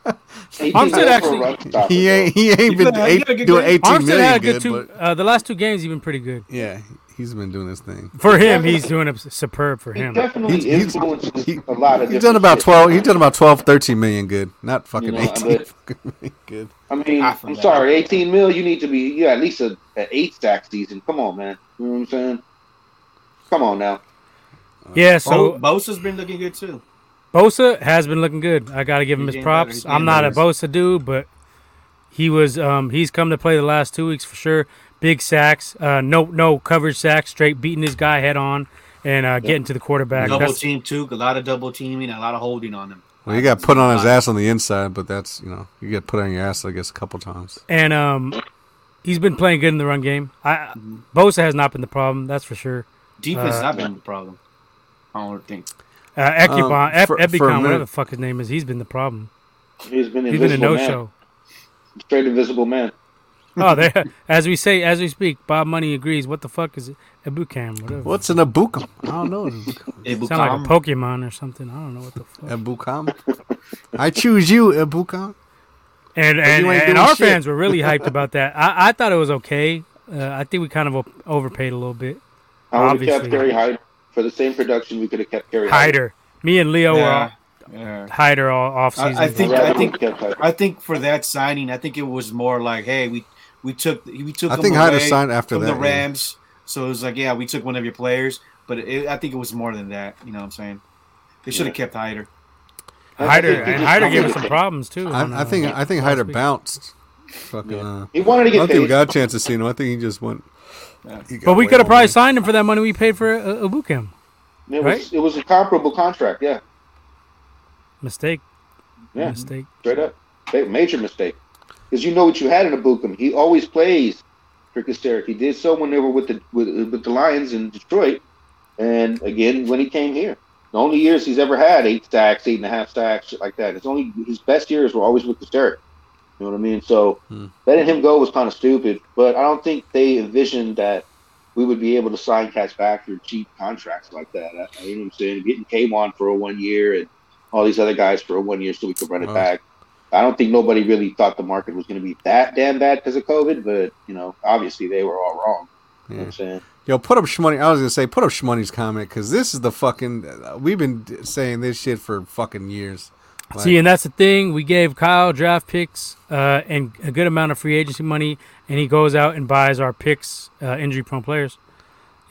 He Armstead actually- for a run stopper, He ain't he ain't been got a- he eight, got a good doing game. eighteen Armstead million had a good, good two. but Uh, the last two games, he's been pretty good. yeah, he's been doing this thing. For him, he's doing it superb for He him. definitely He's- he's- influences he- a lot of He's done about shit. twelve. He's done about 12, 13 million good, not fucking You know, eighteen but- *laughs* fucking good. I mean, I'm that. sorry, 18 mil. You need to be you at least a, a eight sack season. Come on, man. You know what I'm saying? Come on now. Yeah, so Bo- Bosa's been looking good too. Bosa has been looking good. I got to give him He's his props. I'm not a better. Bosa dude, but he was. Um, he's come to play the last two weeks for sure. Big sacks, uh, no no coverage sacks, straight beating his guy head on and uh, getting to the quarterback. Double That's- team too. A lot of double teaming. A lot of holding on him. Well, he got put on his ass on the inside, but that's you know you get put on your ass I guess a couple times. and um, he's been playing good in the run game. I Bosa has not been the problem, that's for sure. Defense Uh, not been the problem. I don't think. Uh, Ecubon, Um, Ep- for- for whatever the fuck his name is, he's been the problem. He's been He's been a invisible no man. show. Straight invisible man. *laughs* Oh, there. As we say, as we speak, Bob Money agrees. What the fuck is it? Ebukam, whatever. What's an abukum? I don't know. Ibukam. Sound like a Pokemon or something. I don't know what the fuck. Ebukam. I choose you, Ebukam. And and, you and our shit. fans were really hyped about that. I, I thought it was okay. Uh, I think we kind of overpaid a little bit. I would have kept Obviously. Kerry Hyder for the same production. We could have kept Kerry Hyder. Hyder, me and Leo Yeah. were yeah. all, Hyder all off I- season. I think- I'd rather I think- we kept Hyder. I think for that signing, I think it was more like, hey, we we took we took. I him think Hyder away signed after from that. the yeah. Rams, so it was like, yeah, we took one of your players, but it, I think it was more than that. You know what I'm saying? They should have kept Hyder. I Hyder and just Hyder gave us some problems too. on, I, I think I think last Hyder bounced. Fucking. Uh, He wanted to I get don't think we got a chance to see him. I think he just went. he But we could have probably money. signed him for that money we paid for uh, Ebukam. It was right? it was a comparable contract. Yeah, Mistake. yeah, Mistake. straight up, major mistake. Because you know what you had in Ebukam. He always plays for Kocurek. He did so when they were with the with, with the Lions in Detroit, and again when he came here. The only years he's ever had eight stacks, eight and a half stacks, shit like that. It's only his best years were always with Kocurek. You know what I mean? So Hmm. letting him go was kind of stupid. But I don't think they envisioned that we would be able to sign cats back for cheap contracts like that. I, you know what I'm saying? Getting K1 for a one year and all these other guys for a one year so we could run it Wow. back. I don't think nobody really thought the market was going to be that damn bad because of COVID, but you know, obviously they were all wrong. You know what I'm saying? Yo, put up Shmoney. I was gonna say put up Shmoney's comment because this is the fucking. Uh, we've been saying this shit for fucking years. Like, See, and that's the thing. We gave Kyle draft picks uh, and a good amount of free agency money, and he goes out and buys our picks, uh, injury-prone players.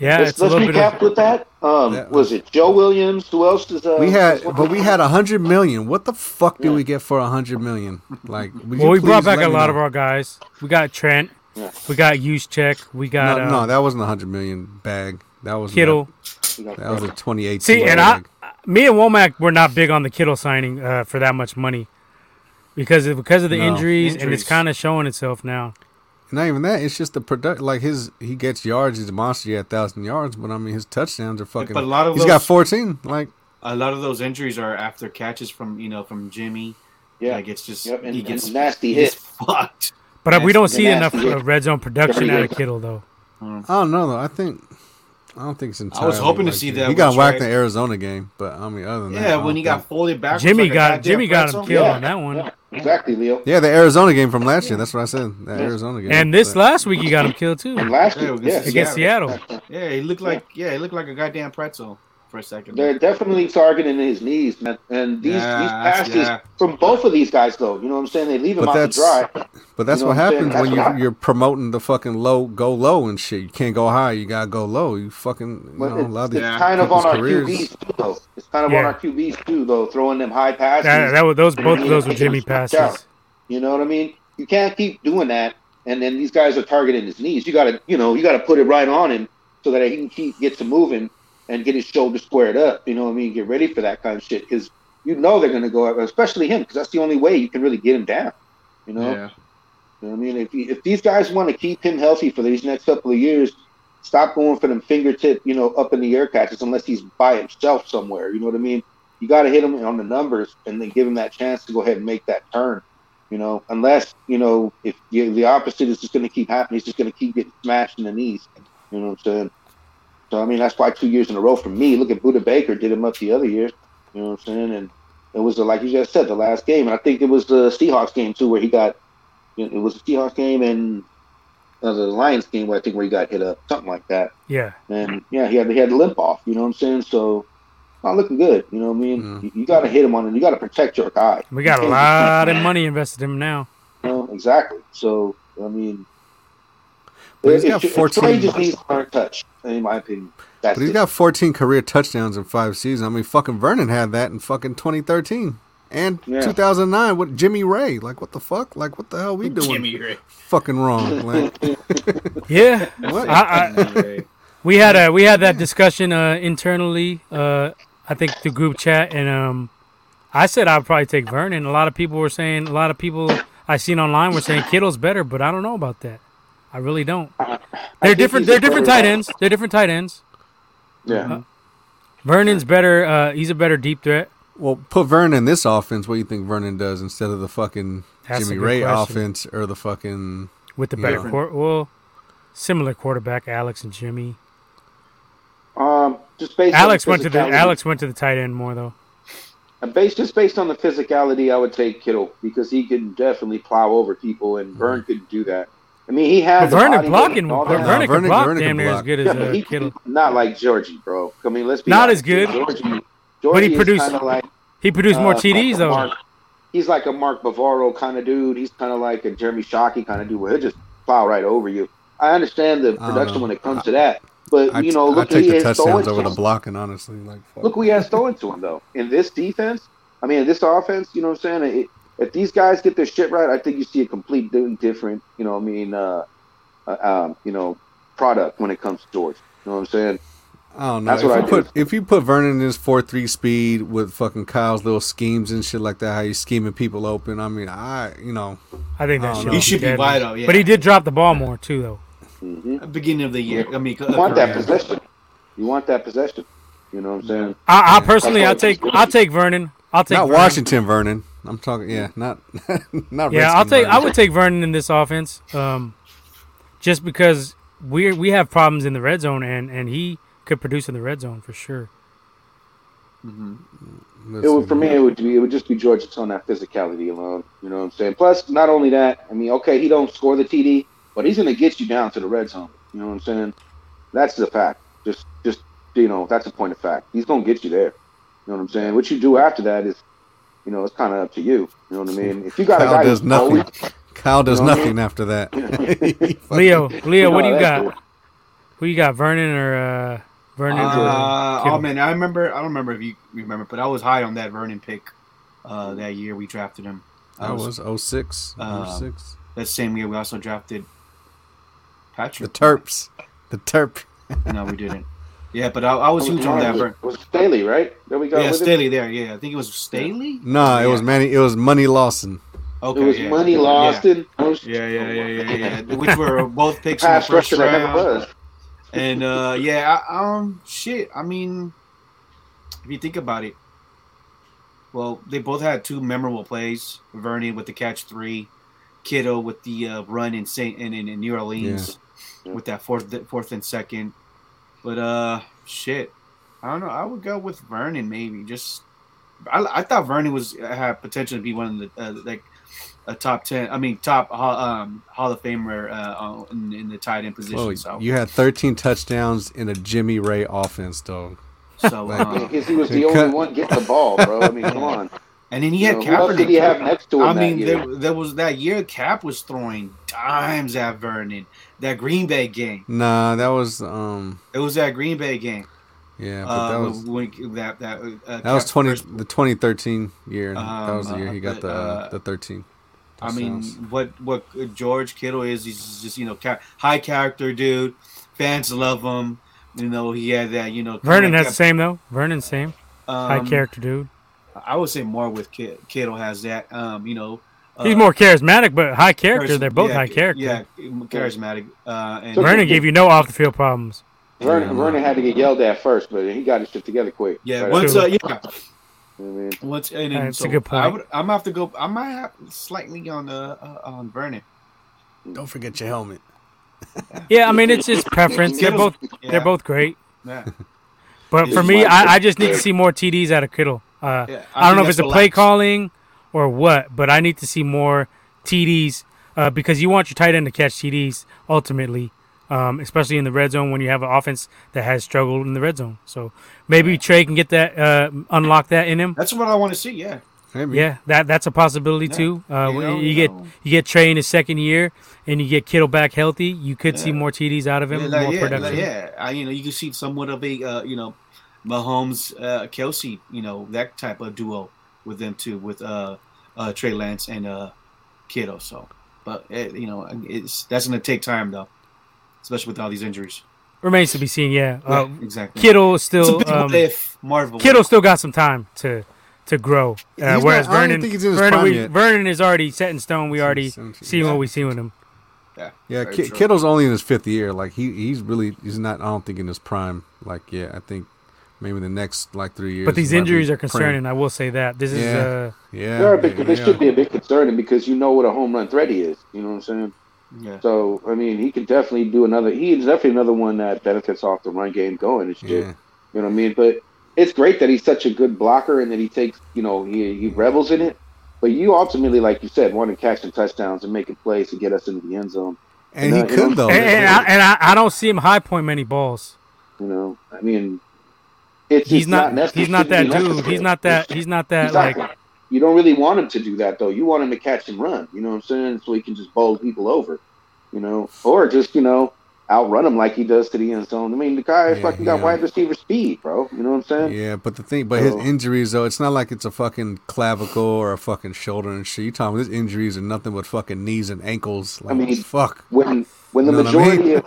Yeah, let's it's let's little bit recap of. with that. Um, That- was it Joe Williams? Who else does? Uh, we had, but we had a hundred million. What the fuck did Yeah. we get for a hundred million? Like, *laughs* would Well, you we brought back a lot know? of our guys. We got Trent. Yeah. We got Juszczyk. We got No, uh, no, that wasn't a hundred million bag. That was Kittle. we That, was a twenty eighteen. See, and I, me and Womack were not big on the Kittle signing uh, for that much money because of, because of the No. injuries, and it's kind of showing itself now. Not even that. It's just the product. Like his, he gets yards. He's a monster. He had thousand yards, but I mean, his touchdowns are fucking. But a lot of he's those, got fourteen. Like, a lot of those injuries are after catches from you know from Jimmy. Yeah. like it's just Yep, and- he gets nasty he gets hit. fucked. But uh, we don't see enough nasty. uh, red zone production out of. Kittle though. I don't know though. I think, I don't think it's entirely. I was hoping to see that. that He got with whacked in the Arizona game, but I mean, other than that, Yeah, don't when he got think- folded back, Jimmy got Jimmy got him killed Yeah. on that one. Yeah, exactly, Leo. Yeah, the Arizona game from last year. That's what I said. The Arizona game. And this But- last week he got him killed too And last Yeah, year, against yeah, against Seattle. Yeah, he looked like yeah, he looked like a goddamn pretzel for a second. They're definitely targeting his knees, man. And these, Yeah, these passes yeah. from both of these guys, though, you know what I'm saying? They leave him But out to dry. But that's You know what what happens That's when what you, you're promoting the fucking low, go low and shit. You can't go high. You gotta go low. You fucking, you But know, a lot of it's, these it's kind of on people's our careers. QBs, too, though. It's kind of Yeah. on our QBs, too, though, throwing them high passes. That, that was those both of those were Jimmy passes. You know what I mean? You can't keep doing that, and then these guys are targeting his knees. You got to, you know, you got to put it right on him so that he can keep get to moving and get his shoulder squared up. You know what I mean? Get ready for that kind of shit because you know they're going to go, up, especially him, because that's the only way you can really get him down. You know, Yeah. You know what I mean? If if these guys want to keep him healthy for these next couple of years, stop going for them fingertip, you know, up in the air catches unless he's by himself somewhere. You know what I mean? You got to hit him on the numbers and then give him that chance to go ahead and make that turn. You know, unless you know if you, the opposite is just going to keep happening, he's just going to keep getting smashed in the knees. You know what I'm saying? So I mean, that's why two years in a row for me. Look at Budda Baker did him up the other year. You know what I'm saying? And it was the, like you just said, the last game, and I think it was the Seahawks game too, where he got. It was the Seahawks game and uh, the Lions game, where I think where he got hit up, something like that. Yeah. And yeah, he had he had the limp off. You know what I'm saying? So not looking good. You know what I mean? Mm. You, you got to hit him on it. You got to protect your guy. We got a *laughs* lot of money invested in him now. you know, exactly. So I mean, But he's It- got 14 Trey just needs to learn touch, in my opinion. That's But he's it. got 14 career touchdowns in five seasons. I mean, fucking Vernon had that in fucking 2013 and Yeah. 2009 with Jimmy Raye. Like, what the fuck? Like, what the hell we doing? Jimmy Raye. Fucking wrong. Like, *laughs* Yeah, *laughs* what? I, I, we had a we had that discussion uh, internally. Uh, I think the group chat, and um, I said I'd probably take Vernon. A lot of people were saying, a lot of people I seen online were saying Kittle's better, but I don't know about that. I really don't. I They're think different. They're different tight ends. They're different tight ends. Yeah. Vernon's better. Uh, he's a better deep threat. well, put Vernon in this offense. What do you think Vernon does instead of the fucking That's Jimmy Raye question. offense or the fucking. with the better Different. quar well, similar quarterback, Alex and Jimmy. Um, just based Alex on went to the Alex went to the tight end more though. Uh, Based just based on the physicality, I would take Kittle because he can definitely plow over people, and Vern couldn't do that. I mean, he has the Vernon body blocking, and all but. Vernon can Vernon- block Vernon damn can near as good as uh, he, Kittle. not like Georgie, bro. I mean, let's be Not honest. as good. Georgie, But he Georgie is produced like He produced more uh, TDs though. Mark- he's like a Mark Bavaro kind of dude. He's kind of like a Jeremy Shockey kind of dude where he'll just plow right over you. I understand the production know. when it comes to that, but I, you know, look who take he the has thrown touchdowns over the blocking, honestly. Like, fuck. Look we he has thrown to him though. In this defense, I mean, in this offense, you know what I'm saying? It, if these guys get their shit right, I think you see a complete different, you know, what I mean, uh, uh, um, you know, product when it comes to George. You know what I'm saying? I don't know. That's if what you I put do. if you put Vernon in his four three speed with fucking Kyle's little schemes and shit like that, how he's scheming people open. I mean, I you know, I think that I don't shit He should be deadly. vital, yeah. But he did drop the ball more too though. hmm Beginning of the year. I mean, You want that possession. You want that possession. You know what I'm saying? I, I personally, I'll take, I'll take Vernon. I'll take not Vernon. Washington Vernon. I'm talking, yeah, not *laughs* not. Yeah, I'll Redskin take. I would take Vernon in this offense, um, just because we we have problems in the red zone, and and he could produce in the red zone for sure. It would, for me, it would be it would just be George just on that physicality alone. You know what I'm saying? Plus, not only that, I mean, okay, he don't score the TD, but he's going to get you down to the red zone. You know what I'm saying? That's the fact. Just, just you know, that's a point of fact. He's going to get you there. You know what I'm saying? What you do after that is, you know, it's kind of up to you. You know what I mean? If you got a Kyle guy does nothing. always- Kyle does You know what I nothing mean? after that. *laughs* *laughs* Leo, Leo, what do you got? cool. Who you got? Vernon or uh, Vernon? Uh, Kittle? oh man, I remember. I don't remember if you remember, but I was high on that Vernon pick uh, that year we drafted him. I That was 06. Um, 06. that same year we also drafted Patrick. The Patrick. Terps. The Terp. No, we didn't. *laughs* Yeah, but I, I was huge on that. It was Staley, right? There we go. yeah, with it. There. Yeah, I think it was Staley. No, it Yeah. was Manny. It was Manny Lawson. Okay, It was yeah. money Yeah. lost in most Yeah, yeah, yeah, yeah, yeah, *laughs* yeah. Which were both picks in the first rusher never round. was. And uh, yeah, I, um, shit. I mean, if you think about it, well, they both had two memorable plays. Vernon with the catch three, Kittle with the uh, run in Saint in, in, in New Orleans Yeah. with that fourth fourth and second. But uh, shit, I don't know. I would go with Vernon maybe. Just I, I thought Vernon was had potential to be one of the uh, like a top ten. I mean, top Hall- um, Hall of Famer uh, in, in the tight end position. Oh, so you had 13 touchdowns in a Jimmy Raye offense, dog. so like- uh, Because he was the only one getting the ball, bro. I mean, come *laughs* on. And then he You had know, who else Kaepernick. did he have next to him I mean, there, there was that year Cap was throwing dimes at Vernon. That Green Bay game. Nah, that was um, It was that Green Bay game. yeah, but Uh, that was when, that that uh, that was Cap's 20 the 2013 year. that was the Um, year he got the uh, uh, the 13. I mean, touchdowns. what what George Kittle is? He's just you know ca- high character dude. Fans love him. You know he had that. You know Vernon has the same though. Vernon same high um, character dude. I would say more with Ki- Kittle has that. Um, you know, uh, He's more charismatic, but high character. They're both yeah, high character. Yeah, charismatic. Uh, and So- Vernon gave you no off the field problems. Vernon, Vernon had to get yelled at first, but he got his shit together quick. yeah, Right once uh, yeah, after, you know I mean? once and Uh, then, it's a so good point. I would, I'm gonna have to go. I might have slightly on uh, uh on Vernon. don't forget your helmet. *laughs* Yeah, I mean it's just preference. They're both yeah, they're both great. Yeah. But He's for me, I, I just need to see more TDs out of Kittle. Uh, Yeah, I, don't know if it's a play relaxed. calling or what, but I need to see more TDs uh, because you want your tight end to catch TDs ultimately, um, especially in the red zone when you have an offense that has struggled in the red zone. So maybe Trey can get that uh, unlock that in him. That's what I want to see. Yeah. Maybe. Yeah, that that's a possibility Yeah. too. Uh, You know, you you get know. you get Trey in his second year, and you get Kittle back healthy. You could see more TDs out of him, Yeah, like, more yeah, production. like, yeah. I, you know, you can see somewhat of a uh, you know, Mahomes, uh, Kelce, you know, that type of duo with them too, with uh, uh, Trey Lance and uh, Kittle. So, but it, you know, it's that's gonna take time though, especially with all these injuries. Remains to be seen. Yeah, uh, yeah, exactly. Kittle it's a still big um, if Marvel. Kittle still got some time to to grow. Uh, He's whereas not- I Vernon, think he's in Vernon, we, yet. Vernon is already set in stone. We already see seen what we see with him. Yeah, Yeah, very Ki- true. Kittle's only in his fifth year. Like he, he's really, he's not. I don't think in his prime. Like yeah, I think maybe the next like three years. But these injuries are prime. concerning. I will say that this is Yeah. uh, Yeah, They're a big, yeah, they should be a bit concerning because you know what a home run threat he is. You know what I'm saying? Yeah. So I mean, he could definitely do another. He's definitely another one that benefits off the run game going and shit. Yeah. You know what I mean? But it's great that he's such a good blocker and that he takes, you know, he, he revels in it. But you ultimately, like you said, want to catch some touchdowns and making plays to get us into the end zone. And You he know, you could know, though. and, and, I, and I, I don't see him high point many balls. You know, I mean, it's He's it's not. necessary- he's not that dude. necessary. He's not that. He's not that like. You don't really want him to do that though. You want him to catch and run. You know what I'm saying? So he can just bowl people over. You know, or just you know outrun him like he does to the end zone. I mean, the guy Yeah, fucking got yeah. wide receiver speed, bro. You know what I'm saying? Yeah, but the thing, but his injuries though, it's not like it's a fucking clavicle or a fucking shoulder and shit. You talking his injuries are nothing but fucking knees and ankles. Like, mean, fuck. When when the You know what I majority mean? of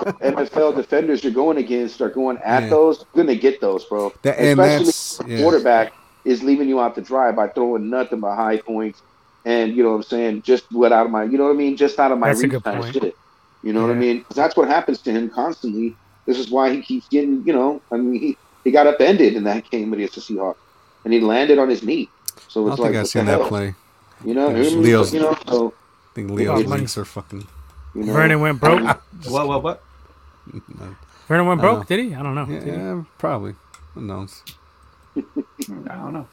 NFL defenders you're going against are going at Yeah. those, you're gonna get those, bro. That- Especially if the yeah. quarterback is leaving you out to dry by throwing nothing but high points and you know what I'm saying, just what out of my you know what I mean, just out of my That's a reach good kind point. of shit. You know what I mean? that's what happens to him constantly. This is why he keeps getting, you know, I mean, he, he got upended in that game against the Seahawks, and he landed on his knee. So I it's don't like, think I've seen that hell? play. You know, Leo's- you know, so I think Leo's links are fucking. You know, Vernon went broke. *laughs* What? What? What? Vernon went broke. know. Did he? I don't know. Yeah, Did he? yeah, probably. Who knows? I don't know.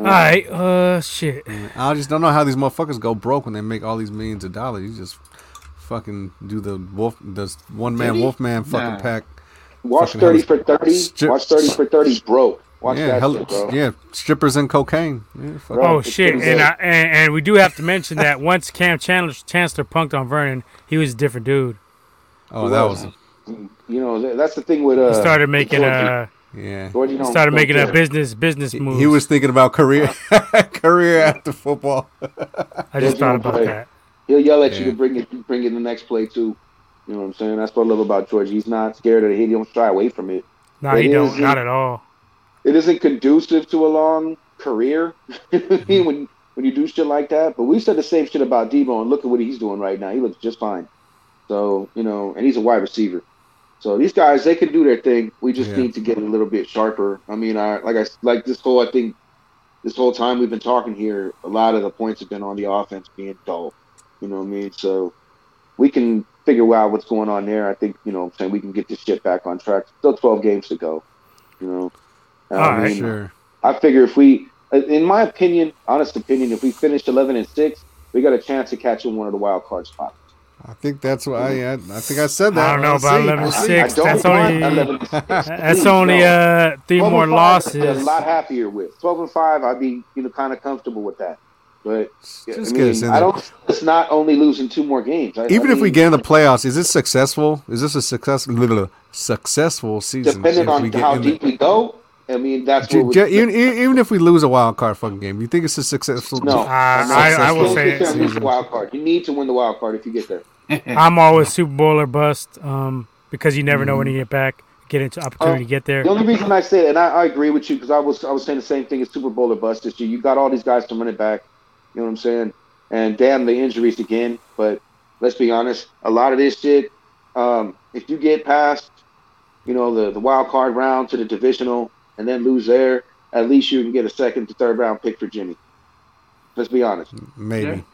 All right. Uh, shit. I just don't know how these motherfuckers go broke when they make all these millions of dollars. You just fucking do the wolf, the one man wolf man fucking Nah. pack. watch fucking thirty for thirty. Strip- Watch thirty for thirty broke. Watch yeah, that hell, shit, bro. yeah, strippers and cocaine. Yeah, Oh shit! And. I, and and we do have to mention that once Cam Chandler, Chancellor punked on Vernon, he was a different dude. Oh, that was You know, that's the thing with uh. He started making Georgie- uh yeah. Georgie don't- started don't making a business business He, move. he was thinking about career, *laughs* career after football. I just Georgie thought don't about play. that. He'll yell at you to bring it, bring in the next play too. You know what I'm saying? That's what I love about George. He's not scared of it. He don't shy away from it. No, It he don't. is- Not at all. It isn't conducive to a long career *laughs* mm-hmm. when when you do shit like that. But we said the same shit about Deebo, and look at what he's doing right now. He looks just fine. So you know, and he's a wide receiver. So these guys, they can do their thing. We just Yeah. need to get a little bit sharper. I mean, I like I like this whole. I think this whole time we've been talking here, a lot of the points have been on the offense being dull. You know what I mean? So we can figure out what's going on there. I think you know, I'm saying we can get this shit back on track. Still 12 games to go. You know. I All right. mean, Sure. I figure if we, in my opinion, honest opinion, if we finish 11 and six, we got a chance of catching one of the wild card spots. I think that's why I, I think I said that. I don't know about see. 11 We'll six. That's only 11 six. that's only uh three more and five, I'd be losses. A lot happier with 12 and five. I'd be you know kind of comfortable with that. But Just I get us in I don't. It's not only losing two more games. I, Even I if we mean, get in the playoffs, is this successful? Is this a successful *laughs* successful season? depending on how in the- deep we go, I mean that's Ju- what. ju- would- even, even even if we lose a wild card fucking game, you think it's a successful? no, Uh, I- I will say can't it's- lose the wild card. You need to win the wild card if you get there. *laughs* I'm always Super Bowl or bust. Um, because you never know when you get back, get into opportunity to get there. The only reason I say it, and I, I agree with you because I was I was saying the same thing as Super Bowl or bust this year. You got all these guys to run it back. You know what I'm saying? And damn the injuries again. But let's be honest, a lot of this shit. Um, if you get past, you know, the the wild card round to the divisional and then lose there, at least you can get a second to third round pick for Jimmy. Let's be honest. Maybe.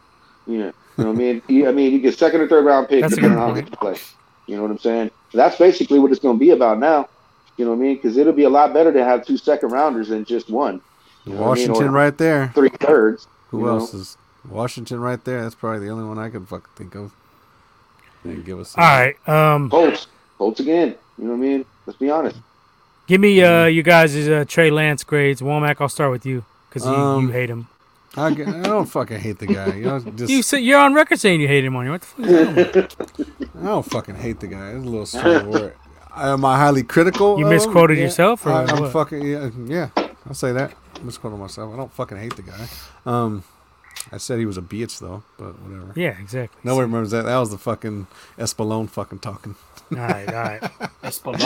Yeah. You know what I mean? You, I mean, you get second or third round pick That's depending on how point. you play. You know what I'm saying? So that's basically what it's going to be about now. You know what I mean? Because it'll be a lot better to have two second rounders than just one. You know what I mean? Washington right there. Three thirds. Who you know? else is Washington right there? That's probably the only one I could fucking think of. They give us. All right. Um, Colts. Colts again. You know what I mean? Let's be honest. Give me uh you guys' uh, Trey Lance grades. Womack, I'll start with you because you, Um, you hate him. I, I don't fucking hate the guy. You *laughs* know, just You say, you're on record saying you hate him on you. What the fuck? Is? *laughs* I don't fucking hate the guy. It's a little strong word. Am I highly critical? You of him? misquoted Yeah. yourself, or I, I'm what? fucking yeah, yeah. I'll say that. I misquoted myself. I don't fucking hate the guy. Um, I said he was a bitch though, but whatever. Yeah, exactly. Nobody remembers that. That was the fucking Espalone fucking talking. All right, all right. *laughs* Espalone.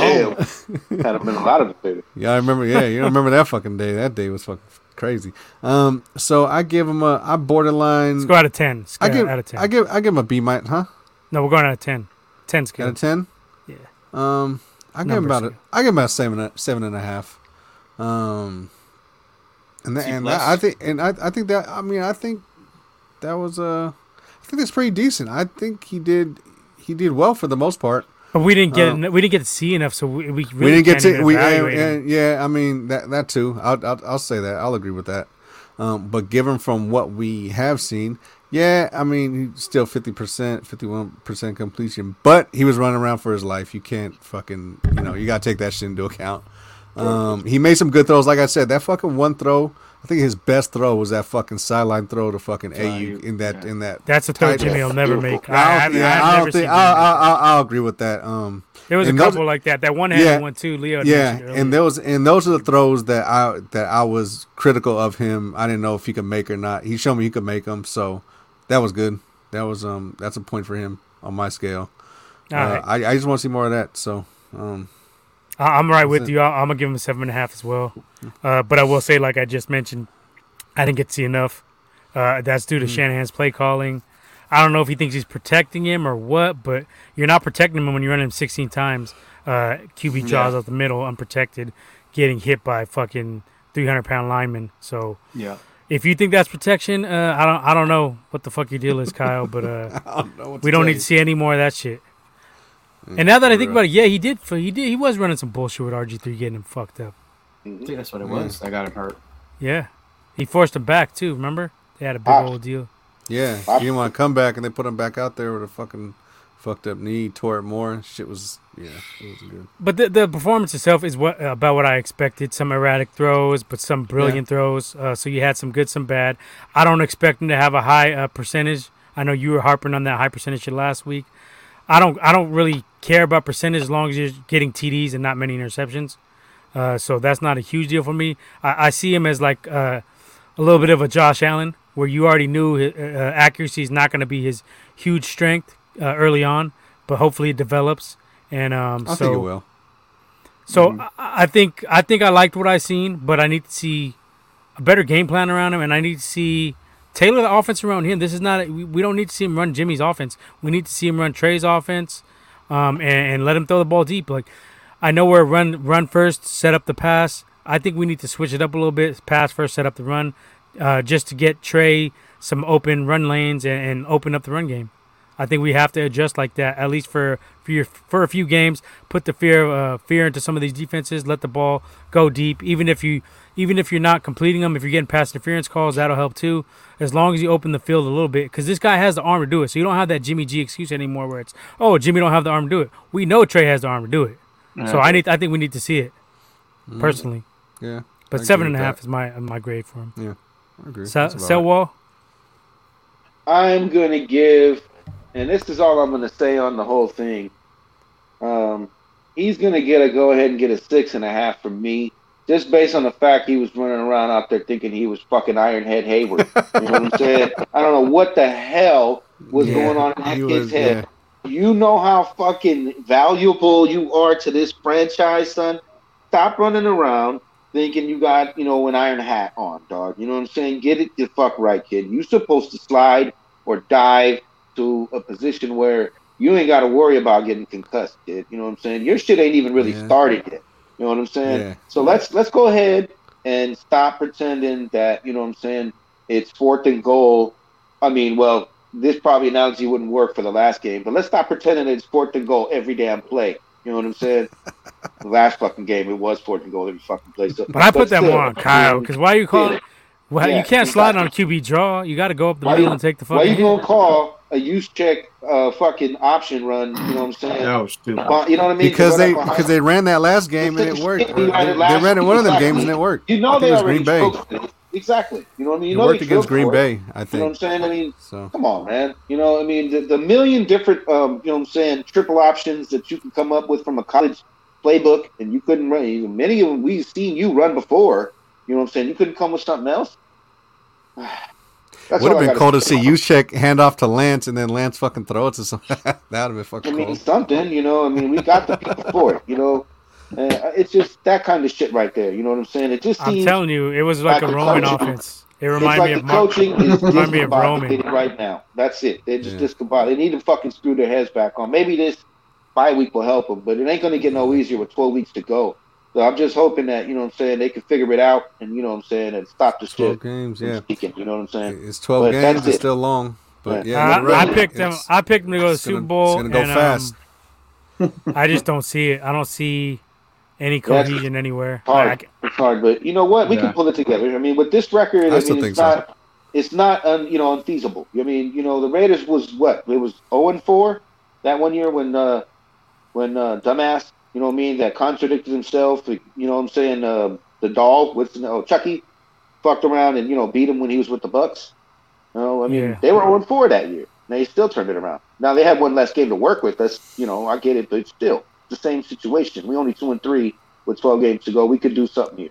Damn. Had been a lot of it. Yeah, I remember. Yeah, you don't remember that fucking day. That day was fucking crazy. Um, so I give him a. I borderline. Let's go out of ten. Let's go I give. out of ten. I give. I give him a B minus. Huh? no, we're going out of ten. Ten scale. Out of ten. Yeah. Um, I give him Numbers about a. I give him about a seven, a- seven and a half. Um, and that, and that, I think, and I, I think that, I mean, I think that was uh, I think that's pretty decent. I think he did, he did well for the most part. But we didn't get Um, we didn't get to see enough, so we we, really we didn't get to, we, and, and, yeah, I mean that that too. I'll, I'll I'll say that. I'll agree with that. Um, but given from what we have seen, yeah, I mean still fifty percent, fifty one percent completion. But he was running around for his life. You can't fucking, you know, you gotta take that shit into account. Um, he made some good throws. Like I said, that fucking one throw. I think his best throw was that fucking sideline throw to fucking AU in that in that. That's a throw tight- Jimmy will never make. I, I I've, don't, yeah, I've I never don't think I'll. I'll, I'll, I'll agree with that. Um, There was a and those- couple like that. That one handed Yeah. one too. Leo. yeah, and those and those are the throws that I that I was critical of him. I didn't know if he could make or not. He showed me he could make them, so that was good. That was um that's a point for him on my scale. All uh, right. I I just want to see more of that. So um I- I'm right with it. you. I- I'm gonna give him a seven and a half as well. Uh, but I will say, like I just mentioned, I didn't get to see enough. Uh, that's due to Mm-hmm. Shanahan's play calling. I don't know if he thinks he's protecting him or what, but you're not protecting him when you run him 16 times. Uh, QB draws out the middle, unprotected, getting hit by fucking 300 pound linemen. So Yeah. if you think that's protection, uh, I don't. I don't know what the fuck your deal is, Kyle. But uh, *laughs* don't we don't need to see any more of that shit. And now that I think about it, yeah, he did. He did. He was running some bullshit with RG three, getting him fucked up. I think that's what it was. I got him hurt. Yeah, he forced him back too. Remember, they had a big Ah. old deal. Yeah, he didn't want to come back, and they put him back out there with a fucking fucked up knee, tore it more. Shit was yeah, it wasn't good. But the the performance itself is what about what I expected. Some erratic throws, but some brilliant throws. Uh, so you had some good, some bad. I don't expect him to have a high uh, percentage. I know you were harping on that high percentage last week. I don't. I don't really care about percentage as long as you're getting TDs and not many interceptions. Uh, so that's not a huge deal for me. I, I see him as like uh, a little bit of a Josh Allen, where you already knew uh, uh, accuracy is not going to be his huge strength uh, early on, but hopefully it develops. And um, I so think it will. so Mm-hmm. I, I think I think I liked what I seen, but I need to see a better game plan around him, and I need to see tailor the offense around him. This is not we, we don't need to see him run Jimmy's offense. We need to see him run Trey's offense, um, and, and let him throw the ball deep. Like I know where run run first, set up the pass. I think we need to switch it up a little bit. Pass first, set up the run, uh, just to get Trey some open run lanes and, and open up the run game. I think we have to adjust like that at least for for your, for a few games. Put the fear uh, fear into some of these defenses. Let the ball go deep. Even if you even if you're not completing them, if you're getting pass interference calls, that'll help too. As long as you open the field a little bit, because this guy has the arm to do it. So you don't have that Jimmy G excuse anymore, where it's oh Jimmy don't have the arm to do it. We know Trey has the arm to do it. So I need I think we need to see it personally. Yeah, But I seven agree and a with half that. is my my grade for him. Yeah, I agree. Sell, That's sell wall. I'm gonna give, and this is all I'm gonna say on the whole thing. Um, he's gonna get a go ahead and get a six and a half from me, just based on the fact he was running around out there thinking he was fucking Ironhead Heyward. You know what I'm *laughs* saying? I don't know what the hell was Yeah, going on in that kid's was- head. You know how fucking valuable you are to this franchise, son. Stop running around thinking you got, you know, an iron hat on, dog. You know what I'm saying? Get it the fuck right, kid. You supposed to slide or dive to a position where you ain't got to worry about getting concussed, kid. You know what I'm saying? Your shit ain't even really Yeah. started yet. You know what I'm saying? Yeah. So let's let's go ahead and stop pretending that you know what I'm saying. It's fourth and goal. I mean, well, this probably analogy wouldn't work for the last game, but let's stop pretending it's fourth and goal every damn play. You know what I'm saying? *laughs* the last fucking game, it was fourth and goal every fucking play. So, But I put that still, more on Kyle because why are you call it? Well, Yeah, you can't slide on a. QB draw. You got to go up the Why middle you- and take the fucking. Why you gonna call a use check uh, fucking option run? You know what I'm saying? That was stupid. You know what I mean? Because they because they ran that last game and it worked. They They, ran it they ran it one of them week. games and it worked. You know they was already Green Bay. spoke to this. exactly. You know what I mean? You He know worked they against drilled Green for it. Bay, I think. You know what I'm saying? I mean, So come on, man. You know, I mean, the, the million different, um, you know what I'm saying, triple options that you can come up with from a college playbook, and you couldn't run. Many of them we've seen you run before. You know what I'm saying? You couldn't come with something else. *sighs* That's would have been cool to see you check hand off to Lance and then Lance fucking throw it to some. *laughs* that would have been I fucking mean, cool. something. You know, I mean, we got the people for it. You know, uh, it's just that kind of shit right there. You know what I'm saying? It just I'm seems telling you, it was like like a Roman offense. It reminded like me the of Mark. coaching is Remind me of Roman. right now. That's it. They're just Yeah. discombobulated. They need to fucking screw their heads back on. Maybe this bye week will help them, but it ain't going to get no easier with 12 weeks to go. So I'm just hoping that you know what I'm saying they can figure it out and you know what I'm saying and stop the Twelve shit games, yeah. speaking. You know what I'm saying? It's twelve But games. It's still long, but Yeah. yeah, I, right. I picked them. It's- I picked them to go to the it's gonna- Super Bowl. It's gonna go and, um, fast. *laughs* I just don't see it. I don't see any That's cohesion anywhere. hard. Like, It's hard, but you know what? We Yeah. can pull it together. I mean, with this record, I, I still mean, think it's so. not, it's not, un, you know, unfeasible. I mean, you know, the Raiders was what? It was zero and four that one year when, uh, when uh, dumbass, you know what I mean, that contradicted himself. You know what I'm saying? Uh, the doll, what's oh, Chucky, fucked around and you know beat him when he was with the Bucks. You know, I mean, Yeah. they were 0 4 that year. And they still turned it around. Now they had one less game to work with. That's you know, I get it, but still the same situation. We only two and three with 12 games to go. We could do something here.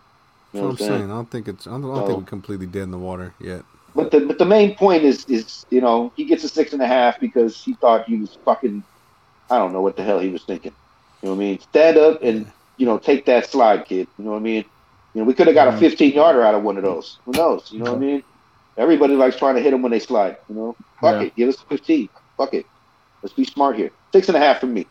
You know what I'm saying? saying. I don't think it's. I don't, I don't So- think we're completely dead in the water yet. But the but the main point is is you know he gets a six and a half because he thought he was fucking I don't know what the hell he was thinking. You know what I mean? Stand up and you know take that slide, kid. You know what I mean? You know we could have got a 15 yarder out of one of those. Who knows? You know what I mean? Everybody likes trying to hit them when they slide. You know, fuck Yeah. it, give us 15. Fuck it. Let's be smart here. Six and a half for me.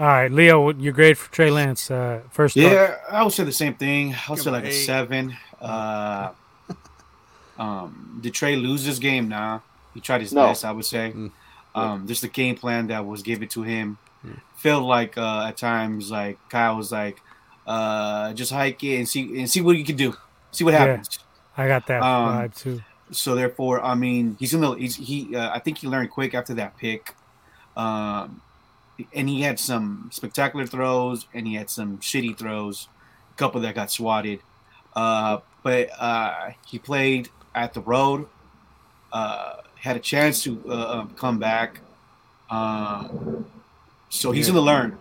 all right, Leo, what- your grade for Trey Lance? Uh, first, up. Yeah, I would say the same thing. I would Give say him like a seven. Uh, *laughs* um, did Trey lose this game? Nah, he tried his No. best. I would say. Mm. Um, just the game plan that was given to him. Felt like uh, at times like Kyle was like, uh, just hike it and see and see what you can do. See what Yeah. happens. I got that Um, vibe too. So therefore, I mean, he's in the he's, he. Uh, I think he learned quick after that pick, um, and he had some spectacular throws, and he had some shitty throws, a couple that got swatted. Uh, but uh, he played at the road, uh, had a chance to uh, um, come back. Um, so he's Yeah. going to learn.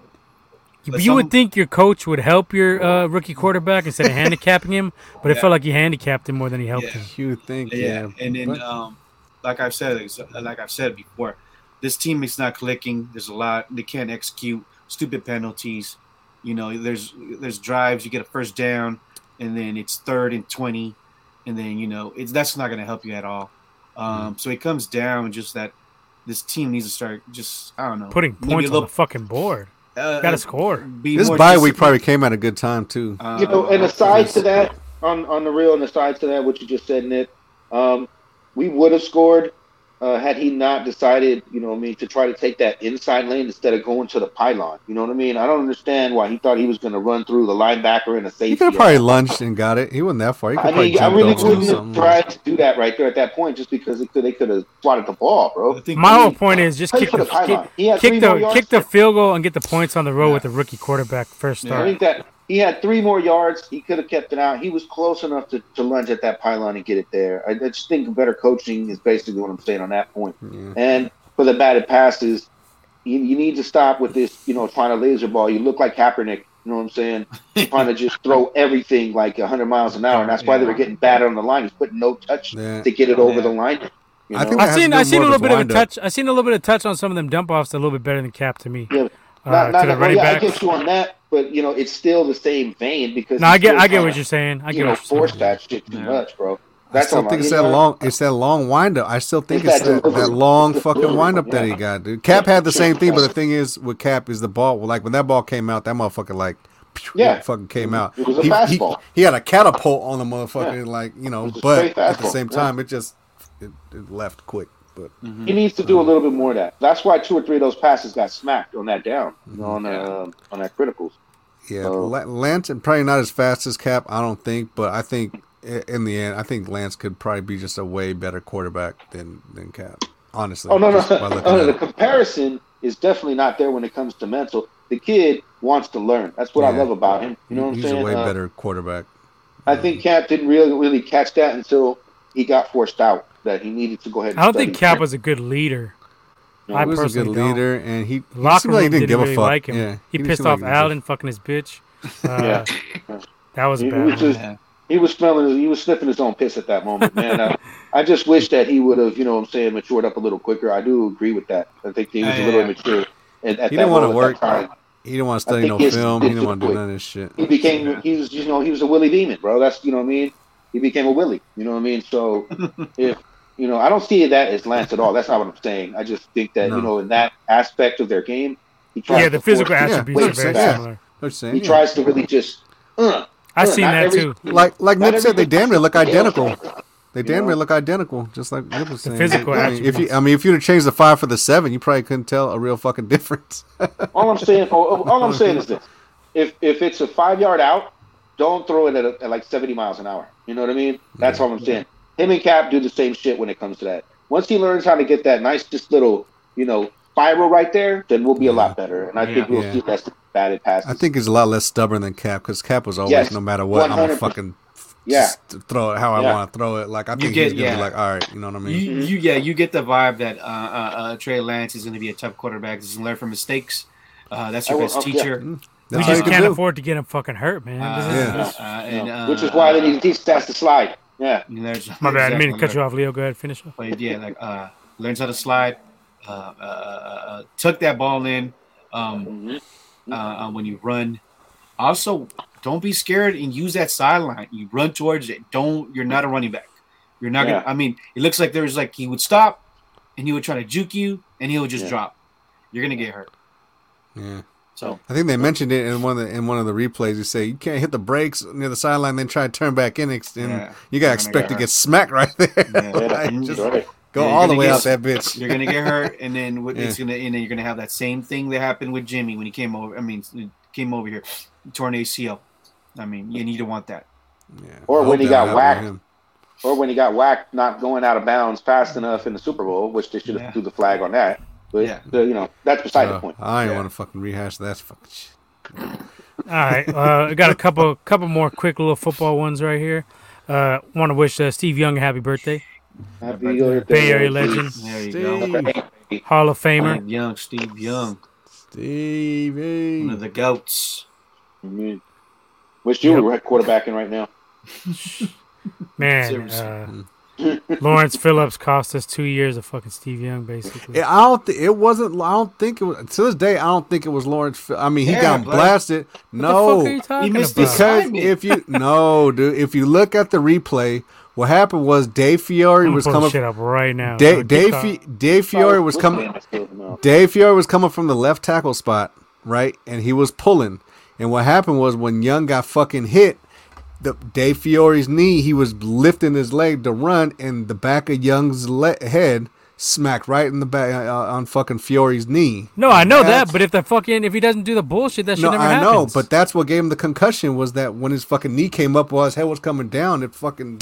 but you would think your coach would help your uh, rookie quarterback instead of *laughs* handicapping him, but it felt like he handicapped him more than he helped Yeah. him. You think, yeah, yeah. and then but- um, like I've said, like I've said before, this team is not clicking. There's a lot they can't execute. Stupid penalties. You know, there's there's drives. You get a first down, and then it's third and twenty, and then you know it's that's not going to help you at all. Um, So it comes down just that this team needs to start just I don't know Putting points a on the fucking board. uh, Got to score. This more bye week probably came at a good time too. Uh, You know, and aside to that, on on the real, and aside to that, what you just said, Nick, um, we would have scored uh, had he not decided, you know, what I mean, to try to take that inside lane instead of going to the pylon. You know what I mean? I don't understand why he thought he was going to run through the linebacker and a safety. He could have probably lunged and got it. He wasn't that far. He could I mean, I really over or wouldn't have tried to do that right there at that point, just because it could, they could have swatted the ball, bro. I think My I whole point is just kick the, the pylon. kick, He had kick three the yards kick the field goal and get the points on the road Yeah. with the rookie quarterback first Yeah. I start. think that he had three more yards. He could have kept it out. He was close enough to, to lunge at that pylon and get it there. I, I just think better coaching is basically what I'm saying on that point. Yeah. And for the batted passes, you, you need to stop with this, you know, trying to laser ball. You look like Kaepernick, you know what I'm saying? *laughs* trying to just throw everything like 100 miles an hour. And that's why they were getting batted on the line. He's putting no touch Yeah. to get it over Yeah. the line. You I know? think I that seen I seen a little bit of a wind-up. touch. I seen a little bit of touch on some of them dump offs. A little bit better than Cap to me. Yeah. Uh, not, to not, the well, running yeah, I backs. get you on that, but you know, it's still the same vein because No, I get I get what you're saying. I you get know, what you're force saying. that shit too Yeah. much, bro. I That's still all think I it's that long. It's that long windup. I still think It's it's that that, that *laughs* long fucking delivery, windup that he got, dude. Cap had the same thing, but the thing is with Cap is the ball. Like when that ball came out, that motherfucker like, Yeah. fucking came out. It was a he, he, fastball. he had a catapult on the motherfucker, like you know, It was a but at the fastball, same yeah. time, it just it, it left quick. But He needs to do a little bit more of that. That's why two or three of those passes got smacked on that down, you know, on the um, on that criticals. yeah, So- Lance and probably not as fast as Cap, I don't think, but I think in the end, I think Lance could probably be just a way better quarterback than than Cap. Honestly, Oh no, no, just by looking *laughs* no, the comparison is definitely not there when it comes to mental. The kid wants to learn. That's what I love about him. You know what I'm saying? He's saying? a way Uh, better quarterback. I think Cap didn't really really catch that until he got forced out. That he needed to go ahead. And I don't study. think Cap was a good leader. No, I he was a good personally don't. leader, and he, he Locker seemed like room he didn't, didn't give really a fuck. like him. Yeah, he didn't pissed seem like off he didn't give a Allen, fucking his bitch. *laughs* Uh, Yeah. That was a He bad was just- Yeah. he was smelling. He was sniffing his own piss at that moment, man. I, I just wish that he would have, you know, what I'm saying, matured up a little quicker. I do agree with that. I think he was Yeah, a little yeah. immature. And at He didn't wanna moment, at that work. time. He didn't want to study no his- film. He didn't want to do none of this shit. He became. He was, you know, he was a willy demon, bro. That's, you know what I mean. He became a willy. You know what I mean. So *laughs* if you know, I don't see that as Lance at all. That's not what I'm saying. I just think that No. you know, in that aspect of their game, he tries. Yeah, the physical force- attributes are very yeah. similar. What you saying? He Yeah. tries to really just. Uh, I uh, seen that every- too. *laughs* Like like Not Nip said, they damn near look *laughs* identical. They damn know? near look identical, just like Nip was saying. The physical I mean, if you, attributes. I mean, if you'd have changed the five for the seven, you probably couldn't tell a real fucking difference. *laughs* All I'm saying, all, all I'm saying is this: if if it's a five yard out, don't throw it at, a, at like 70 miles an hour. You know what I mean? That's all I'm saying. Him and Cap do the same shit when it comes to that. Once he learns how to get that nice, just little, you know, spiral right there, then we'll be a lot better. And I think we'll Yeah. see less batted passes. I think he's a lot less stubborn than Cap because Cap was always, Yes, no matter what, I'm gonna fucking Yeah. just throw it how I Yeah. want to throw it. Like I You think get- he's gonna yeah. be like, all right, you know what I mean? You, you, yeah, you get the vibe that uh, uh, uh, Trey Lance is going to be a tough quarterback. He's going to learn from mistakes. Uh, that's your I will- best oh, yeah. teacher. We That's all just can can't do. afford to get him fucking hurt, man. Uh, is- Yeah. uh, and, know, uh, which is why they need to teach stats to slide. Yeah. and there's- *laughs* My bad. I mean to cut you off, Leo. Go ahead, finish up. But yeah, like uh, learns how to slide, uh, uh, uh, uh, tuck that ball in um, Mhm. uh, uh, when you run. Also, don't be scared and use that sideline. You run towards it. Don't. You're not a running back. You're not Yeah. gonna. I mean, it looks like there's like he would stop, and he would try to juke you, and he would just Yeah. drop. You're gonna get hurt. Yeah. So I think they mentioned it in one of the in one of the replays. You say you can't hit the brakes near the sideline, then try to turn back in, and Yeah. you gotta expect get to hurt. get smacked right there. Yeah. *laughs* Like, Mhm. just Right. go Yeah, all the way get- out that bitch. you're gonna get hurt, and then *laughs* what it's gonna and then you're gonna have that same thing that happened with Jimmy when he came over. I mean, came over here, torn ACL. I mean, you need to want that. Yeah. Or when he got whacked. him. Or when he got whacked not going out of bounds fast enough in the Super Bowl, which they should have Yeah. threw the flag on that. But Yeah. the, you know, that's beside the Uh, point. I ain't Yeah. want to fucking rehash that fucking shit. All right, uh, I got a couple, couple more quick little football ones right here. Uh, want to wish uh, Steve Young a happy birthday, Happy birthday, Bay Area legend, There you go. Steve, Hall of Famer. Steve Young, Steve Young, Stevie. one of the goats. Mhm. Wish you Yep. were quarterbacking right now. Man, uh, Lawrence Phillips cost us two years of fucking Steve Young, basically. I don't. Th- it wasn't. I don't think it was. To this day, I don't think it was Lawrence. Phil- I mean, he Yeah, got but- blasted. What No, the fuck are you talking missed about? because if you no, dude, if you look at the replay, what happened was Dave Fiore I'm was coming. shit up right now. Dave, Keep Dave. Fi- Dave Fiore was coming. the name of the field? Dave Fiore was coming from the left tackle spot, right? And he was pulling. And what happened was when Young got fucking hit, the Dave Fiore's knee, he was lifting his leg to run, and the back of Young's le- head smacked right in the back uh, on fucking Fiore's knee. No, I know that, but if the fucking if he doesn't do the bullshit, that shit No, never I happens. I know, but that's what gave him the concussion was that when his fucking knee came up while his head was coming down, it fucking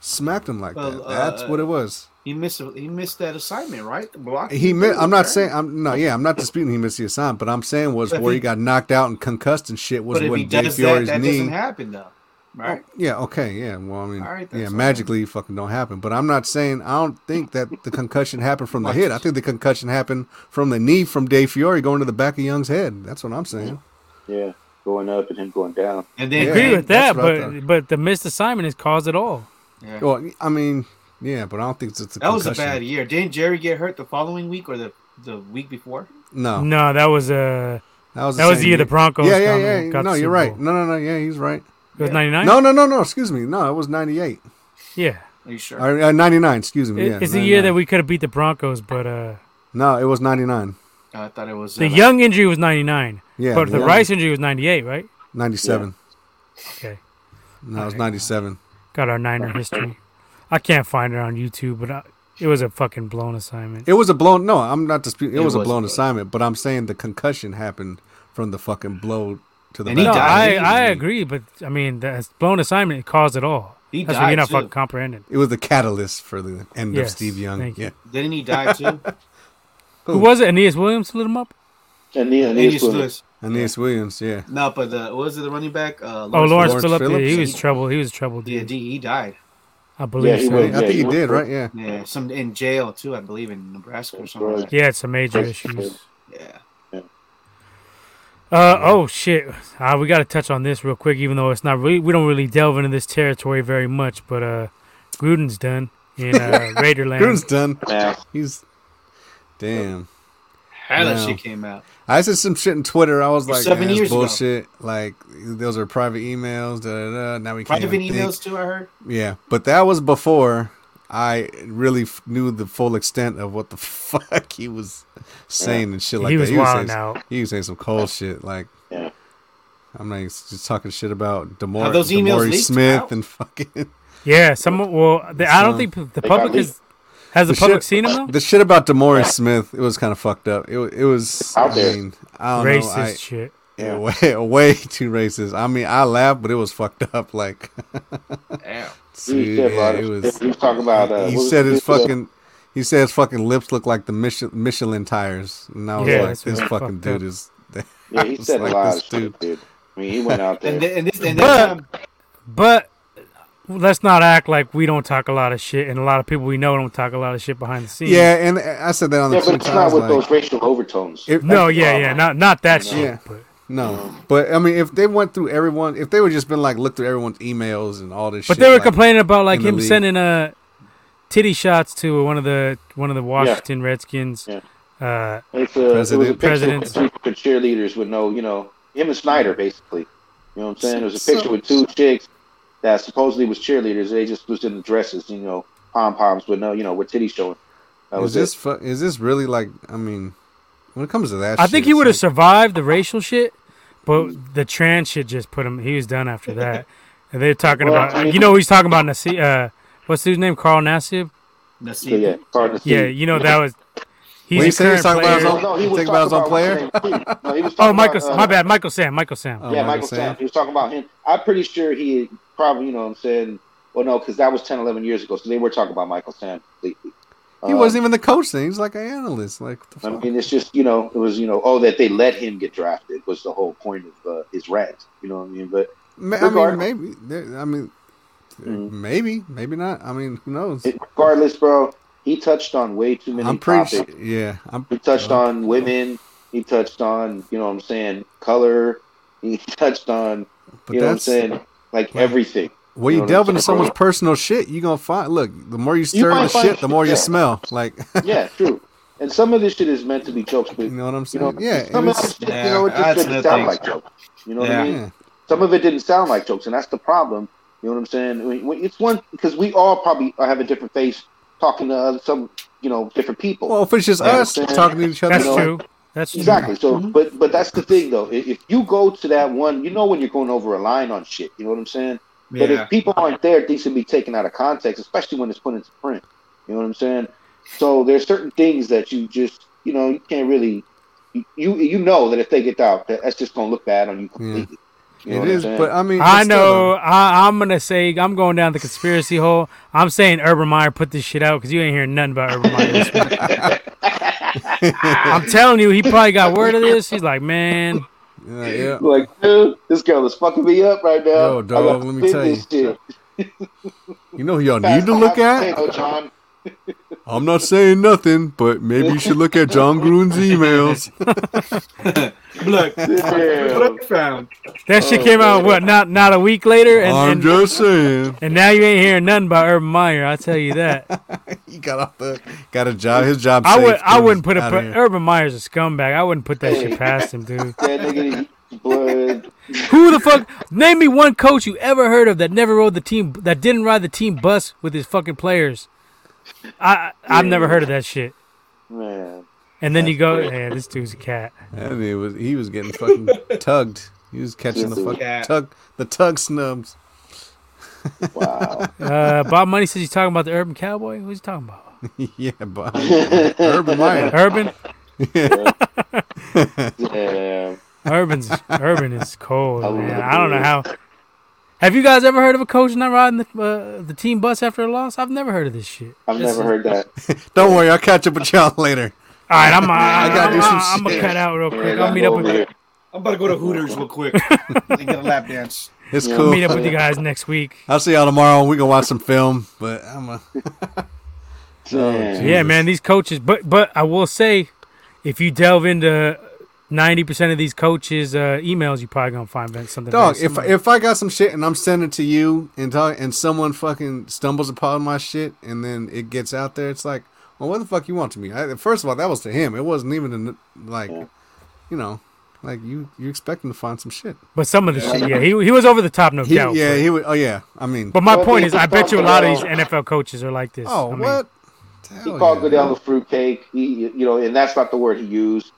smacked him like Well, that. That's uh, what it was. He missed. He missed that assignment, right? Block. He mi- I'm not saying I'm no yeah I'm not disputing he missed the assignment, but I'm saying was But where he, he- got knocked out and concussed and shit was But if when Dave does that, Fiore's that knee. doesn't happen though, right? Oh, yeah, okay, yeah. Well, I mean, All right, yeah, that's all magically fucking don't happen. But I'm not saying I don't think that the concussion happened from the Watch hit. I think the concussion happened from the knee from Dave Fiore going to the back of Young's head. That's what I'm saying. Yeah, going up and him going down. And then Yeah. agree with that, that's but thought. but the missed assignment has caused it all. yeah. Well, I mean, yeah, but I don't think it's a that was a bad year. Didn't Jerry get hurt the following week or the the week before? No, No, that was uh that was that was the year the Broncos. Yeah, yeah, got- yeah. got No, you're right. No, no, no. Yeah, he's right. It was ninety nine. No, no, no, no. Excuse me. No, it was 98. yeah, Are you sure? Or, uh, 99. Excuse me. It- yeah, it's the year that we could have beat the Broncos, but uh No, it was 99. I thought it was uh, the Young injury was ninety nine, Yeah, but the yeah. Rice injury was ninety eight, right? 97. Okay, No, it was Alright. 97. got our Niner history. I can't find it on YouTube, but I, it was a fucking blown assignment. It was a blown. No, I'm not disputing. It, It was, a blown blown. assignment, but I'm saying the concussion happened from the fucking blow to the And he no, died. I, I agree, but I mean the blown assignment caused it all. He That's what you're died not too. fucking comprehending. It was the catalyst for the end Yes, of Steve Young. thank you. Yeah. Didn't he die too? *laughs* Who was it? Aeneas Williams lit him up. And Neil, Aeneas Neil Lewis. Aeneas Williams, yeah. No, but the what was it the running back? Uh, Oh, Lawrence Lawrence Lawrence Phillip, yeah, he Phillips? was trouble. He was trouble. Yeah, Dude. D, he died. I believe Yeah, he so. was. I think Yeah, he he did, right? Yeah. Yeah, some in jail too, I believe, in Nebraska or That's something. right. Like that. He had some major Yes, issues. Yeah. Uh oh shit! Uh, we got to touch on this real quick, even though it's not really we don't really delve into this territory very much. But uh, Gruden's done in uh, *laughs* Raiderland. Gruden's done. Yeah. He's damn. How that Wow. shit came out. I said some shit in Twitter. I was like, seven man, that's years ago. bullshit. Like those are private emails. Da, da, da. Now we can't Private emails think. too. I heard. Yeah, but that was before I really f- knew the full extent of what the *laughs* fuck he was saying and shit like he that. was he was wild saying, now. He was saying some cold shit. Like, Yeah. I'm like just talking shit about Demore, those emails Demore Smith out? and fucking. *laughs* Yeah, some well, the, I don't think the public got has has the, The public shit- seen him though. The shit about Demore Smith, it was kind of fucked up. It it was Out I there. mean, I don't Racist know. I, shit. yeah, way *laughs* way too racist. I mean, I laughed, but it was fucked up. Like, Damn. Dude, He said yeah, it was. He was talking about. Uh, he said his fucking. He said his fucking lips look like the Michelin, Michelin tires, and I was Yeah, like, "This really fucking fucked up. dude is." *laughs* Yeah, he said like, a lot of shit, dude- dude. I mean, he went out there. And, th- and this and But- time, But let's not act like we don't talk a lot of shit, and a lot of people we know don't talk a lot of shit behind the scenes. Yeah, and I said that on the yeah, but it's not with like, those racial overtones. if- No, yeah, yeah, not not that shit. Yeah. But no, um, but I mean, if they went through everyone, if they would just been like look through everyone's emails and all this, but shit, they were like, complaining about like him sending a titty shots to one of the one of the Washington Redskins. Yeah. Uh, It's a, it was a President- picture Presidents. with two cheerleaders with no, you know, him and Snyder basically. You know what I'm saying? There was a So- picture with two chicks that supposedly was cheerleaders. They just was in the dresses, you know, pom poms with no, you know, with titties showing. That Is was this fu- is this really like? I mean, when it comes to that, I think he would have like- survived the racial shit, but the trans shit just put him. He was done after that. *laughs* And they're talking Well, about, I mean- you know, who he's talking about Nassib. Uh, what's his name? Carl Nassib. let's yeah, hard to see. Yeah, you know that was. He's What a you? He's current talking about his own- No, no, he was talking about his own player? what's his name? No, he was Oh, Michael. about, uh, my bad. Michael Sam. Michael Sam. Oh, yeah, Michael Michael Sam. Sam. He was talking about him. I'm pretty sure he probably, you know what I'm saying? Well, no, because that was 10, 11 years ago. So they were talking about Michael Sam completely. He Um, wasn't even the coach thing. He's like an analyst. Like, I mean, it's just you know, it was you know, oh, that they let him get drafted was the whole point of uh, his rant. You know what I mean? But I mean, maybe. I mean, Mhm. maybe, maybe not. I mean, who knows? it, regardless, bro, he touched on way too many I'm pretty sure. Yeah, I'm. He touched on women. He touched on you know what I'm saying color. He *laughs* touched on you know what I'm saying Like, everything. When you you know delve into saying, someone's personal shit, you gonna find. Look, the more you stir might the find shit, the more shit, you smell. Like, *laughs* Yeah, true. And some of this shit is meant to be jokes, but you know what I'm you saying? know, yeah, some of this shit, Yeah, you know, it just didn't sound thing. like jokes. You know what I mean? some of it didn't sound like jokes, and that's the problem. You know what I'm saying? I mean, It's one because we all probably have a different face talking to other, some, you know, different people. Well, if it's just Yeah, us talking to each other, That's you know, true. That's true. exactly. So, Mm-hmm. but but that's the thing, though. If if you go to that one, you know when you're going over a line on shit. You know what I'm saying? But Yeah. if people aren't there, things can be taken out of context, especially when it's put into print. You know what I'm saying? So there's certain things that you just, you know, you can't really, you you know that if they get out, that- that's just gonna look bad on you completely. You know it what I'm is. saying? But I mean, I but still, know. I, I'm gonna say I'm going down the conspiracy hole. I'm saying Urban Meyer put this shit out because you ain't hearing nothing about Urban Meyer. This week. *laughs* I'm telling you, he probably got word of this. He's like, man, Yeah, yeah. *laughs* like, dude, this girl is fucking me up right now. Yo, dog, let me tell you. You know who y'all need to look at? Jon. *laughs* I'm not saying nothing, but maybe you should look at Jon Gruden's emails. *laughs* Look, Damn. what I found. that shit came out what not not a week later, and I'm and, just saying. and now you ain't hearing nothing about Urban Meyer. I tell you that. *laughs* He got off the got a job. His job. I would. I wouldn't put a put. Urban Meyer's a scumbag. I wouldn't put that shit past him, dude. *laughs* That nigga, blood. Who the fuck? Name me one coach you ever heard of that never rode the team that didn't ride the team bus with his fucking players. I I've never heard of that shit. Man. And then you go, That's yeah, this dude's a cat. And he was he was getting fucking *laughs* tugged. He was catching the Yes, fuck yeah. tug the tug snubs. Wow. Uh, Bob Money says he's talking about the Urban Cowboy. Who's he talking about? *laughs* yeah, but Urban Meyer. Urban. *laughs* Yeah. Urban's Urban is cold, I man. I don't know how. Have you guys ever heard of a coach not riding the uh, the team bus after a loss? I've never heard of this shit. I've This never is- heard that. *laughs* Don't worry, I'll catch up with y'all later. All right, I'm. Uh, I I gotta do some I'm gonna shit. cut out real quick. Man, I'll I'm meet up with. Here. I'm about to go to Hooters real quick *laughs* and get a lap dance. It's Yeah. cool. meet up with you guys next week. I'll see y'all tomorrow. We can watch some film, but I'm a. *laughs* Man. Yeah, man, these coaches. But but I will say, if you delve into ninety percent of these coaches' uh, emails, you probably gonna find something. Dog, if if I got some shit and I'm sending it to you and talk, and someone fucking stumbles upon my shit and then it gets out there, it's like, well, what the fuck you want to me? I, first of all, that was to him. It wasn't even in, like, Yeah. you know, like you you expect him to find some shit. but some of the shit, yeah, he he was over the top, no He, doubt. yeah, but, he would. Oh yeah, I mean, but my Well, point is, I bet you a lot of these NFL coaches are like this. oh I mean, what? He called yeah. Goodell a fruitcake. He, you know, and that's not the word he used.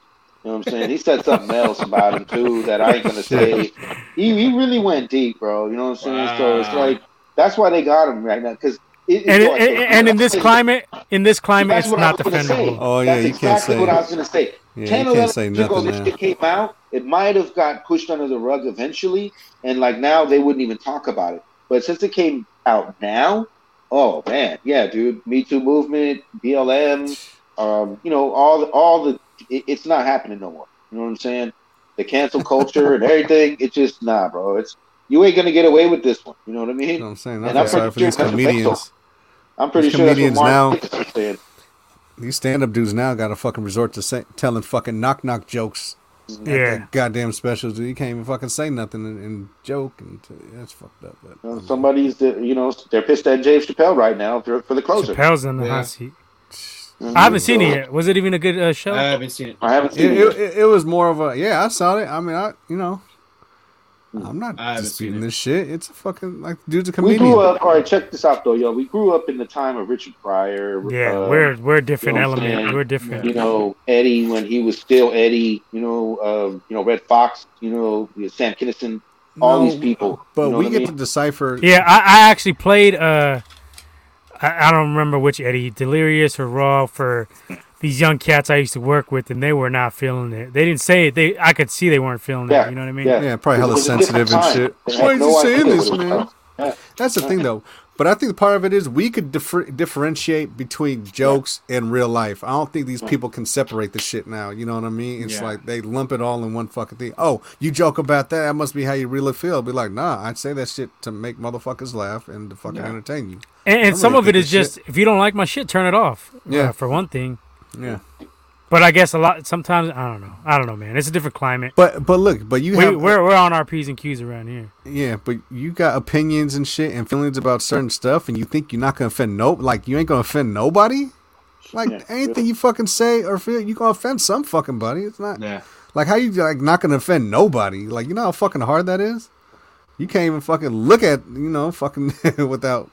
You know what I'm saying? He said something else about him too that I ain't gonna *laughs* say. He he really went deep, bro. You know what I'm saying? So it's like that's why they got him right now because. It, And, it- and, and in this climate, in this climate, That's it's not was defendable. Oh, yeah, That's you can't exactly say- what I was gonna say. Yeah, 10, you 11 can't say years ago, nothing this shit came out. It might have got pushed under the rug eventually, and like now they wouldn't even talk about it. But since it came out now, oh man, yeah, dude, Me Too movement, BLM, um, you know, all all the, it, it's not happening no more. You know what I'm saying? The cancel culture and everything. It's just nah, bro. It's you ain't gonna get away with this one. You know what I mean? You know what I'm saying? I And feel I'm sorry for pretty these sure that's what they comedians. I'm pretty These sure comedians now- said. These stand-up dudes now got to fucking resort to say, telling fucking knock-knock jokes. Yeah. goddamn specials. You can't even fucking say nothing and, and joke, and t- that's fucked up. But You know, somebody's, the, you know, they're pissed at Dave Chappelle right now for, for the closer. Chappelle's in the Yeah. hot seat. Mhm. I haven't seen it yet. Was it even a good uh, show? I haven't seen it. I haven't it, seen it. it, it, it was more of a yeah. I saw it. I mean, I you know, I'm not I haven't disputing seen this shit. It's a fucking like dude's a comedian. we comedian. grew up. All right, check this out though, yo. We grew up in the time of Richard Pryor. yeah, uh, we're we're a different you know element. We're different. you know Eddie when he was still Eddie. You know, um, you know Redd Foxx. You know Sam Kinison. All No, these people. but you know we get I to decipher. Yeah, I, I actually played. Uh, I, I don't remember which Eddie, Delirious or Raw, for these young cats I used to work with, and they were not feeling it. They didn't say it. They, I could see they weren't feeling Yeah, it. You know what I mean? yeah. Yeah, probably hella was a different sensitive and shit. Why is no he idea saying this, man? Yeah. That's the thing, though. But I think the part of it is we could differ- differentiate between jokes and real life. I don't think these people can separate the shit now. You know what I mean? It's Yeah. like they lump it all in one fucking thing. Oh, you joke about that? That must be how you really feel. Be like, nah, I'd say that shit to make motherfuckers laugh and to fucking Yeah. entertain you. And, and some really of it is thinking just if you don't like my shit, turn it off. Yeah. uh, for one thing. Yeah. But I guess a lot. Sometimes I don't know. I don't know, man. It's a different climate. But but look, but you We, have we're we're on our p's and q's around here. yeah, but you got opinions and shit and feelings about certain stuff, and you think you're not gonna offend no, like you ain't gonna offend nobody. Like Yeah. anything you fucking say or feel, you gonna offend some fucking buddy. It's not Yeah. like how you like not gonna offend nobody. Like you know how fucking hard that is. You can't even fucking look at you know fucking *laughs* without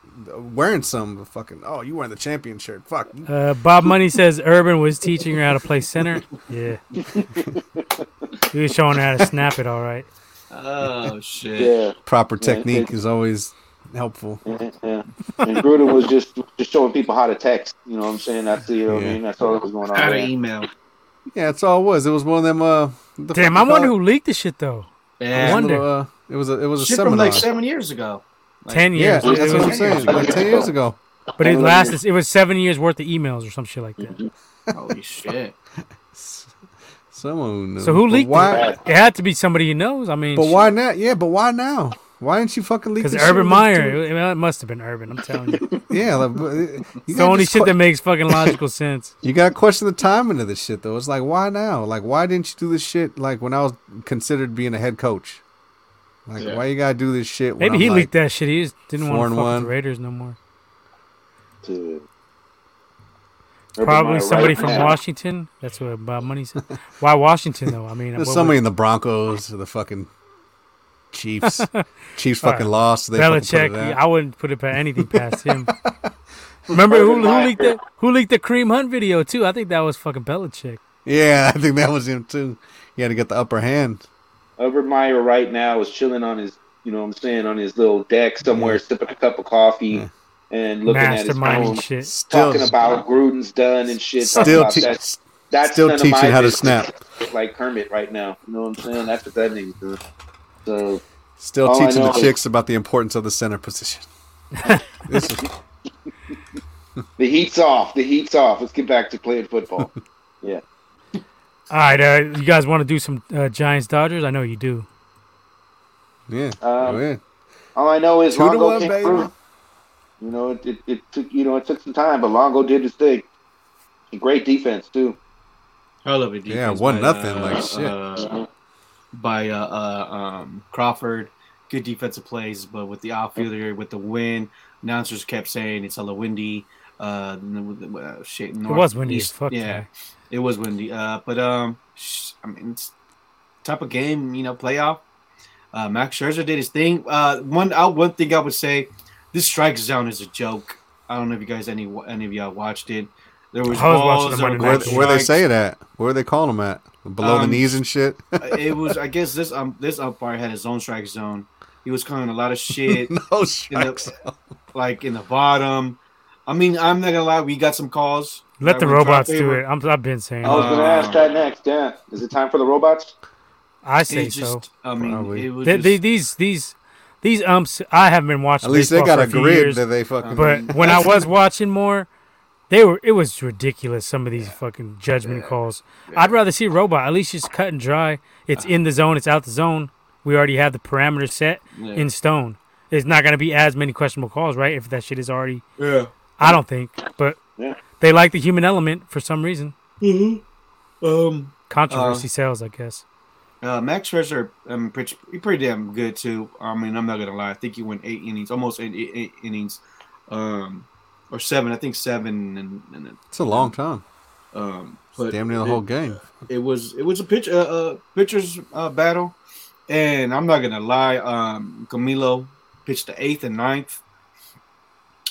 wearing some fucking. Oh, you wearing the champion shirt? Fuck. Uh, Bob Money says Urban was teaching her how to play center. Yeah, *laughs* he was showing her how to snap it. All right. Oh shit. Yeah. Proper Yeah, technique it- is always helpful. Yeah, yeah. And Gruden was just just showing people how to text. You know what I'm saying? That's you know what I mean. That's all that was going on. How to email. Yeah, that's all it was. It was one of them. Uh, the Damn, I wonder who leaked the shit though. it? Yeah. It was a wonder. little, uh, it was a it was a Shit from seminar. like seven years ago. Like, Ten yeah, years. that's what I'm saying. Like ten years ago. but it lasted. It was seven years worth of emails or some shit like that. Holy shit. *laughs* Someone who knew. So who But leaked why, it? It had to be somebody he knows. I mean, But why not? Yeah, but why now? Why didn't you fucking leak? Because Urban Meyer. the It, it must have been Urban. I'm telling you. *laughs* Yeah, like, uh, you It's the only shit que- that makes fucking logical *laughs* sense. You got to question the timing of this shit, though. It's like, why now? Like, why didn't you do this shit like when I was considered being a head coach? Like, Yeah. why you gotta do this shit? When Maybe I'm he like, leaked that shit. He just didn't want and to fuck with one. the Raiders no more. To- Urban Probably somebody right from now. Washington. That's what Bob Money said. Why Washington though? I mean, There's somebody would- in the Broncos or the fucking Chiefs. *laughs* Chiefs fucking Alright. lost. So they fucking Belichick. put it out. I wouldn't put it pa- anything past him. *laughs* Remember who, who leaked the who leaked the Kareem Hunt video too? I think that was fucking Belichick. Yeah, I think that was him too. He had to get the upper hand. Urban Meyer right now is chilling on his, you know what I'm saying, on his little deck somewhere, sipping a cup of coffee Yeah. and looking at his phone, Masterminding shit. Still, talking about Gruden's done and shit. still, about te- that. That's still teaching how to snap. Like Kermit right now. You know what I'm saying? That's what that nigga's doing. So Still teaching the know is- chicks about the importance of the center position. *laughs* Is- *laughs* the heat's off. The heat's off. Let's get back to playing football. *laughs* Yeah. All right, uh, you guys want to do some uh, Giants Dodgers? I know you do. Yeah. Um, Go ahead. All I know is Two Longo one, came baby. through. You know, it, it, it took you know it took some time, but Longo did his thing. Great defense too. I love it. defense. Yeah, one by, nothing, uh, like, shit. uh, by uh, uh, um, Crawford. Good defensive plays, but with the outfielder, with the wind, announcers kept saying it's hella windy. Uh, uh, shit, north, was windy as east- fuck Yeah, today. It was windy. Uh, but um, I mean, it's type of game, you know, playoff. Uh, Max Scherzer did his thing. Uh, one, uh, one thing I would say, this strike zone is a joke. I don't know if you guys any any of y'all watched it. There was I was watching balls, the there were Where, where they strikes. say it at? Where they call them at? Below the Um, knees and shit. *laughs* it was I guess this um this umpire had his own strike zone. He was calling a lot of shit *laughs* no strikes. like in the bottom. I mean, I'm not gonna lie, we got some calls. Let the went to our robots do it. I'm, I've been saying. I was going to Uh, ask that next. Yeah, is it time for the robots? I say It's so. just, I mean, it was They, just, they, these these these umps. I haven't been watching. At least they got for a few grid years, that they fucking. But when I was *laughs* watching more, they were it was ridiculous. Some of these fucking judgment calls. I'd rather see a robot. At least just cut and dry. It's in the zone. It's out the zone. We already have the parameters set yeah. in stone. There's not going to be as many questionable calls, right? If that shit is already. yeah. I don't think, but Yeah. They like the human element for some reason. Um, Controversy sales, I guess. uh, Max Scherzer, um, pretty, pretty damn good too. I mean, I'm not gonna lie. I think he went eight innings, almost eight, eight, eight innings, um, or seven. I think seven, and, and it's a long time. um, but damn near the it- whole game. it was it was a pitch uh, uh pitchers uh, battle, and I'm not gonna lie. Um, Camilo pitched the eighth and ninth.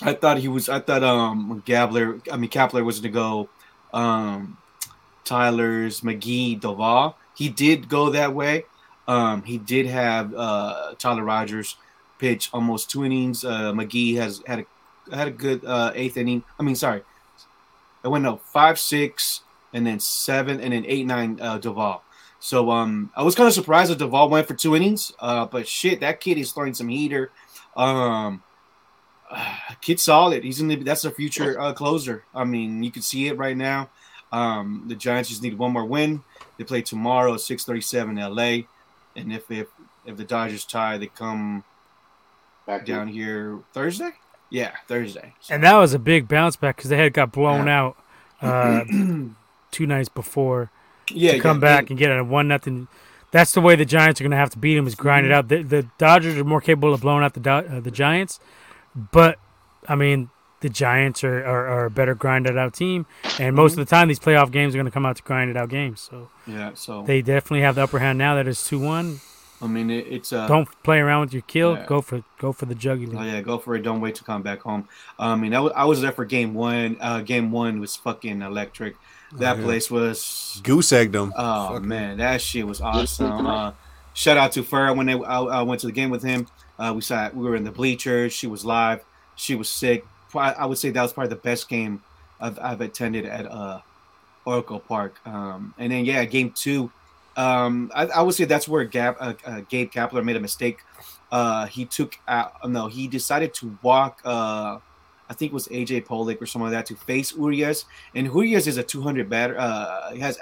I thought he was. I thought um Gabler. I mean Kapler was gonna go. Um, Tyler's McGee Doval. He did go that way. Um, he did have uh Tyler Rogers pitch almost two innings. Uh, McGee has had a had a good uh eighth inning. I mean, sorry, it went no five six and then seven, and then eight, nine, uh, Doval. So um, I was kind of surprised that Doval went for two innings. Uh, but shit, that kid is throwing some heater. Um, uh, *sighs* kid solid. He's in the. That's a future uh, closer. I mean, you can see it right now. Um, the Giants just need one more win. They play tomorrow at six thirty-seven L.A. And if if if the Dodgers tie, they come Back down here Thursday. Yeah, Thursday. And that was a big bounce back because they had got blown Yeah. out uh, *clears throat* two nights before. yeah, to come yeah, back and get a one nothing. That's the way the Giants are going to have to beat them is grind it out. The, the Dodgers are more capable of blowing out the uh, the Giants, but I mean the Giants are, are, are a better grinded out team, and most of the time these playoff games are going to come out to grinded out games. So Yeah, so they definitely have the upper hand now That is two one. I mean, it, it's uh, Don't play around with your kill. yeah. Go for go for the jugular. Oh yeah, go for it. Don't wait to come back home. I mean, I was, there for game one. Uh, game one was fucking electric. That yeah. place was. Goose egged them. Oh Fuck. man, that shit was awesome. Uh, shout out to Fur when they, I, I went to the game with him. Uh, we sat. We were in the bleachers. She was live. She was sick. I would say that was probably the best game I've, I've attended at uh, Oracle Park. Um, and then yeah, game two. Um, I, I would say that's where uh, uh, Gabe Kapler made a mistake. Uh, he took out. No, he decided to walk. Uh, I think it was AJ Pollock or something like that to face Urias, and Urias is a 200 batter. Uh, he has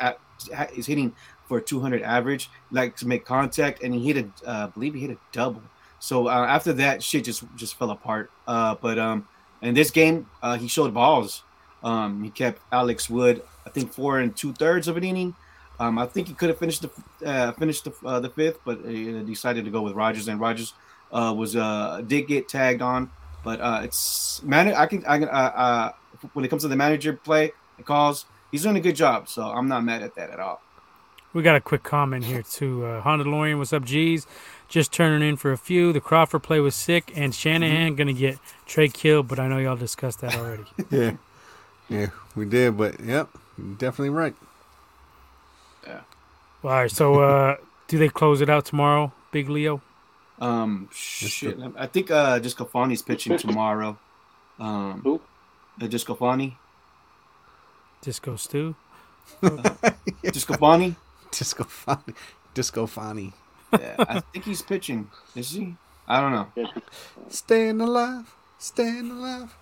is hitting for a 200 average, like to make contact, and he hit a, uh, believe he hit a double. So uh, after that, shit just just fell apart. Uh, but um, in this game, uh, he showed balls. Um, he kept Alex Wood, I think, four and two thirds of an inning. Um, I think he could have finished the uh, finished the, uh, the fifth, but he decided to go with Rogers, and Rogers uh, was uh, did get tagged on. But uh, it's man, I can I can uh, uh, when it comes to the manager play and calls, he's doing a good job. So I'm not mad at that at all. We got a quick comment here too. Uh, Honda DeLorean, what's up, G's? Just turning in for a few. The Crawford play was sick, and Shanahan gonna get Trey killed, but I know y'all discussed that already. *laughs* Yeah. Yeah, we did, but yep, definitely right. Yeah. Well, All right, so uh, do they close it out tomorrow, Big Leo? Um, shit, I think uh, DeSclafani's pitching tomorrow. Um, Who? uh, DeSclafani, Disco Stew. Discofani. Disco Fani. Disco Fani. yeah, I think he's pitching. Is he? I don't know. Staying alive. Staying alive.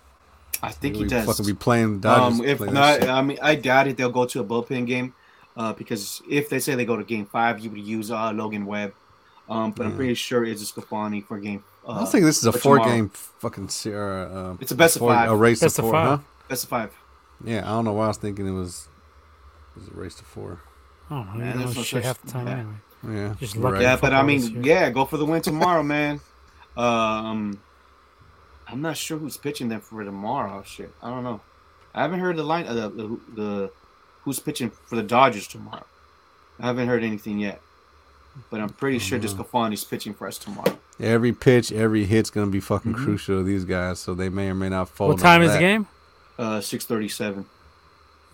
I think he We does. Fucking be playing Dodgers. Um, if play not. I mean, I doubt it. They'll go to a bullpen game, uh, because if they say they go to game five, you would use uh, Logan Webb. Um, but I'm Mm. pretty sure it's Scafani for game. Uh, I was thinking this is a four-game fucking. Uh, It's a best of five. A race Best to of four, five. huh? Best of five. Yeah, I don't know why I was thinking it was. It was a race to four. Oh, you Man, don't know there's no shit half the time yeah. anyway. Yeah, Just lucky. right. Yeah, but I mean, yeah, go for the win tomorrow, man. *laughs* Um, I'm not sure who's pitching them for tomorrow. Shit, I don't know. I haven't heard the line. Uh, the, the the who's pitching for the Dodgers tomorrow. I haven't heard anything yet, but I'm pretty sure Mm-hmm. DeSclafani's pitching for us tomorrow. Every pitch, every hit's gonna be fucking Mhm. crucial to these guys, so they may or may not fold. What time on is the game? Uh, six thirty-seven.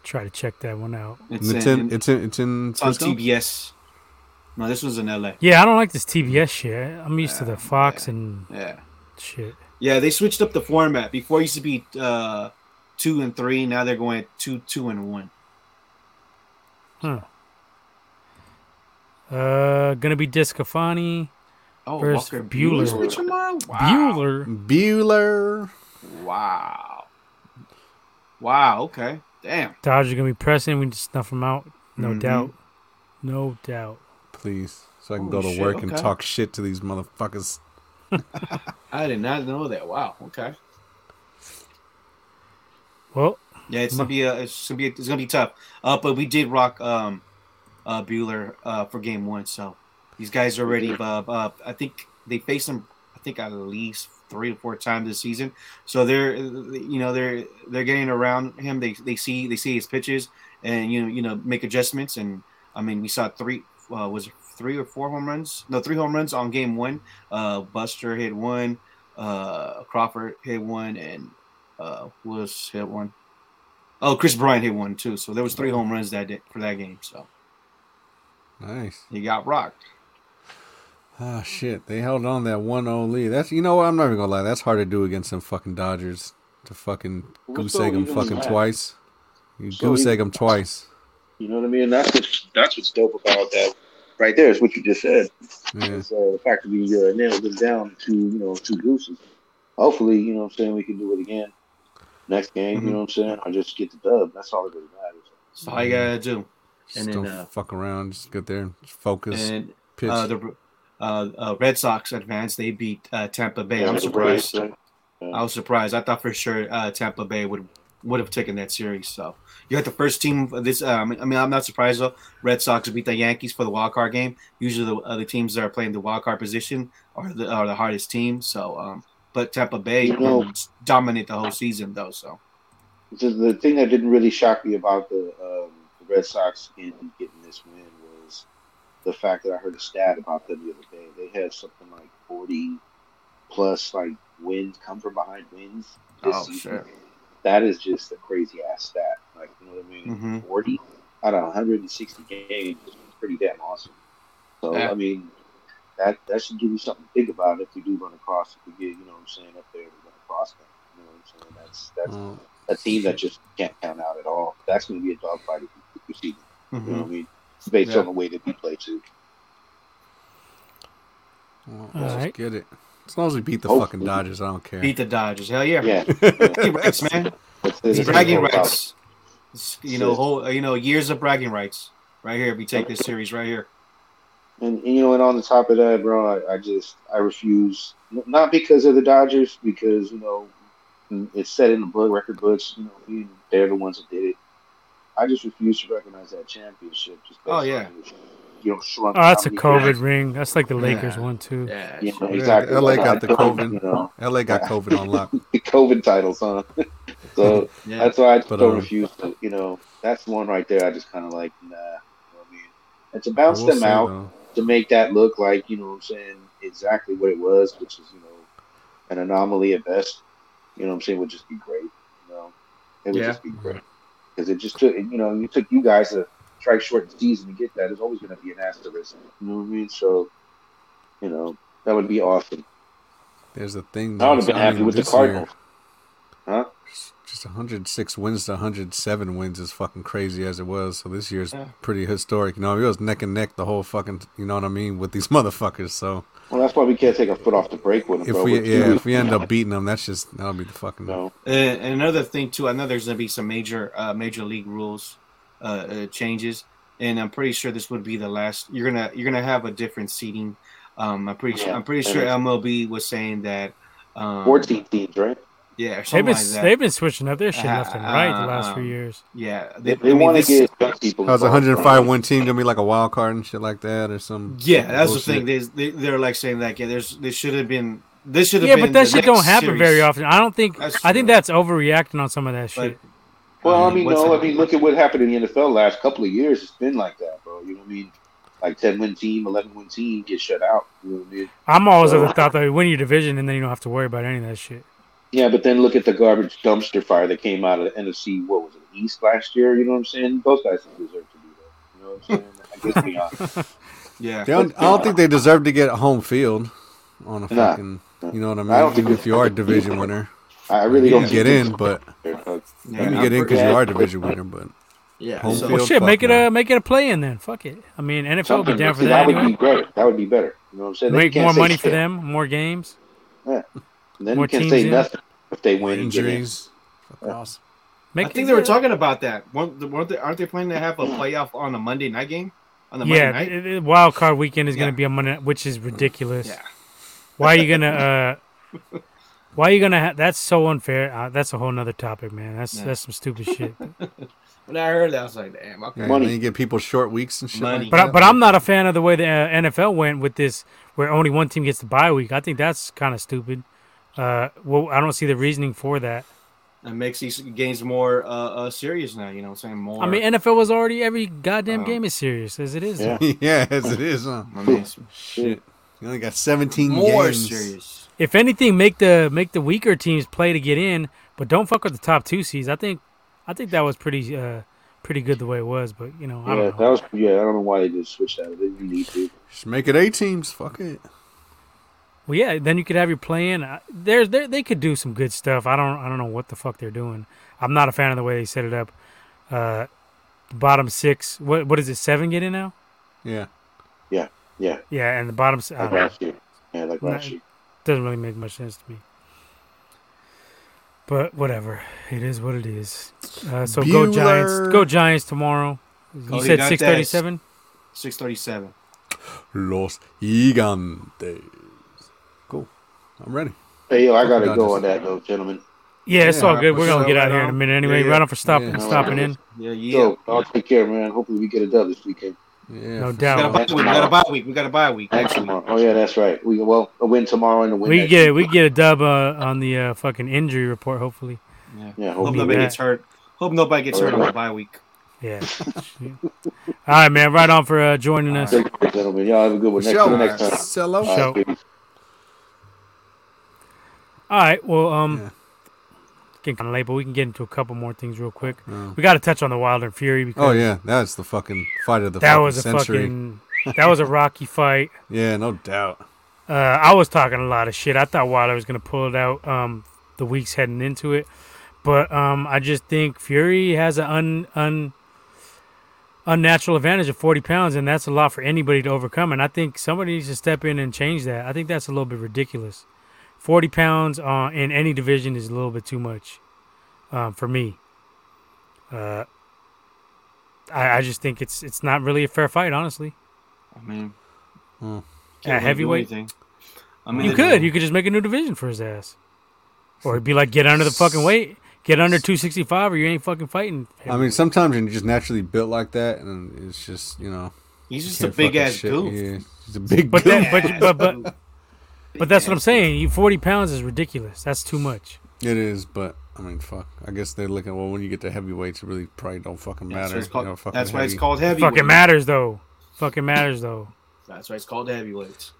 Try to check that one out. It's, It's in, in. It's in. It's in. it's on TBS. No, this was in LA. Yeah, I don't like this TBS shit. I'm used to the Fox yeah. and Yeah. shit. Yeah, they switched up the format. Before it used to be uh, two and three. Now they're going two, two and one. Huh. Uh, gonna be DeSclafani. Oh, Versus Walker Buehler. Bueller. Wow. Bueller. Bueller. Wow. Wow. Okay. Damn. Dodgers gonna be pressing. We just snuff them out. No Mhm. doubt. No doubt. Please, so I can Holy go to shit, work and talk shit to these motherfuckers. *laughs* I did not know that. Wow. Okay. Well, Yeah, it's gonna be a, it's gonna be it's gonna be tough. Uh, but we did rock um, uh, Buehler uh for game one. So these guys are already. Uh, uh, I think they faced him. I think at least three to four times this season. So they're you know they're they're getting around him. They they see they see his pitches and you know you know make adjustments. And I mean we saw three uh, was three or four home runs? No, three home runs on game one. Uh, Buster hit one. Uh, Crawford hit one, and uh, was hit one. Oh, Kris Bryant hit one too. So there was three home runs that day for that game. So Nice. he got rocked. Ah shit, they held on that one zero lead. That's you know what? I'm not even gonna lie. That's hard to do against some fucking Dodgers. To fucking Who's goose egg them fucking matched? twice. You So goose egg them twice. You know what I mean? That's what's that's what's dope about that. Right there is what you just said. Yeah. It's uh, the fact that we uh, nailed them down to you know two gooses. Hopefully, you know what I'm saying we can do it again next game. Mhm. You know what I'm saying? Or just get the dub. That's all that really matters. That's all you gotta do. Just And then, don't uh, fuck around. Just get there and just focus. And pitch. uh, the uh, uh, Red Sox advanced. They beat uh, Tampa Bay. Yeah, I'm the surprised. Braves, I was surprised. I thought for sure uh, Tampa Bay would would have taken that series. So you got the first team of this. Um, I mean, I'm not surprised though. Red Sox beat the Yankees for the wild card game. Usually, the other teams that are playing the wild card position are the are the hardest team. So, um, but Tampa Bay You know- dominate the whole season though. So The, the thing that didn't really shock me about the, um, the Red Sox in getting this win was the fact that I heard a stat about them the other day. They had something like 40 plus like wins come from behind wins. this Oh, season. sure. That is just a crazy ass stat. Like, you know what I mean? Mhm. 40 out of 160 games is pretty damn awesome. So, Yeah. I mean, that that should give you something to think about if you do run across, if we get, you know what I'm saying, up there to run across them. You know what I'm saying? That's, that's Oh, a team that just can't count out at all. That's going to be a dogfight if you, if you see them. You know mhm. what I mean? It's based Yeah. on the way that we play too. well, let's right. get it. As long as we beat the Hopefully. fucking Dodgers, I don't care. beat the Dodgers. Hell yeah, Yeah. bragging rights, man. *laughs* That's, It's that's bragging rights. It's, you know, whole you know years of bragging rights right here. If we take this series right here. And, and, you know, and on the top of that, bro, I, I just I refuse. Not because of the Dodgers, because you know mm, it's set in the book, record books. You know, they're the ones that did it. I just refuse to recognize that championship. Just based Oh, on, yeah. You know, shrunk. oh, that's a how many- COVID ring. That's like the Lakers Yeah. one too. Yeah, You know, Yeah, exactly. LA got the COVID. You know, LA got *laughs* COVID on lock. the COVID titles, huh? *laughs* so yeah. that's why I just But, don't um, refuse to. You know, that's one right there. I just kind of like, nah. You know what I mean? And to bounce We'll them see, out. though. to make that look like, you know what I'm saying, exactly what it was, which is, you know, an anomaly at best, you know what I'm saying, would just be great. You know, it would Yeah. just be great. Because it just took, you know, you took you guys to strike short the season to get that. There's always going to be an asterisk. You know what I mean? So, you know, that would be awesome. There's a thing. I would have been happy with the this year- Cardinals. Huh? just 106 wins to 107 wins is fucking crazy as it was. So this year's Yeah. pretty historic. You know, it was neck and neck the whole fucking. You know what I mean with these *laughs* motherfuckers. So Well, that's why we can't take a foot off the brake with them, if bro. we We're yeah if we end up *laughs* beating them, that's just that'll be the fucking. No. And, and another thing too, I know there's gonna be some major uh, major league rules uh, uh, changes, and I'm pretty sure this would be the last. You're gonna you're gonna have a different seating. Um, I'm pretty sure Yeah. I'm pretty sure MLB was saying that. Um, 14 teams, right? Yeah, or They've been like that. they've been switching up their shit Uh, left and right the last uh, few years. yeah, They, I they mean, want to this- get young people. How's a 105 bro. win team gonna be like a wild card and shit like that or some? Yeah, that's bullshit? the thing. There's, they, they're like saying that. yeah, there's, they should have been. This should have Yeah, been. but that shit don't happen series. very often. I don't think. I think that's overreacting on some of that shit. But, Well, I um, mean, no, I mean, look at what happened in the NFL last couple of years. It's been like that, bro. You know what I mean? Like 10 win team, 11 win team get shut out. You know what I mean? I'm always So- of the thought that you win your division and then you don't have to worry about any of that shit. Yeah, but then look at the garbage dumpster fire that came out of the NFC. What was it, East last year? You know what I'm saying? Those guys don't deserve to be there. You know what I'm saying? I guess be *laughs* yeah, They don't, I don't think they deserve to get home field on a Nah. fucking. You know what I mean? I don't think Even if you are a division winner, I really you don't can get in, but yeah, you I'm get in because you are a division winner. But yeah. home so- field. Well, shit, fuck make it no. a make it a play in then. Fuck it. I mean, NFL would be down for See, that would anyway. be great. That would be better. You know what I'm saying? Make more say money for them, more games. Yeah, Then more you can teams say in. nothing if they win in. injuries. Fuck off. Make I think they were talking about that. Weren't, weren't they, aren't they planning to have a playoff on a Monday night game? On the Yeah, Monday night? it- it- wild card weekend is going to be a Monday, which is ridiculous. Yeah. Why are you gonna? uh *laughs* Why are you gonna? Ha- that's so unfair. Uh, that's a whole nother topic, man. That's Yeah. that's some stupid shit. *laughs* When I heard that, I was like, damn, okay. Yeah, Money. You get people short weeks and shit. Money. Like But I, but I'm not a fan of the way the uh, NFL went with this, where only one team gets the bye week. I think that's kind of stupid. Uh, well, I don't see the reasoning for that. It makes these games more uh, uh, serious now. You know what I'm saying? More. I mean, NFL was already every goddamn Uh, game is serious as it is. Yeah. yeah, *laughs* as it is, huh? I mean, Shit. You only got 17 more games. serious. If anything, make the make the weaker teams play to get in, but don't fuck with the top two seeds. I think, I think that was pretty uh pretty good the way it was. But you know, I Yeah, don't that was yeah. I don't know why they just switched that. They didn't need to. Just make it eight teams. Fuck it. Well, yeah, then you could have your play-in. Uh, There's there they could do some good stuff. I don't I don't know what the fuck they're doing. I'm not a fan of the way they set it up. Uh, the bottom six. What what is it? Seven get in now? Yeah. Yeah, Yeah, Yeah, and the bottom s- I like last year. Yeah, like last Nah. year. Doesn't really make much sense to me. But whatever, it is what it is. Uh, so go Giants, go Giants tomorrow. You Go said six thirty-seven. Six thirty-seven. Los Gigantes. Cool. I'm ready. Hey, yo, I gotta the go Dodgers. on that though, gentlemen. Yeah, it's Yeah, all good. We're gonna get out right here in a minute anyway. Yeah, yeah. Right on for stopping Yeah. stopping in. Yeah, yeah. So I'll take care, man. Hopefully we get a dub this weekend. Yeah. No for we, got doubt. a, bye- we got a bye week. We got a bye week next week. Oh yeah, that's right. We well a win tomorrow and a win. We next get week. we get a dub uh, on the uh, fucking injury report. Hopefully, Yeah. Yeah, Hope hopefully. nobody that. gets hurt. Hope nobody gets hurt on the bye week. yeah. *laughs* all right, man. Right on for uh, joining us. Take care, gentlemen. Y'all have a good one. Next, Show. next time. Cello. All right, All right. Well, um, Yeah. Getting kind of late, but we can get into a couple more things real quick. Oh. We got to touch on the Wilder and Fury because Oh yeah, that's the fucking fight of the that was a century. fucking *laughs* that was a rocky fight. Yeah, no doubt. Uh, I was talking a lot of shit. I thought Wilder was gonna pull it out um, the weeks heading into it, but um, I just think Fury has an un, un unnatural advantage of forty pounds, and that's a lot for anybody to overcome. And I think somebody needs to step in and change that. I think that's a little bit ridiculous. Forty pounds uh, in any division is a little bit too much um, for me. Uh, I, I just think it's it's not really a fair fight, honestly. I mean, Hmm. At can't really do heavyweight? I mean, You the- could. You could just make a new division for his ass. Or it'd be like get under the fucking weight, get under two sixty five, or you ain't fucking fighting. I mean, sometimes you're just naturally built like that, and it's just you know. He's just a big ass shit. goof. Yeah, he's a big. but goof. then, but, but but *laughs* but that's what I'm saying. You forty pounds is ridiculous. That's too much. It is, but I mean, fuck. I guess they're looking. Well, when you get to heavyweights, it really probably don't fucking matter. why it's called, you know, fucking that's why it's called heavy. Fucking matters though. Fucking matters though. That's why it's called heavyweights.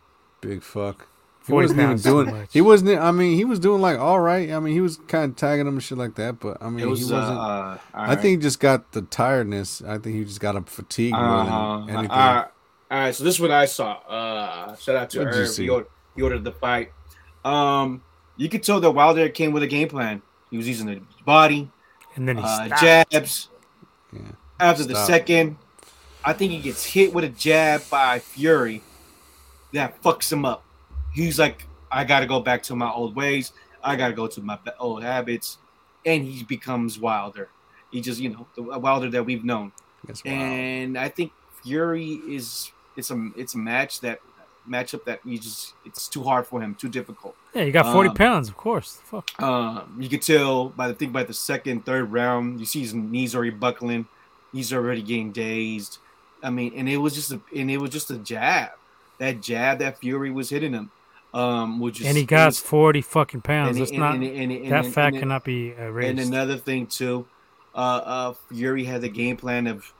big fuck. He 40 wasn't even pounds is doing. much. He wasn't. I mean, he was doing like all right. I mean, he was kind of tagging him and shit like that. But I mean, was. he Uh, wasn't. uh, I think he just got the tiredness. I think he just got a fatigue more Uh, than anything. all right, all right. So this is what I saw. Uh, shout out to What'd you Herb. see? He ordered, he ordered the fight. Um, you could tell that Wilder came with a game plan. He was using the body, And then he uh, stopped. jabs. Yeah. After the second, I think he gets hit with a jab by Fury. That fucks him up. He's like, I got to go back to my old ways. I got to go to my old habits. And he becomes Wilder. He just, you know, the Wilder that we've known. That's. And I think Fury is it's a it's a match that matchup that you just it's too hard for him, too difficult. Yeah, you got 40 Um, pounds, of course. Fuck. Um, you could tell by the think by the second, third round, you see his knees already buckling. He's already getting dazed. I mean, and it was just a and it was just a jab. That jab that Fury was hitting him. Um, which is And he got was- 40 fucking pounds. and- not. and- and- and- that fact cannot be And another thing too, uh, uh, Fury had the game plan of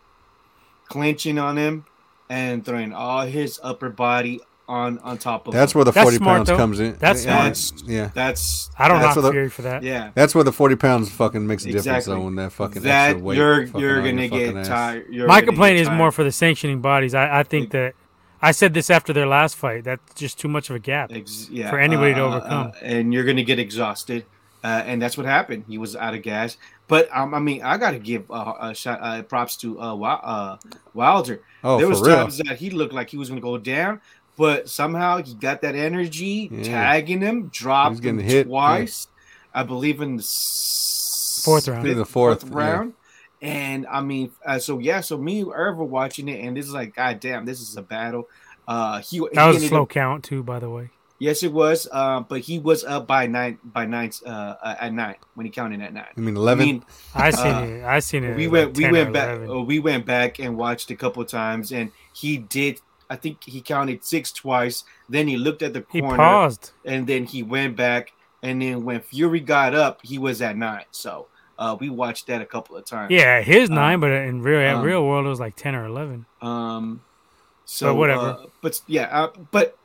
clinching on him and throwing all his upper body on on top of That's where the That's 40 smart, pounds though. comes in. That's yeah, smart. Yeah. That's I don't That's knock what Fury for that. yeah. That's where the 40 pounds fucking makes a difference, Exactly. though, when that fucking that extra weight. you're fucking you're gonna fucking get tired. My complaint is tired. more for the sanctioning bodies. I, I think that I said this after their last fight. That's just too much of a gap. Ex- yeah, for anybody to uh, uh, overcome. uh, and you're gonna get exhausted, uh, and that's what happened. He was out of gas. But um, I mean, I gotta give uh, a shot uh, props to uh, Wi- uh, Wilder. Oh, there for was real. times that he looked like he was gonna go down, but somehow he got that energy, Yeah. tagging him, dropped him hit, twice. I believe in the Fourth round. fifth- The fourth, yeah. round. And I mean, uh, so yeah, so me and Irv watching it, and this is like, god damn, this is a battle. Uh, he That he was a slow up- count too, by the way. Yes, it was. Uh, but he was up by nine by nine uh, uh, at nine when he counted at nine. I mean, I 11. mean, I seen Uh, it. I seen it. we went like we went back 11. uh, we went back and watched a couple times, and he did. I think he counted six twice. Then he looked at the He corner, paused. and then he went back. And then when Fury got up, he was at nine. So uh, we watched that a couple of times. Yeah, his Um, nine, but in real um, real world it was like ten or eleven. Um. So But whatever. uh, but yeah. Uh, but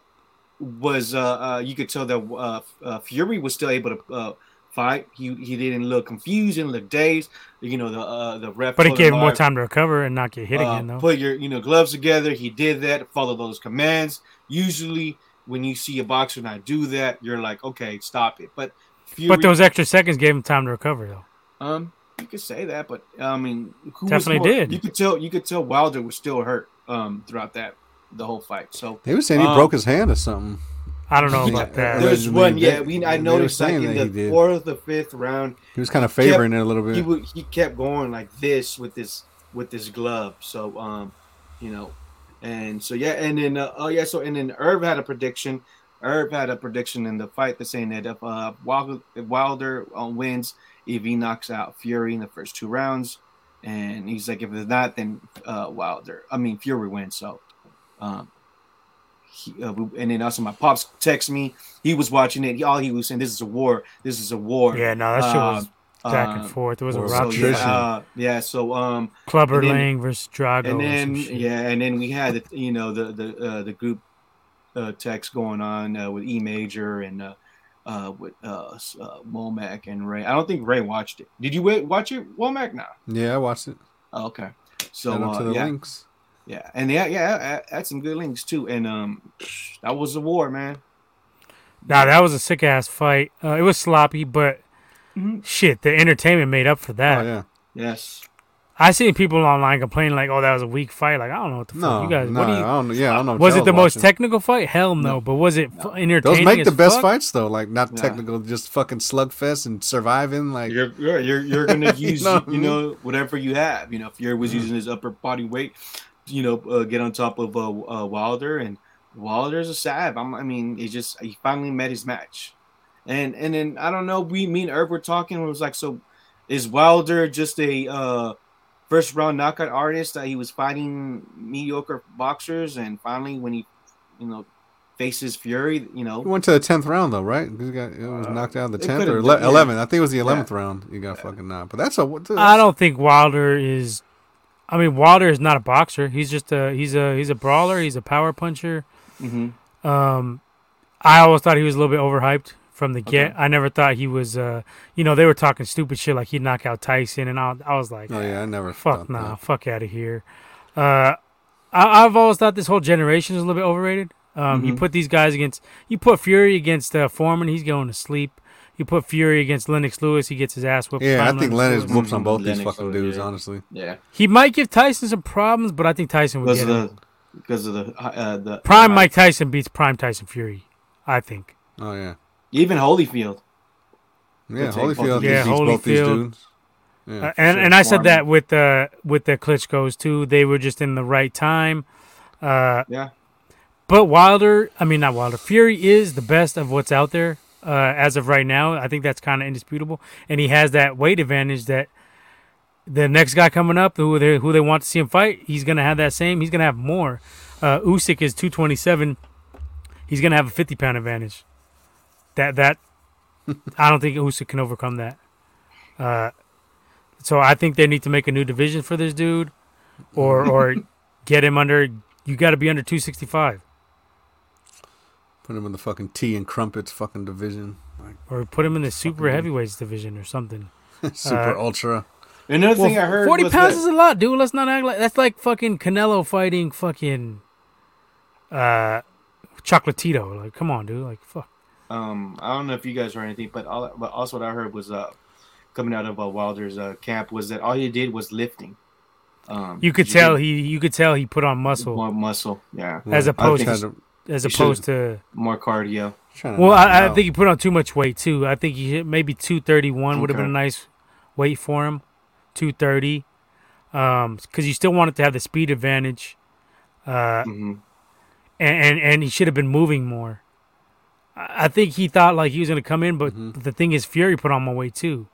was uh, uh you could tell that uh, uh Fury was still able to uh fight. He he didn't look confused, didn't look dazed. You know the uh the ref. But it gave him more time to recover and not get hit uh, again, though. Put your you know gloves together. He did that. Follow those commands. Usually, when you see a boxer not do that, you're like, okay, stop it. But Fury, But those extra seconds gave him time to recover, though. um, you could say that, but I mean, who was Definitely more- did. You could tell. You could tell Wilder was still hurt um throughout that the whole fight. So They were saying he um, broke his hand or something. I don't know Yeah, about that. There's one, they- yeah. We I noticed like in the did. fourth or fifth round, He was kind of favoring it a little bit. he would he kept going like this with this with this glove. So um, you know, and so yeah, and then uh, oh yeah, so and then Irv had a prediction. Irv had a prediction in the fight that's saying that if uh Wilder, if Wilder uh, wins, if he knocks out Fury in the first two rounds, and he's like if it's not, then uh Wilder, I mean Fury wins. So um. He, uh, and then also my pops text me. He was watching it. He, all he was saying, "This is a war. This is a war." Yeah, no, that shit was Uh, back uh, and forth. It was a or rock so, so, yeah, uh, yeah. So um, Clubber and then- Lang versus Drago. and then yeah, and then we had the, you know the the uh, the group uh, text going on uh, with E Major and uh, uh, with uh, uh, Womack and Ray. I don't think Ray watched it. Did you wait, watch it, Womack? No. yeah, I watched it. Oh, okay. So uh, to the yeah, links. Yeah, and yeah, yeah, I, I had some good links too. And um, *sniffs* that was a war, man. Nah, that was a sick ass fight. Uh, it was sloppy, but Mhm. shit, the entertainment made up for that. Oh, yeah. Yes. I seen people online complaining like, "Oh, that was a weak fight." Like, I don't know what the No, fuck you guys. no, what do you? I don't, yeah, I don't know. Was it the most watching. technical fight? Hell no. But was it f- entertaining? Those make the as best fuck? fights though. Like not Yeah. technical, just fucking slugfest and surviving. Like You're you're you're, you're gonna *laughs* use know you, what I mean? know whatever you have. You know, if Fury was using his upper body weight, you know, uh, get on top of uh, uh, Wilder, and Wilder's a sab. I'm, I mean, he just he finally met his match, and and then I don't know. We me and Irv were talking. It was like, so is Wilder just a uh, first round knockout artist that he was fighting mediocre boxers, and finally when he, you know. Faces Fury, you know, he went to the tenth round though, right? He got it was Uh, knocked out in the tenth or been, yeah. eleventh. I think it was the eleventh round. You got fucking knocked. But that's a. Dude, I don't think Wilder is. I mean, Wilder is not a boxer. He's just a he's a he's a brawler. He's a power puncher. hmm Um, I always thought he was a little bit overhyped from the get. Okay. I never thought he was. Uh, you know, they were talking stupid shit like he'd knock out Tyson, and I, I was like, Oh yeah, I never. fuck nah, that. fuck out of here. Uh, I, I've always thought this whole generation is a little bit overrated. Um, You Mhm. put these guys against, you put Fury against uh, Foreman, he's going to sleep. You put Fury against Lennox Lewis, he gets his ass whooped. Yeah, I think Lennox Lewis. whoops on both these fucking Lewis, dudes. yeah. Honestly, Yeah, He might give Tyson some problems, but I think Tyson would because get of the because of the uh, the Prime Mike Tyson beats Prime Tyson Fury. I think. oh yeah, even Holyfield. yeah. We'll take both Holyfield of Yeah, both these Holyfield. dudes. Yeah, Uh, and sure. and I said that with the with the Klitschko's too. They were just in the right time. Uh, Yeah, but Wilder, I mean not Wilder. Fury is the best of what's out there uh, as of right now. I think that's kind of indisputable, and he has that weight advantage that the next guy coming up, who they who they want to see him fight, he's gonna have that same. He's gonna have more. Uh, Usyk is two twenty seven. He's gonna have a fifty pound advantage. That that *laughs* I don't think Usyk can overcome that. Uh, so I think they need to make a new division for this dude, or or *laughs* get him under. You got to be under two sixty five, put him in the fucking tea and crumpets fucking division, like or put him in the super dude. heavyweights division or something. *laughs* super Uh, ultra. another thing I heard forty was pounds that- is a lot, dude. Let's not act like that's like fucking Canelo fighting fucking uh Chocolatito. Like, come on, dude. Like, fuck. Um, I don't know if you guys heard anything, but all, but also what I heard was uh coming out of uh, Wilder's uh, camp was that all he did was lifting. Um, You could tell he you could tell he put on muscle more muscle, yeah, as opposed to- tried as he opposed to. more cardio. Well, I, I think he put on too much weight too. I think he hit maybe two thirty one would have been a nice weight for him. Two thirty, um, because you still wanted to have the speed advantage, uh, hmm and and, and he should have been moving more. I I think he thought like he was gonna come in, but Mhm. the thing is, Fury put on more weight too.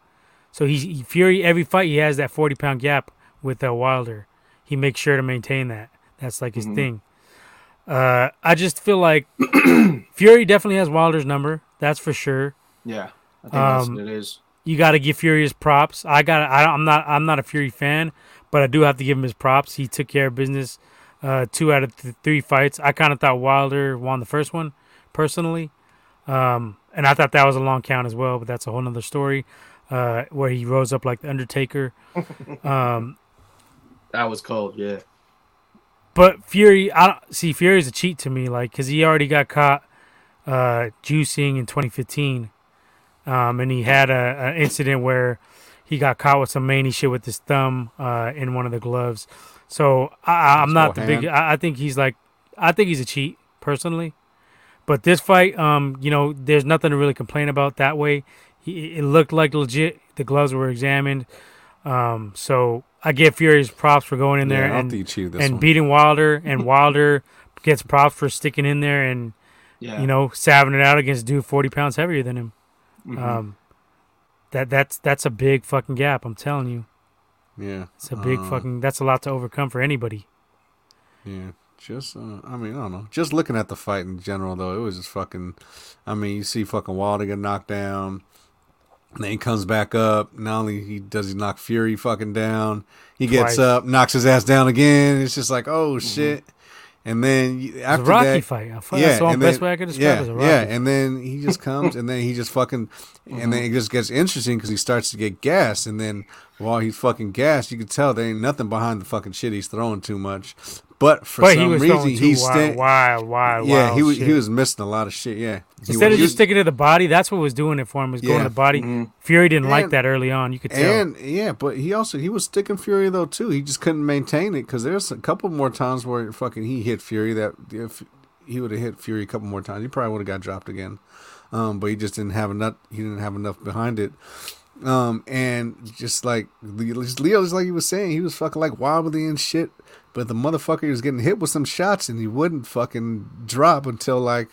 So he's he, Fury every fight he has that forty pound gap with uh, Wilder. He makes sure to maintain that. That's like his Mhm. thing. Uh, I just feel like *clears throat* Fury definitely has Wilder's number. That's for sure. Yeah, I think that's Um, what it is. You got to give Fury his props. I got. I, I'm not. I'm not a Fury fan, but I do have to give him his props. He took care of business. Uh, two out of th- three fights. I kind of thought Wilder won the first one, personally, um, and I thought that was a long count as well. But that's a whole nother story, uh, where he rose up like the Undertaker. *laughs* Um, That was cold. Yeah, But Fury, I don't see Fury's a cheat to me, like because he already got caught uh, juicing in 2015, um, and he had a an incident where he got caught with some manny shit with his thumb uh, in one of the gloves. So I, I'm not the big. I, I think he's like, I think he's a cheat personally. But this fight, um, you know, there's nothing to really complain about that way. He, it looked like legit. The gloves were examined. Um, so I give Fury's props for going in there yeah, I don't and think he cheated this and one. beating Wilder, and Wilder gets props for sticking in there and yeah. you know saving it out against a dude forty pounds heavier than him. Mhm. Um, that that's that's a big fucking gap. I'm telling you, yeah, it's a big Uh, fucking. That's a lot to overcome for anybody. Yeah, just uh, I mean I don't know. Just looking at the fight in general though, it was just fucking. I mean, you see fucking Wilder get knocked down, and then he comes back up. Not only he does he knock Fury fucking down, he gets Twice. up, knocks his ass down again. It's just like oh mm-hmm. shit. And then you- It's a Rocky that, fight. I thought that's the and best then- way I could describe yeah, it as a Rocky. Yeah, and then he just comes, and then he just fucking, and then mm-hmm. it just gets interesting because he starts to get gassed, and then while he's fucking gassed, you can tell there ain't nothing behind the fucking shit he's throwing too much. But for but some he was reason, throwing he's too wild, wild, wild, yeah, wild he was shit. he was missing a lot of shit. Yeah, Instead was- of just sticking to the body, that's what was doing it for him. Was going to the body. Mhm. Fury didn't like that early on. You could tell. And yeah, but he also he was sticking Fury though too. He just couldn't maintain it because there's a couple more times where fucking he hit Fury that if he would have hit Fury a couple more times, he probably would have got dropped again. Um, but he just didn't have enough. He didn't have enough behind it. Um, and just like Leo, just Leo, just like he was saying, he was fucking like wobbly and shit. But the motherfucker was getting hit with some shots and he wouldn't fucking drop until like.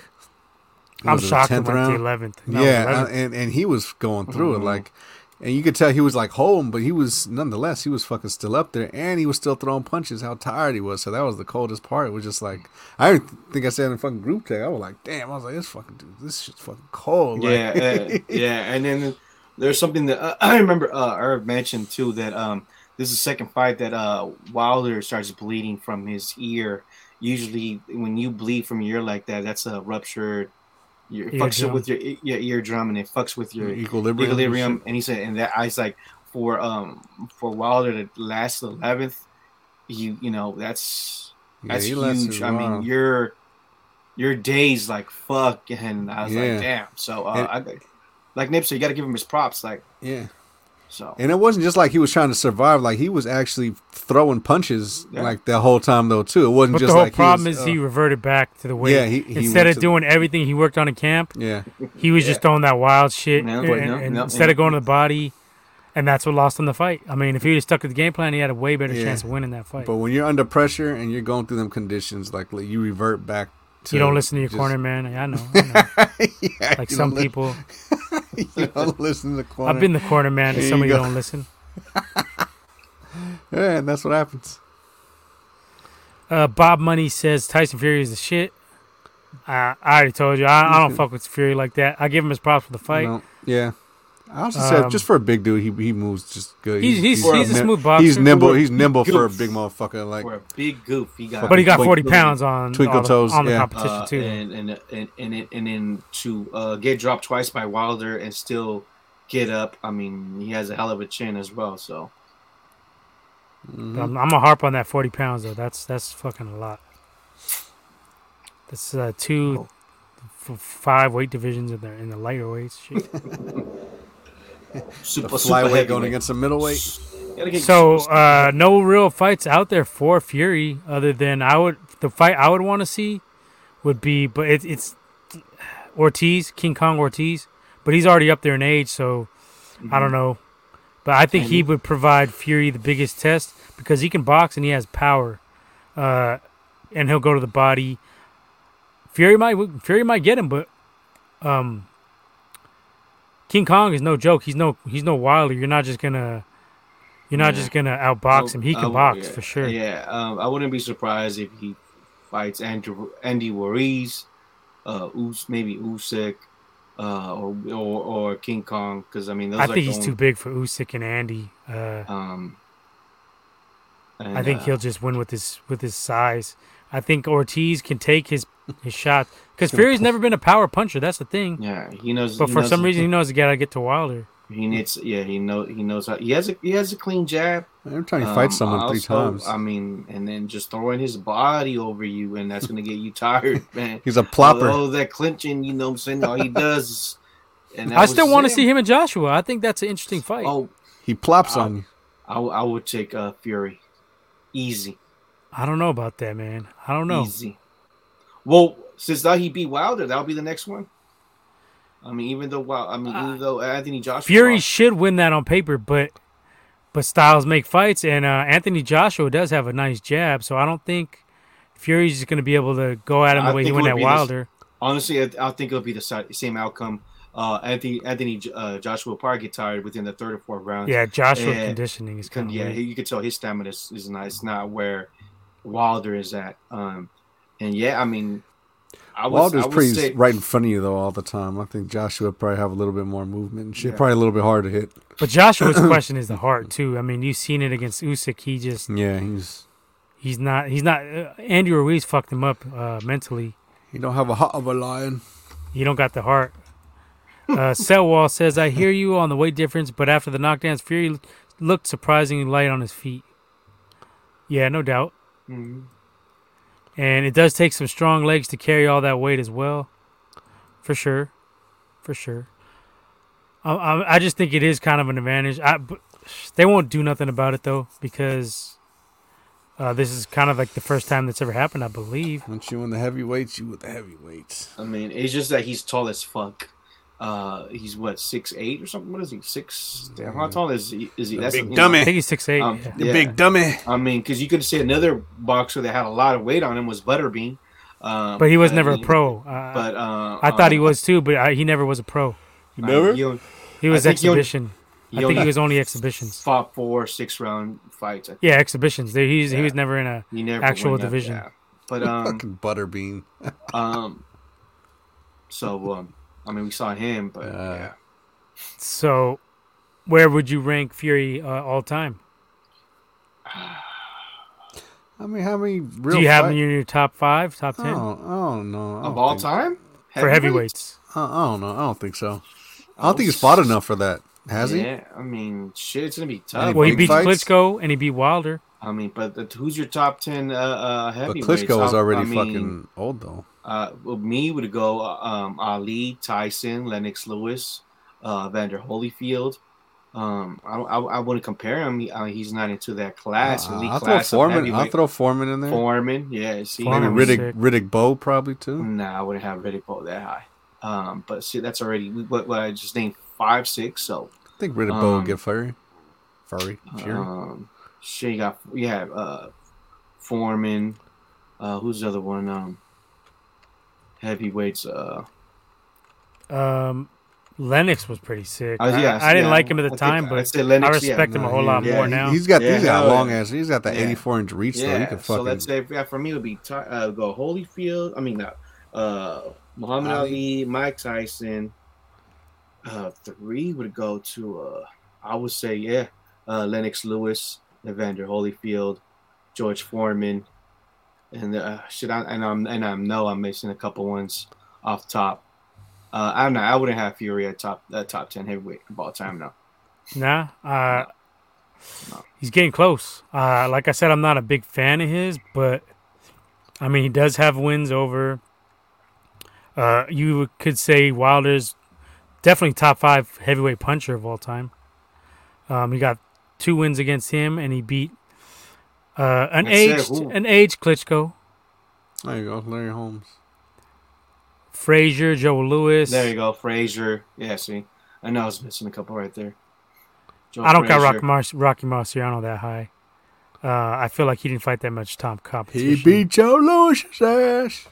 I'm was it the shocked. He 10th went to round? eleventh. No, yeah, 11th. uh, and and he was going through Mhm. it like, and you could tell he was like home, but he was nonetheless he was fucking still up there, and he was still throwing punches. How tired he was, so that was the coldest part. It was just like I didn't think I said in fucking group chat. I was like, damn, I was like, this fucking dude, this shit's fucking cold. Like, Yeah, uh, yeah, and then there's something that uh, *clears throat* I remember uh, Irv mentioned too that um this is the second fight that uh Wilder starts bleeding from his ear. Usually, when you bleed from your ear like that, that's a ruptured. Your, it fucks with your your eardrum and it fucks with your equilibrium. and equilibrium. And he said, and that I was like, for um for Wilder to last the eleventh, you you know that's Yeah, that's lasted huge. I mean, your your days like fuck, and I was Yeah. like, damn. So uh, And- I like Nipsey, you got to give him his props. Like Yeah. So, And it wasn't just like he was trying to survive; like he was actually throwing punches Yeah. like the whole time though too. It wasn't But just the whole like problem he was, is uh, he reverted back to the way. Yeah, he- he instead of to- doing everything he worked on in camp, yeah, he was just throwing that wild shit. Yeah, and, yeah, and yeah, instead yeah. of going to the body, and that's what lost him the fight. I mean, if he would have stuck to the game plan, he had a way better Yeah. chance of winning that fight. but when you're under pressure and you're going through them conditions, like, like, you revert back. to you don't listen to your just- corner man. I know. I *laughs* know. yeah, Like some people, *laughs* *laughs* you don't listen to the corner. I've been the corner man, and some of you don't listen. *laughs* yeah, and that's what happens. Uh, Bob Money says Tyson Fury is the shit. Uh, I already told you. I, I don't *laughs* fuck with Fury like that. I give him his props for the fight. No, yeah. I also said Um, just for a big dude, he he moves just good. He's he's, For a he's a nim- smooth boxer. He's nimble. He's nimble for a big motherfucker. Like for a big goof, he got. but he got Twink- 40 pounds on Twinkle all the- toes, on the yeah. competition uh, too. and and and and, it, and then to uh, get dropped twice by Wilder and still get up. I mean, he has a hell of a chin as well. So mhm. I'm, I'm gonna harp on that 40 pounds though. That's that's fucking a lot. That's uh, two, f- five weight divisions in the in the lighter weights. Shit. *laughs* super, the flyweight heavyweight. going against a middleweight. So uh, no real fights out there for Fury other than I would the fight I would want to see would be, but it, it's Ortiz, King Kong Ortiz, but he's already up there in age, so I don't know. But I think he would provide Fury the biggest test because he can box and he has power, uh, and he'll go to the body. Fury might Fury might get him, but um, King Kong is no joke. He's no he's no Wilder. You're not just gonna you're not Yeah. just gonna outbox him. He can would- box yeah, for sure. Yeah, um, I wouldn't be surprised if he fights Andrew, Andy Ruiz, uh, Us, maybe Usyk, uh, or, or or King Kong. Because I mean, those I think he's too big for Usyk and Andy. Uh, Um, I think uh, he'll just win with his with his size. I think Ortiz can take his his shot because Fury's never been a power puncher. That's the thing. Yeah, he knows. But he for knows some reason, he knows he gotta get to Wilder. he needs. Yeah, he know. He knows how. He has a. He has a clean jab. Every time he Um, fights someone three times, I mean, and then just throwing his body over you, and that's gonna get you *laughs* tired, man. he's a plopper. Oh, that clinching, you know what I'm saying? All he *laughs* does is. And I still want to see him and Joshua. I think that's an interesting fight. Oh, he plops uh, on you. I, w- I would take uh, Fury. Easy. I don't know about that, man. I don't know. Easy. Well, since that he beat Wilder, that'll be the next one. I mean, even though Wild, I mean, even though Anthony Joshua, Fury lost, should win that on paper, but but styles make fights, and uh, Anthony Joshua does have a nice jab, so I don't think Fury's just gonna be able to go at him the I way he think it went at be this- Wilder. honestly, I, I think it'll be the same outcome. Uh, Anthony Anthony uh, Joshua will probably get tired within the third or fourth round. Yeah, Joshua Yeah. conditioning is Con- kind of yeah, he, you can tell his stamina is, is not, it's not where Wilder is at. Um, and yeah, I mean, I would, Wilder's I would pretty say, right in front of you though all the time. I think Joshua probably have a little bit more movement and shit. Yeah. Probably a little bit harder to hit. But Joshua's *coughs* question is the heart too. I mean, you've seen it against Usyk. He just Yeah, he's he's not he's not. Uh, Andy Ruiz fucked him up uh, mentally. he don't have a heart of a lion. You don't got the heart. Uh, *laughs* Selwall says, "I hear you on the weight difference, but after the knockdowns, Fury looked surprisingly light on his feet. Yeah, no doubt. Mhm. And it does take some strong legs to carry all that weight as well, for sure, for sure. I, I, I just think it is kind of an advantage. I, they won't do nothing about it though because uh, this is kind of like the first time that's ever happened, I believe. Once you win the heavyweights, you with the heavyweights. I mean, it's just that he's tall as fuck. Uh, he's what six eight or something. What is he? Six? Damn, how tall is he? Is he? The That's big you know, dummy. I think he's six eight. Um, yeah. The Yeah. big dummy. I mean, because you could say another boxer that had a lot of weight on him was Butterbean. Um, But he was uh, never a pro. Uh, But uh, I thought he um, was too, but I, he never was a pro. You never? mean, he only- He was think he only- exhibition. I think he was only exhibitions. fought four six round fights. Yeah, exhibitions. They- He's, He was never in a. He never Actual went up, division. yeah. But um, Fucking butterbean. *laughs* um, so um, I mean, we saw him, but Uh, yeah. So, where would you rank Fury uh, all time? I mean, how many real? Do you have fight- him in your top five, top I ten don't, I don't know. I of all think- time for heavyweights? I, I don't know. I don't think so. I don't think he's fought enough for that. Has he? Yeah, I mean, shit, it's gonna be Any tough. Well, he beat fights? Klitschko and he beat Wilder. I mean, but the, who's your top ten uh, uh, But heavyweights? Klitschko was I- already I mean, fucking old though. Uh, well, me would go uh, um, Ali, Tyson, Lennox Lewis, uh, Vander Holyfield. Um, I, I, I wouldn't compare him. He, uh, he's not into that class. Uh, elite I'll throw class of Foreman. I'll throw Foreman in there. Foreman, yeah. See, Maybe Foreman was Riddick sick. Riddick Bowe probably too. Nah, I wouldn't have Riddick Bowe that high. Um, but see, that's already what, what I just named five, six. So, I think Riddick Bowe Um, would get furry. Furry. Fury. um, shit, you got you have uh, Foreman. Uh, who's the other one? Um, heavyweights. Uh, Um, Lennox was pretty sick. Oh, yeah, I, I didn't yeah, like him at the think time, I but said Lennox, I respect yeah. him a whole he- lot yeah, more he- now. He's got Yeah, he's got hell long ass. He's got that Yeah. 84 inch reach though. He yeah. can So fucking. let's say yeah, for me it would be uh, go Holyfield. I mean, uh, uh Muhammad Ali. Ali, Mike Tyson. Uh, three would go to uh, I would say yeah, uh, Lennox Lewis, Evander Holyfield, George Foreman, and uh, should I and I'm and I know I'm missing a couple ones off top. Uh, I'm not. I wouldn't have Fury at top uh, top ten heavyweight of all time now. Nah, uh, No. he's getting close. Uh, like I said, I'm not a big fan of his, but I mean, he does have wins over. Uh, you could say Wilder's definitely top five heavyweight puncher of all time. Um, he got two wins against him, and he beat uh, an That's aged who? an aged Klitschko, there you go, Larry Holmes. Frazier, Joe Louis. There you go, Frazier. Yeah, see, I know I was missing a couple right there. Joe I don't got Frazier. Rocky, Mar- Rocky Marciano that high. Uh, I feel like he didn't fight that much top competition. He beat Joe Louis's ass.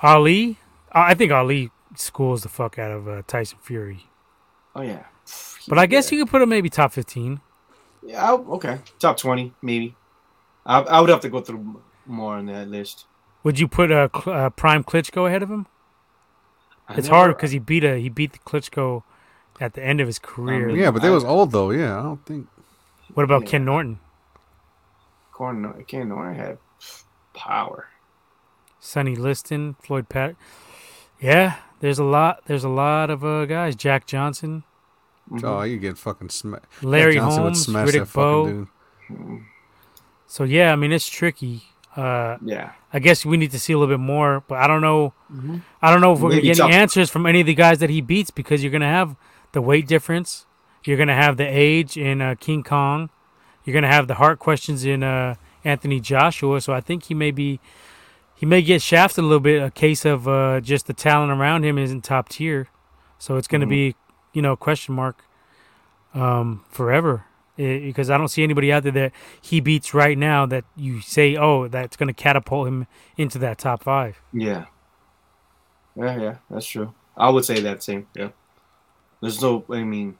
Ali. I I think Ali schools the fuck out of uh, Tyson Fury. Oh yeah, But I guess you could put him maybe top fifteen. Yeah, I'll- okay, top twenty maybe. I, I would have to go through more on that list. Would you put a uh, uh, prime Klitschko ahead of him? I It's never- hard because he beat a he beat the Klitschko at the end of his career. mean- Yeah, but they I- was old though. Yeah, I don't think. what about yeah. Ken Norton, Corn, Ken Norton had power. Sonny Liston, Floyd Pat? Yeah, there's a lot. There's a lot of uh, guys. Jack Johnson, Mhm. Oh, you get fucking smacked. Larry Johnson would Holmes, smash that Riddick fucking Bowe. dude. So yeah, I mean it's tricky. Uh, Yeah. I guess we need to see a little bit more, but I don't know. Mhm. I don't know if we're gonna Maybe get any top- answers from any of the guys that he beats because you're gonna have the weight difference, you're gonna have the age in uh, King Kong, you're gonna have the heart questions in uh, Anthony Joshua. So I think he may be, he may get shafted a little bit. A case of uh, just the talent around him isn't top tier, so it's gonna Mhm. be, you know, question mark um, forever. I- because I don't see anybody out there that he beats right now that you say, oh, that's going to catapult him into that top five. Yeah. Yeah, yeah, that's true. I would say that same. Yeah. There's no. I mean,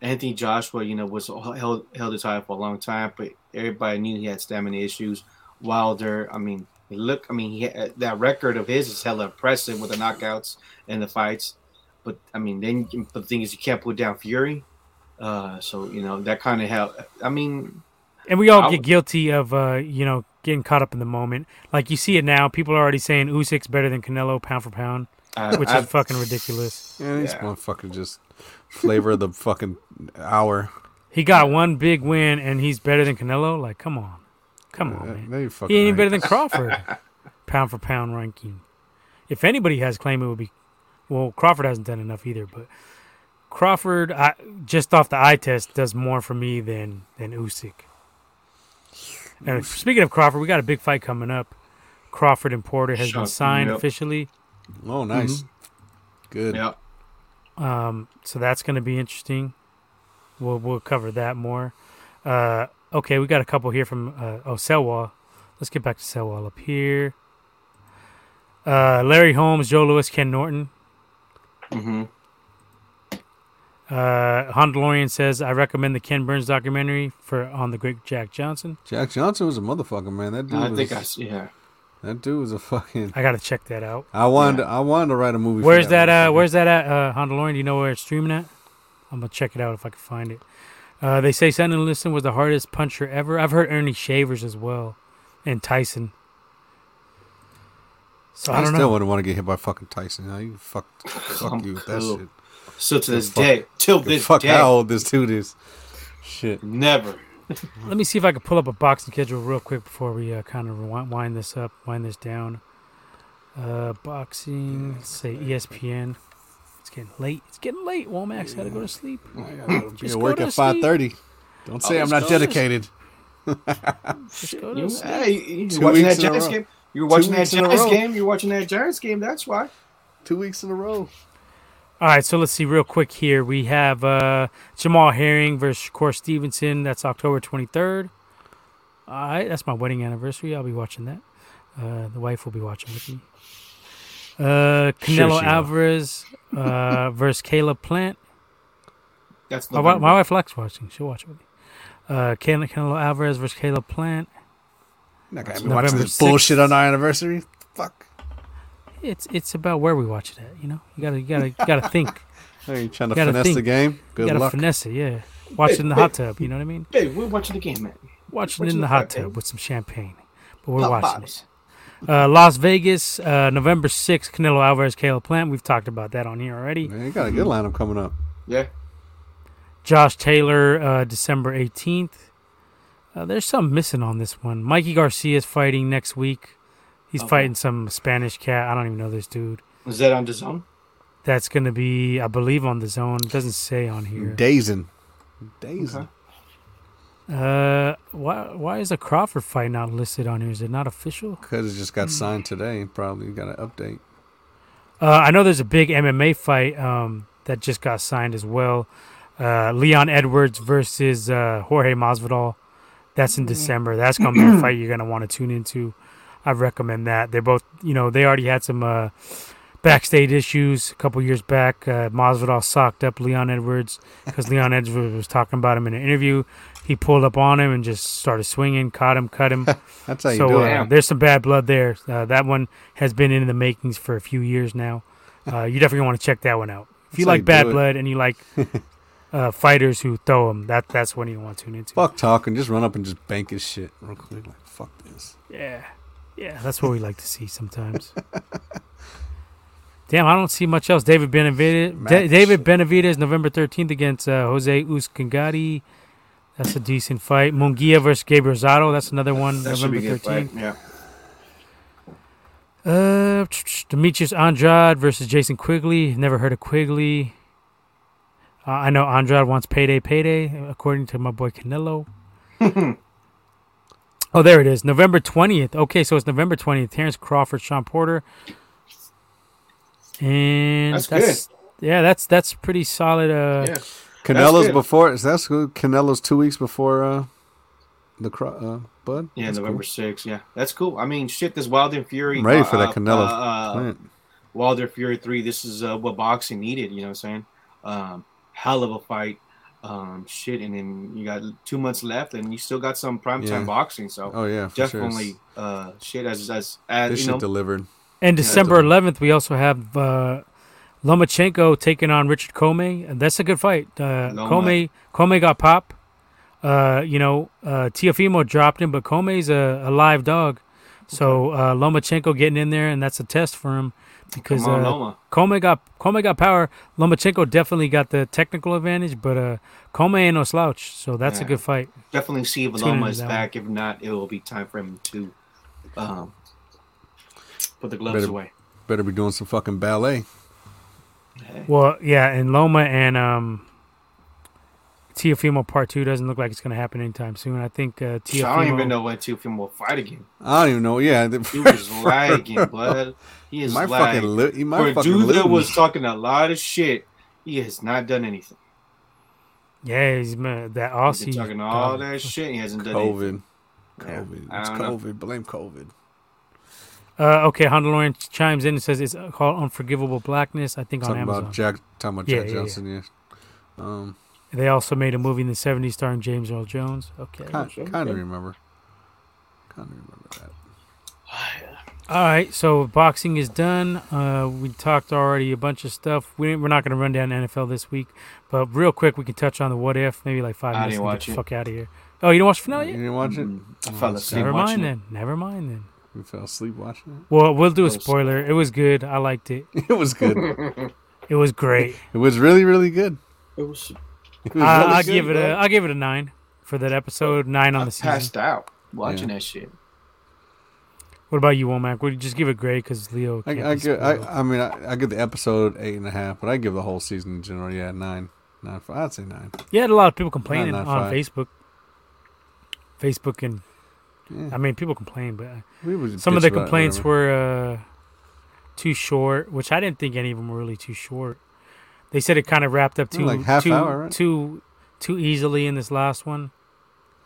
Anthony Joshua, you know, was held held the title for a long time, but everybody knew he had stamina issues. Wilder, I mean, look. I mean, he that record of his is hella impressive with the knockouts and the fights. But I mean, then the thing is, you can't put down Fury. Uh, so you know that kind of help. I mean, And we all I get would- guilty of, uh, you know, getting caught up in the moment. Like you see it now, people are already saying Usyk's better than Canelo pound for pound, I, which I, is fucking ridiculous. Yeah, these Yeah. motherfuckers just flavor of the fucking hour. He got one big win and he's better than Canelo. Like, come on, come on, Uh, man. They fucking He ain't even right. better than Crawford, *laughs* pound for pound ranking. If anybody has claim, it would be. Well, Crawford hasn't done enough either, but Crawford, I, just off the eye test, does more for me than than Usyk. And speaking of Crawford, we got a big fight coming up. Crawford and Porter has been signed yep. officially, Oh, nice. Good. yeah. um, so that's going to be interesting. We'll we'll cover that more. Uh, okay, we got a couple here from uh, oh Selwall. Let's get back to Selwall up here. Uh, Larry Holmes, Joe Louis, Ken Norton. Hmm Uh, Hondalorian says I recommend the Ken Burns documentary for on the great Jack Johnson. Jack Johnson was a motherfucker, man. That dude I was, think I s- yeah. that dude was a fucking. I gotta check that out. I wanted, I wanted to write a movie. for Where's that? Uh, where's that at? Uh, Hondalorian, do you know where it's streaming at? I'm gonna check it out if I can find it. Uh, they say Sonny Liston was the hardest puncher ever. I've heard Ernie Shavers as well, and Tyson. So I, I, don't still know. wouldn't want to get hit by fucking Tyson. Now you fuck, fuck *laughs* you with that shit. So to this fuck- day, till The this fuck day, how old this dude is. Shit. never. *laughs* Let me see if I can pull up a boxing schedule real quick before we uh, kind of wind, wind this up, wind this down. Uh, boxing. Let's say ESPN. It's getting late. It's getting late. Womack's got to go to sleep. I gotta be Just at go work to at five thirty. Don't say I'm not go dedicated. *laughs* Just go to sleep. hey, you Two were watching that weeks Giants game. You were watching that weeks in a Giants game. You were watching that Giants game. That's why. Two weeks in a row. All right, so let's see real quick here. We have uh, Jamel Herring versus Shakur Stevenson. That's October 23rd. All right, that's my wedding anniversary. I'll be watching that. Uh, the wife will be watching with me. Uh, Canelo she will. Alvarez uh, *laughs* versus Caleb Plant. That's My, my wife likes watching. She'll watch it with me. Uh, Canelo, Canelo Alvarez versus Caleb Plant. You're not gonna be watching November this bullshit on our anniversary. Fuck. It's it's about where we watch it at. You know, you gotta you gotta you gotta *laughs* think. Hey, you trying to Gotta finesse think. the game? you Good gotta luck. finesse it. Yeah, watch it in the hot tub. You know what I mean? Babe, we're watching the game, man. Watching it Watching in the the hot tub babe. with some champagne. But we're Pop watching bottles. it. Uh, Las Vegas, uh, November 6th, Canelo Alvarez, Caleb Plant. We've talked about that on here already. Man, you got a good lineup coming up. Yeah. Josh Taylor, uh, December 18th. Uh, there's something missing on this one. Mikey Garcia is fighting next week. He's Okay. fighting some Spanish cat. I don't even know this dude. Is that on the zone? That's going to be, I believe, on the zone. It doesn't say on here. Dazing. Dazing. Okay. Uh, why why is a Crawford fight not listed on here? Is it not official? Because it just got signed today. Probably got an update. Uh, I know there's a big MMA fight um, that just got signed as well. Uh, Leon Edwards versus uh, Jorge Masvidal. That's in December. That's gonna be a *clears throat* fight you're gonna want to tune into. I recommend that. They're both, you know, they already had some uh, backstage issues a couple years back. Uh, Masvidal socked up Leon Edwards because Leon *laughs* Edwards was talking about him in an interview. He pulled up on him and just started swinging, caught him, cut him. *laughs* That's how you so do uh, it. Damn. there's some bad blood there. Uh, that one has been in the makings for a few years now. Uh, you definitely want to check that one out. If you That's like you bad blood and you like *laughs* uh, fighters who throw them, that that's when you want to tune into. Fuck talking. Just run up and just bank his shit real quick. Like fuck this. Yeah, yeah, that's what we like to see sometimes. Damn, I don't see much else. David Benavidez, Da- Match. David Benavidez, November thirteenth against uh, Jose Uscangati. That's a decent fight. Mungia versus Gabriel Rosado. That's another one. That should November be a thirteenth. Yeah. Uh, *tsk* Demetrius Andrade versus Jason Quigley. Never heard of Quigley. Uh, I know Andrade wants payday, payday, according to my boy Canelo. *laughs* oh, there it is. November 20th. Okay, so it's November 20th. Terrence Crawford, Shawn Porter. And That's good. Yeah, that's that's pretty solid. Uh, Yeah. Canelo's good. before. That's good. Canelo's two weeks before uh, the cro- uh, Bud. Yeah, That's November cool. 6th. Yeah, that's cool. I mean, shit, this Wilder and Fury. I'm ready for that uh, Canelo Uh, uh, Wilder Fury 3, this is uh, what boxing needed, you know what I'm saying? Um, hell of a fight. Um, shit, and then you got two months left, and you still got some primetime Yeah. boxing. So Oh yeah, for definitely, uh, shit, as, as, as This you know, delivered. And December definitely. 11th, we also have uh, Lomachenko taking on Richard Commey. And that's a good fight. Uh, Commey, Commey got pop. Uh, you know, uh, Teofimo dropped him, but Commey's a, a live dog. So uh, Lomachenko getting in there, and that's a test for him because come on, uh, Loma. Commey got Commey got power. Lomachenko definitely got the technical advantage, but uh, Commey ain't no slouch. So that's a good fight. Definitely see if Tune Loma is that back. If not, it will be time for him to um, put the gloves Better- away. Better be doing some fucking ballet. Hey. Well, yeah, and Loma and um, Teofimo Part Two doesn't look like it's going to happen anytime soon. I think uh, Shit, I don't even know when Teofimo will fight again. I don't even know. Yeah, *laughs* He was lagging, *laughs* blood. He He is might lagging. fucking li- he might For a fucking dude that was talking a lot of shit, he has not done anything. Yeah, he's man, that awesome. He's talking all dog. that shit. He hasn't done anything. COVID. Yeah, COVID. It's don't know. COVID. Blame COVID. Uh, okay, Hondalorian chimes in and says it's called Unforgivable Blackness. I think on Amazon. about Jack. Talking about Yeah, Jack yeah, yeah. Johnson. Yeah. Um, They also made a movie in the '70s starring James Earl Jones. Okay. kind, sure, kind of remember. Kind of remember that. All right, so boxing is done. Uh, we talked already a bunch of stuff. We, we're not going to run down NFL this week, but real quick, we can touch on the what if, maybe like five I minutes didn't and get watch the it. fuck out of here. Oh, you didn't watch the finale You yet? didn't watch it? Mm, I Oh, fell asleep Never watching mind it. then. Never mind then. We fell asleep watching it? Well, we'll do a Close. spoiler. It was good. I liked it. it. *laughs* It was good. It was great. it was really, really good. It was. It I, really I'll give it bro. a. I'll give it a nine for that episode. Nine on I the season. passed out watching Yeah. that shit. What about you, Womack? Would you just give it a grade because Leo? I, Can't I be give. I, spoiled? I mean, I, I give the episode eight and a half, but I give the whole season in general. Yeah, nine, nine. five. I'd say nine. You had a lot of people complaining not on. Facebook. Facebook and Yeah, I mean, people complain, but we was some of the complaints were uh, too short, which I didn't think any of them were really too short. They said it kind of wrapped up too like half too, hour, right? too too easily in this last one.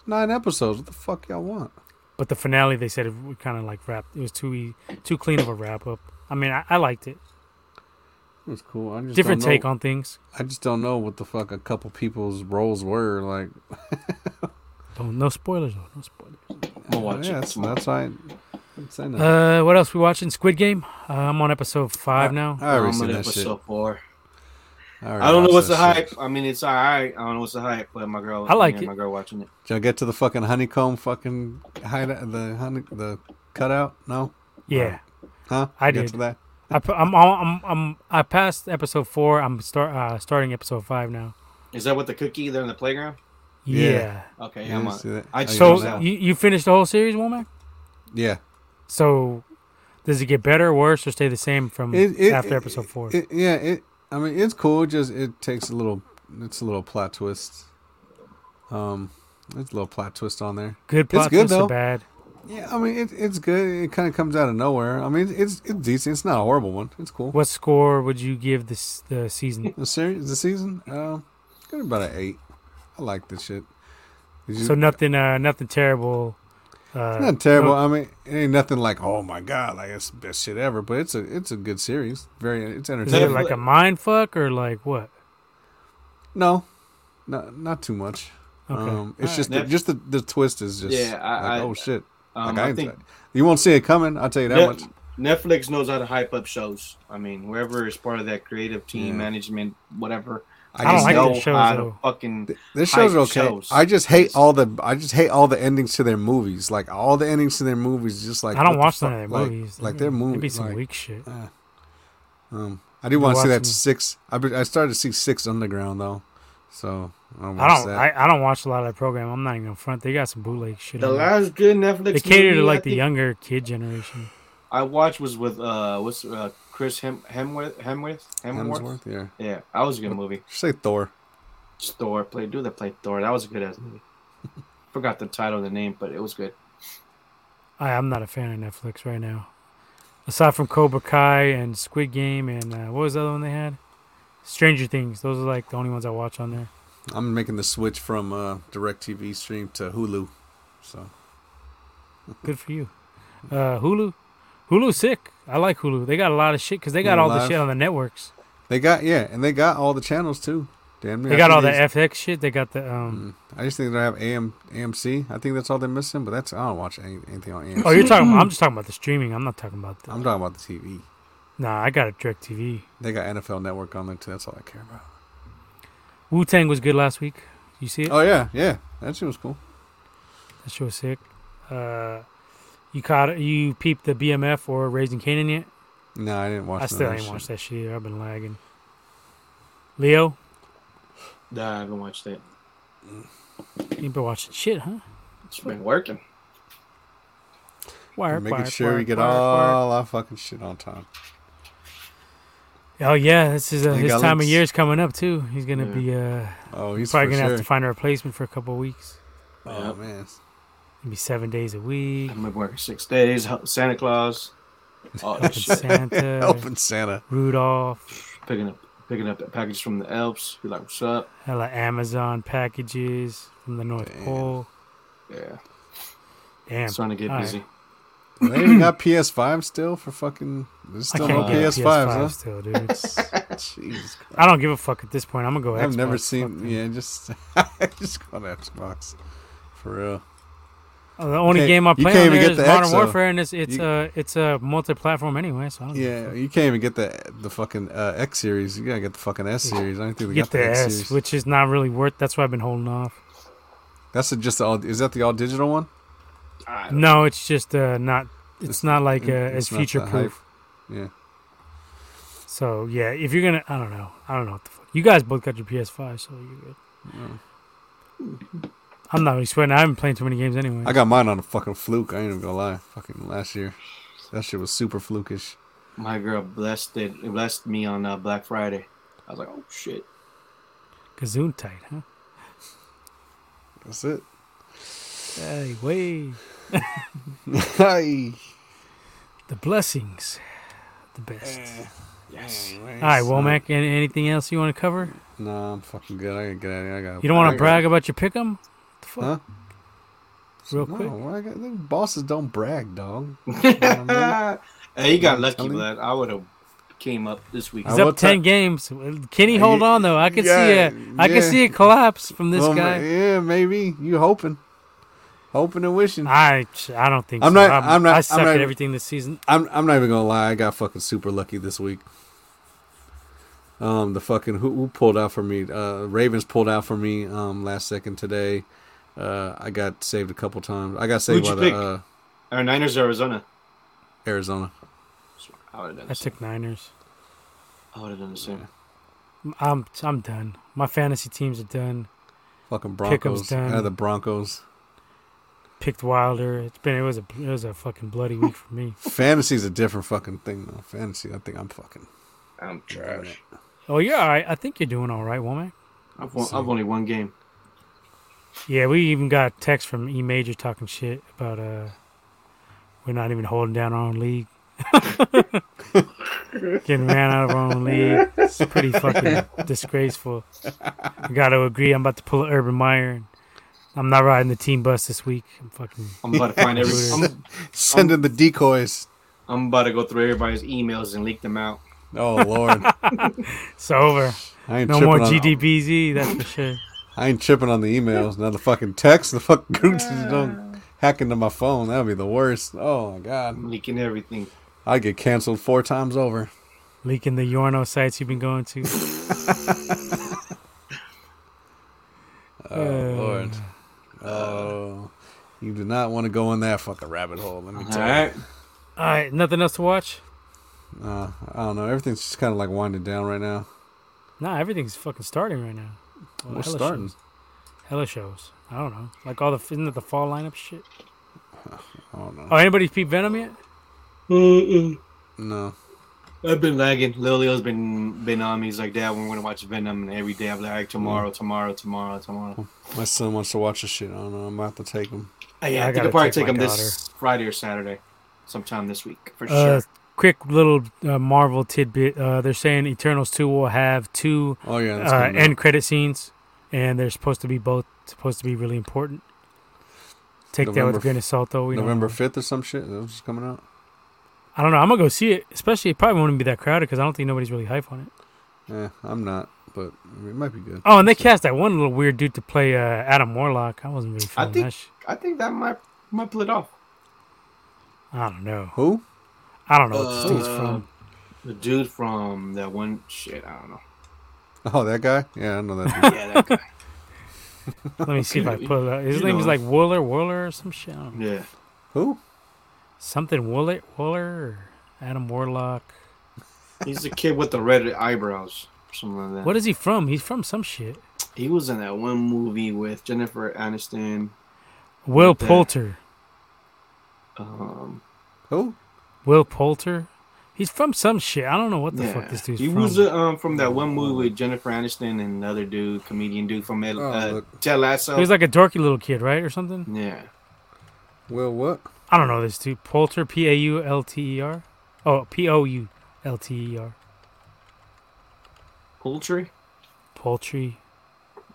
nine episodes. What the fuck y'all want? But the finale, they said it kind of like wrapped. It was too e- too clean of a wrap up. I mean, I, I liked it. It was cool. I just Different don't know- take on things. I just don't know what the fuck a couple people's roles were like. Don't no spoilers. though, No spoilers. I'm gonna watch yeah, it. that's, tomorrow. that's why. I didn't say nothing. Uh, what else we watching? Squid Game. Uh, I'm on episode five now. I already I'm seen on that shit. episode four. Already I don't know what's the that hype. shit. I mean, it's alright. I don't know what's the hype, but my girl, I like me it. My girl watching it. Did I get to the fucking honeycomb fucking hide the honey the cutout? No, Yeah, huh? I You got did. to that. I, pu- I'm, I'm, I'm, I passed episode four. I'm start uh, starting episode five now. Is that with the cookie there in the playground? Yeah. Yeah. Okay, You I'm on. see that? I Oh, just you So know? you, you finished the whole series, Womack? yeah, So does it get better, worse, or stay the same from It- it- after episode four? It, yeah, it. I mean, it's cool. Just it takes a little. It's a little plot twist. Um, it's a little plot twist on there. good plot good, twists or though. bad? Yeah, I mean, it, it's good. It kind of comes out of nowhere. I mean, it's it's decent. It's not a horrible one. It's cool. What score would you give this the season? The series, the season, uh, it about an eight. I like this shit. It's so nothing, uh, nothing terrible. Uh, not terrible. no- I mean, it ain't nothing like oh my god, like it's the best shit ever. But it's a it's a good series. Very it's is entertaining. it like a mind fuck or like what? no, not not too much. Okay. Um, it's Alright. just the, just the, the twist is just Yeah, I- like I- oh shit. Um, like, I I think you won't see it coming. I'll tell you that Ne- much. Netflix knows how to hype up shows. I mean, whoever is part of that creative team, Yeah. management, whatever. I don't like know their shows, though. fucking. This shows are hype okay. shows. I just hate all the I just hate all the endings to their movies. Like all the endings to their movies, just like I don't what the watch fuck? none of their like, movies. Like their Maybe movies, some like, weak shit. Um, I do want to see that watching- six. I I started to see six Underground though, so I don't I watch don't. I, I don't watch a lot of that program. I'm not even gonna front. They got some bootleg shit. The on there. last good Netflix. They cater to like I the think younger kid generation. I watched was with uh, what's uh, Chris Hem- Hemsworth Hemsworth Hemsworth. Hemsworth, yeah. Yeah, that was a good movie. Say Thor. Thor play do that play Thor. That was a good ass movie. *laughs* Forgot the title, of the name, but it was good. I, I'm not a fan of Netflix right now. Aside from Cobra Kai and Squid Game and uh, what was the other one they had? Stranger Things. Those are like the only ones I watch on there. I'm making the switch from uh, Directv stream to Hulu. So Good for you. Uh, Hulu. Hulu's sick. I like Hulu. They got a lot of shit because they got Hulu all the Live. shit on the networks. they got yeah, and they got all the channels too. Damn near. They got all the FX shit. They got the um. Mm. I just think they have AM AMC. I think that's all they're missing. But that's I don't watch any, anything on AMC. Oh, you're talking. I'm just *laughs* talking about the streaming. I'm not talking about the. I'm talking about the TV. Nah, I got a Direct TV. They got NFL Network on there too. That's all I care about. Wu Tang was good last week. You see it? Oh yeah, yeah. That shit was cool. That shit was sick. Uh, you caught you peeped the BMF or Raising Kanan yet? No, I didn't watch. That. I still ain't that watched that shit. Either. I've been lagging. Leo, Nah, I haven't watched that. you been watching shit, huh? It's been working. Wire, Making wire, sure wire, we get wire, wire. all our fucking shit on time. Oh yeah, this is uh, his got time of links. year is coming up too. He's gonna Yeah. be uh, Oh, he's probably gonna sure. have to find a replacement for a couple of weeks. oh Yep. man, Maybe seven days a week. I'm working six days. Santa Claus. All that Helping shit. Santa, *laughs* helping Santa. Rudolph, Picking up, picking up packages from the Alps. Be like, what's up? hella Amazon packages from the North Damn. Pole. Yeah, Damn, starting to get All right. busy. They even got PS5 still for fucking. There's I still can't no get PS5s, PS5 huh? still, dude. *laughs* Jesus Christ. I don't give a fuck at this point. I'm gonna go. Xbox. I've Xbox. never seen. them. Yeah, just *laughs* just go to Xbox for real. Uh, the only game I play on there is Modern X, though. Warfare, and it's it's You- uh it's a multi-platform anyway. So I don't Yeah, fuck. you can't even get the the fucking uh, X series. You gotta get the fucking S series. I don't think we get got the, the X S, series. which is not really worth. That's why I've been holding off. That's a, just the all. Is that the all digital one? No, it's just uh not. It's, It's- not like uh, it's as future proof. Yeah. So yeah, if you're gonna, I don't know. I don't know what the fuck. You guys both got your PS5, so you're good. I'm not really sweating. I haven't played too many games anyway. I got mine on a fucking fluke. I ain't even gonna lie. Fucking last year, that shit was super flukish. My girl blessed it. Blessed me on uh, Black Friday. I was like, oh shit. Gazoon tight, huh? That's it. Hey, way. *laughs* Hey. The blessings. The best. Yes. All right, Womack, any, anything else you want to cover? No, I'm fucking good. I gotta get out of here. I got. You don't want to brag about your pick'em? The fuck? Huh? Real no, quick. I got, the bosses don't brag, dog. *laughs* hey, you got I'm lucky, telling you. I would have came up this week. He's up 10 ta- games. Kenny, hold Yeah, on, though. I can yeah, see it. I can see it collapse from this Well, guy. Yeah, maybe you hoping, hoping and wishing. I I don't think I'm so. not- I'm, I'm not- I I'm not at everything this season. I'm I'm not even gonna lie. I got fucking super lucky this week. Um, the fucking who, who pulled out for me? Uh, Ravens pulled out for me. Um, last second today. Uh, I got saved a couple times. I got saved by Who'd the you pick? uh, Or Niners, or Arizona. Arizona. I would have done I took Niners. I would have done the same. I'm I'm done. My fantasy teams are done. Fucking Pick'em's Broncos. done. I had the Broncos. Picked Wilder. It's been it was a it was a fucking bloody week for me. *laughs* Fantasy's a different fucking thing though. Fantasy, I think I'm fucking. I'm trash. Oh, you're all right. I think you're doing all right, Womack. I've, won, I've only one game. Yeah, we even got text from E Major talking shit about uh we're not even holding down our own league. *laughs* Getting ran out of our own league. It's pretty fucking disgraceful. I gotta agree, I'm about to pull an Urban Meyer and I'm not riding the team bus this week. I'm fucking I'm about to find every. I'm, Sending the decoys. I'm about to go through everybody's emails and leak them out. Oh lord, *laughs* it's over. I ain't No tripping more on, GDBZ, that's for sure. I ain't tripping on the emails. Now the fucking text, the fucking groups don't hack into my phone. That'd be the worst. Oh my god, leaking everything. I'd get canceled four times over. Leaking the Yorno sites you've been going to. *laughs* *laughs* Oh Uh. lord. Oh, you do not want to go in that fucking rabbit hole. Let me All tell right. All right, nothing else to watch? you. Uh, I don't know. Everything's just kind of like winding down right now. Nah, everything's fucking starting right now. Well, We're hella starting. Shows. Hella shows. I don't know. Like all the isn't it the fall lineup shit? *sighs* I don't know. Oh, anybody peep Venom yet? No. I've been lagging. Lil Leo's been been on me. He's like, Dad, we're gonna watch Venom, and every day I'm like, tomorrow, tomorrow, tomorrow, tomorrow. My son wants to watch the shit. I don't know. I'm about to take him. Uh, yeah, I I, think I'll probably take take my him this Friday or Saturday, sometime this week for Uh, sure. Quick little uh, Marvel tidbit. Uh, they're saying Eternals two will have two Oh yeah. Uh, end credit scenes, and they're supposed to be both supposed to be really important. Take that with a grain of salt, though. We don't November fifth or some shit. That was coming out. I don't know. I'm gonna go see it. Especially, it probably won't be that crowded because I don't think nobody's really hype on it. Yeah, I'm not, but it might be good. Oh, and they cast that one little weird dude to play uh, Adam Warlock. I wasn't really I think- that. Sh- I think that might might pull it off. I don't know. Who? I don't know what this dude's Uh, from. The dude from that one shit. I don't know. Oh, that guy. Yeah, I know that. *laughs* Dude. Yeah, that guy. *laughs* Let me see if I you- put it up. His you name know is like Wooler, Wooler, or some shit. I don't know. Yeah. Who? Something Wooler, Wooler, Adam Warlock. He's the kid with the red eyebrows. Something like that. What is he from? He's from some shit. He was in that one movie with Jennifer Aniston. Will Okay. Poulter. Um, Who? Will Poulter. He's from some shit. I don't know what the yeah. fuck this dude's he from. He was uh, um from that one movie with Jennifer Aniston and another dude, comedian dude from El- Oh, uh, look. Ted Lasso. he was like a dorky little kid, right, or something. yeah. Will what? I don't know this dude. Poulter, P A U L T E R. Oh, P O U L T E R. Poultry. Poultry.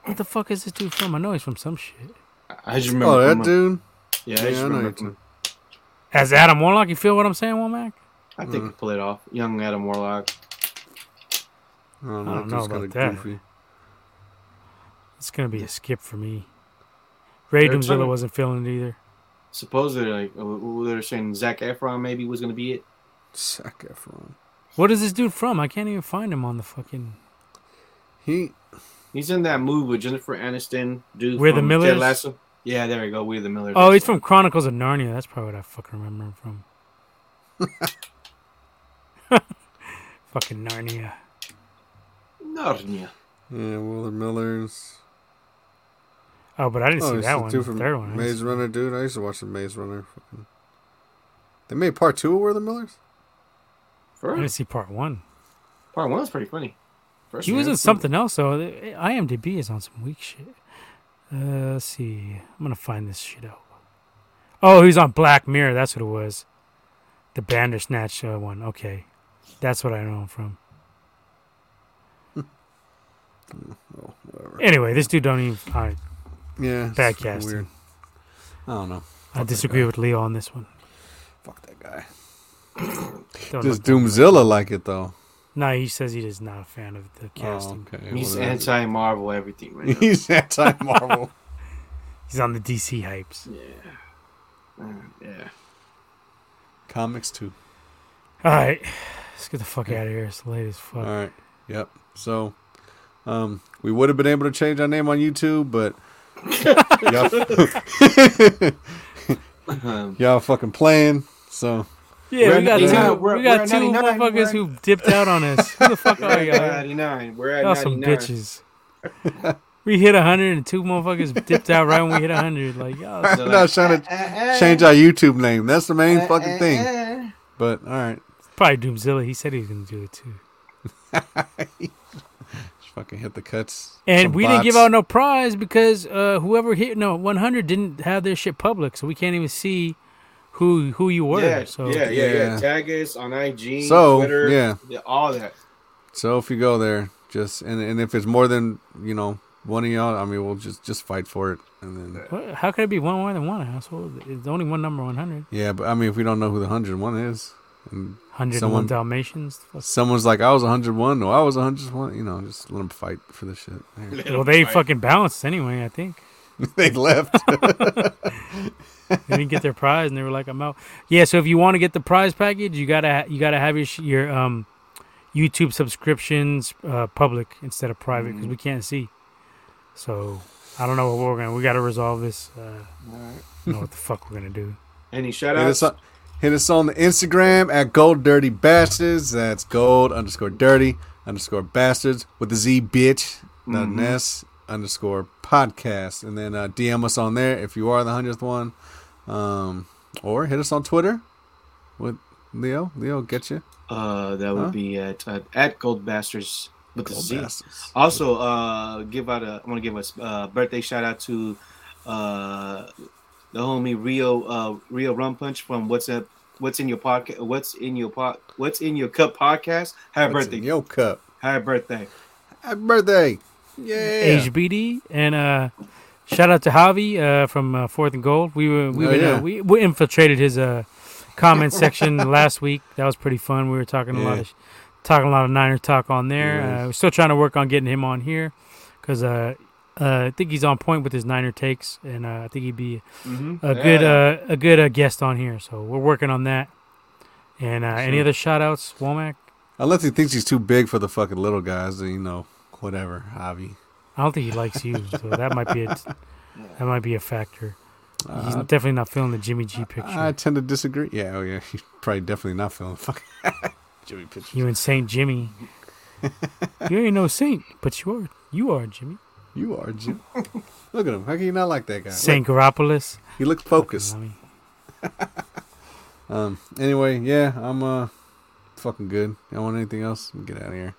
What the fuck is this dude from? I know he's from some shit. I- I just remember. Oh, that from dude. Yeah, I just I know remember. You. As Adam Warlock, you feel what I'm saying, Womack? I think Mm. he pull it off. Young Adam Warlock. I don't know. I don't know kinda about that. goofy. It's gonna be a skip for me. Ray They're Doomzilla wasn't feeling it either. Supposedly, like uh, they're saying Zac Efron maybe was gonna be it. Zac Efron. What is this dude from? I can't even find him on the fucking. He. He's in that movie with Jennifer Aniston. Dude, We're the from Millers? Ted Lasso. Yeah, there we go. We're the Millers. Oh, he's from Chronicles of Narnia. That's probably what I fucking remember him from. *laughs* fucking Narnia. Narnia. Yeah, Willard Miller's. Oh, but I didn't oh, see that the one. dude The from third one. I Maze Runner, dude. I used to watch the Maze Runner. Fucking- They made part two of We're the Millers. I didn't see part one. Part one was pretty funny. First He was in something else though. IMDb is on some weak shit. Uh, let's see. I'm gonna find this shit out. Oh, he was on Black Mirror. That's what it was. The Bandersnatch uh, one. Okay, that's what I know him from. *laughs* Oh. Anyway, this dude don't even. I, Yeah, it's Bad casting. Weird. I don't know. I disagree with Leo on this one. Fuck that guy. Does look that way. Doomzilla like it though? No, he says he is not a fan of the casting. Oh, okay. He's whatever. anti Marvel everything right *laughs* now. He's anti Marvel. *laughs* *laughs* He's on the DC hypes. yeah. Uh, yeah. Comics too. All right, let's get the fuck out of here. It's late as fuck. All right. Yep. So, um, we would have been able to change our name on YouTube, but y'all, Um, y'all fucking playing. So Yeah, We're we got at- two. we're- we got we're two 99, motherfuckers who dipped out on us. Who the fuck we're are *laughs* y'all? 99. We're at Y'all some 99. bitches. we hit hundred and two motherfuckers dipped out right when we hit hundred. Like y'all. *laughs* I'm not trying to change our YouTube name. That's the main fucking thing. *laughs* But all right, Probably Doomzilla. He said he was gonna do it too. just fucking hit the cuts. And Some we didn't give out no prize because uh, whoever hit no 100 didn't have their shit public, so we can't even see who who you were. Yeah, so yeah, yeah, Yeah. yeah. Tag us on IG, So, Twitter, yeah. all that. So if you go there, just and and if it's more than you know one of y'all, I mean, we'll just just fight for it, and then What, how could it be one more than one asshole? It's only one number 100. yeah. But I mean, if we don't know who the hundred one is, and 101 Someone- Dalmatians. Someone's like, I was hundred one, no, I was hundred one, you know, just let them fight for the shit. Well, they fucking bounced anyway. I think *laughs* they left. *laughs* *laughs* *laughs* they didn't get their prize, and they were like, "I'm out." Yeah. So if you want to get the prize package, you gotta you gotta have your your um YouTube subscriptions uh, public instead of private because we can't see. So I don't know what we're gonna. We gotta resolve this. Uh, All right. I don't know what the fuck we're gonna do. Any shout hit, us outs? on, hit us on the Instagram at Gold Dirty Bastards. That's Gold underscore Dirty underscore Bastards with the Z bitch. Not an Mhm. S underscore podcast, and then uh, DM us on there if you are the hundredth one, um, or hit us on Twitter with Leo. Leo, get you. Uh, that would Huh? be at uh, at Gold Bastards with the Gold Z. Bastards. Also, uh, give out a. I want to give a uh, birthday shout out to uh, the homie Rio uh, Rio Rum Punch from What's Up. What's in your podcast? What's in your pot? What's in your cup podcast? Happy What's birthday! in your cup. Happy birthday! Happy birthday. Yeah. HBD and uh, shout out to Javi uh, from uh, Fourth and Gold. We were we Oh, been, yeah. uh, we, we infiltrated his uh, comment *laughs* section last week. That was pretty fun. We were talking a lot of sh- talking a lot of Niner talk on there. Yeah. Uh, we're still trying to work on getting him on here because uh, uh, I think he's on point with his Niner takes, and uh, I think he'd be Mm-hmm. a good uh, a good uh, guest on here. So we're working on that. And uh, any Sure. other shout outs, Womack? Unless he thinks he's too big for the fucking little guys, you know, whatever, Javi. I don't think he likes you, so that might be a *laughs* that might be a factor. He's Uh, definitely not feeling the Jimmy G picture. I tend to disagree. Yeah, oh yeah, *laughs* he's probably definitely not feeling fucking *laughs* Jimmy picture. You and Saint Jimmy. you ain't no saint, but you are. You are Jimmy. You are Jimmy. Look at him. How can you not like that guy? Saint Garopolis. He looks focused. Um. Anyway, yeah, I'm uh, fucking good. You don't want anything else? Get out of here.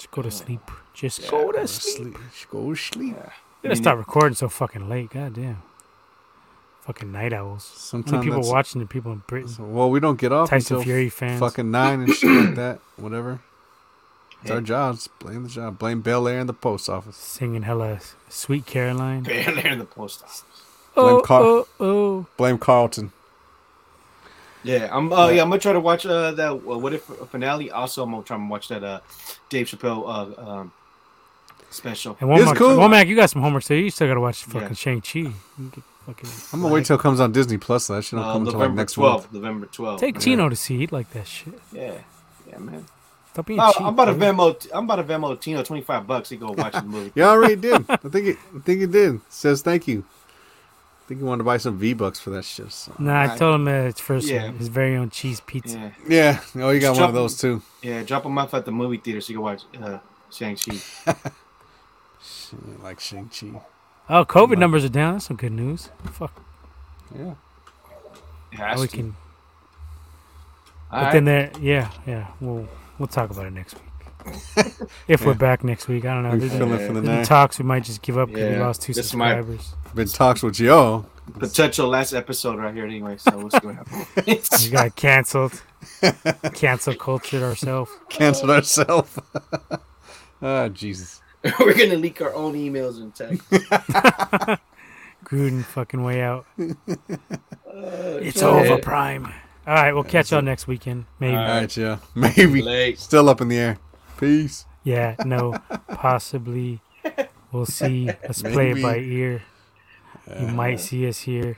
Just go to sleep. Just Yeah, go Go to to sleep. sleep. Go to sleep. You gotta stop recording so fucking late. God damn. Fucking night owls. How Sometimes many people watching? The people in Britain. Well, we don't get off Tyson until Fury fans. fucking nine and shit like that. Whatever. It's our Hey. jobs. Blame the job. Blame Bel Air and the post office. Singing hella Sweet Caroline. Bam Air in the post office. Blame Oh, Car- oh, oh. Blame Carlton. Yeah, I'm. Uh, yeah, I'm gonna try to watch uh, that. Uh, what if finale? Also, I'm gonna try and watch that uh, Dave Chappelle uh, um, special. And Womack, It's cool. Mac, you got some homework, so you still gotta watch fucking Yeah. Shang-Chi. You fucking... I'm gonna wait till it comes on Disney Plus. That shit don't Uh, come until like November next month. 12th. November 12th. Take Tino to see. He'd like that shit. Yeah, yeah, man. Stop being Oh, cheap. I'm about to baby. Venmo. I'm about to Venmo Tino 25 bucks to go watch the movie. *laughs* You already did. I think it. I think it did. Says thank you. I think he wanted to buy some V bucks for that shit. So. Nah, I Alright. told him uh, it's for some- Yeah. his very own cheese pizza. Yeah, Yeah. Oh, you got Just one of those too. yeah. Drop him off at the movie theater so you can watch uh, Shang Chi. *laughs* Shit, Like Shang Chi. Oh, COVID numbers are down. That's some good news. Fuck. Yeah. It we to. can. All But right. then there, yeah, yeah. We'll we'll talk about it next week. If we're back next week, I don't know. We There's feeling been, for the night. talks. We might just give up because we lost two This might- subscribers. Been talks with Joe. potential last episode right here anyway. So we'll see what happens. *laughs* We got canceled. Cancel cultured ourselves. Canceled ourselves. oh *laughs* Jesus. *laughs* We're gonna leak our own emails and text. Gruden fucking way out. it's shit. over, Prime. All right, we'll catch y'all next weekend. Maybe. All All right. right, yeah. Maybe. Late. Still up in the air. Peace. Yeah, no, *laughs* possibly. We'll see. Let's play it by ear. You might uh, see us here.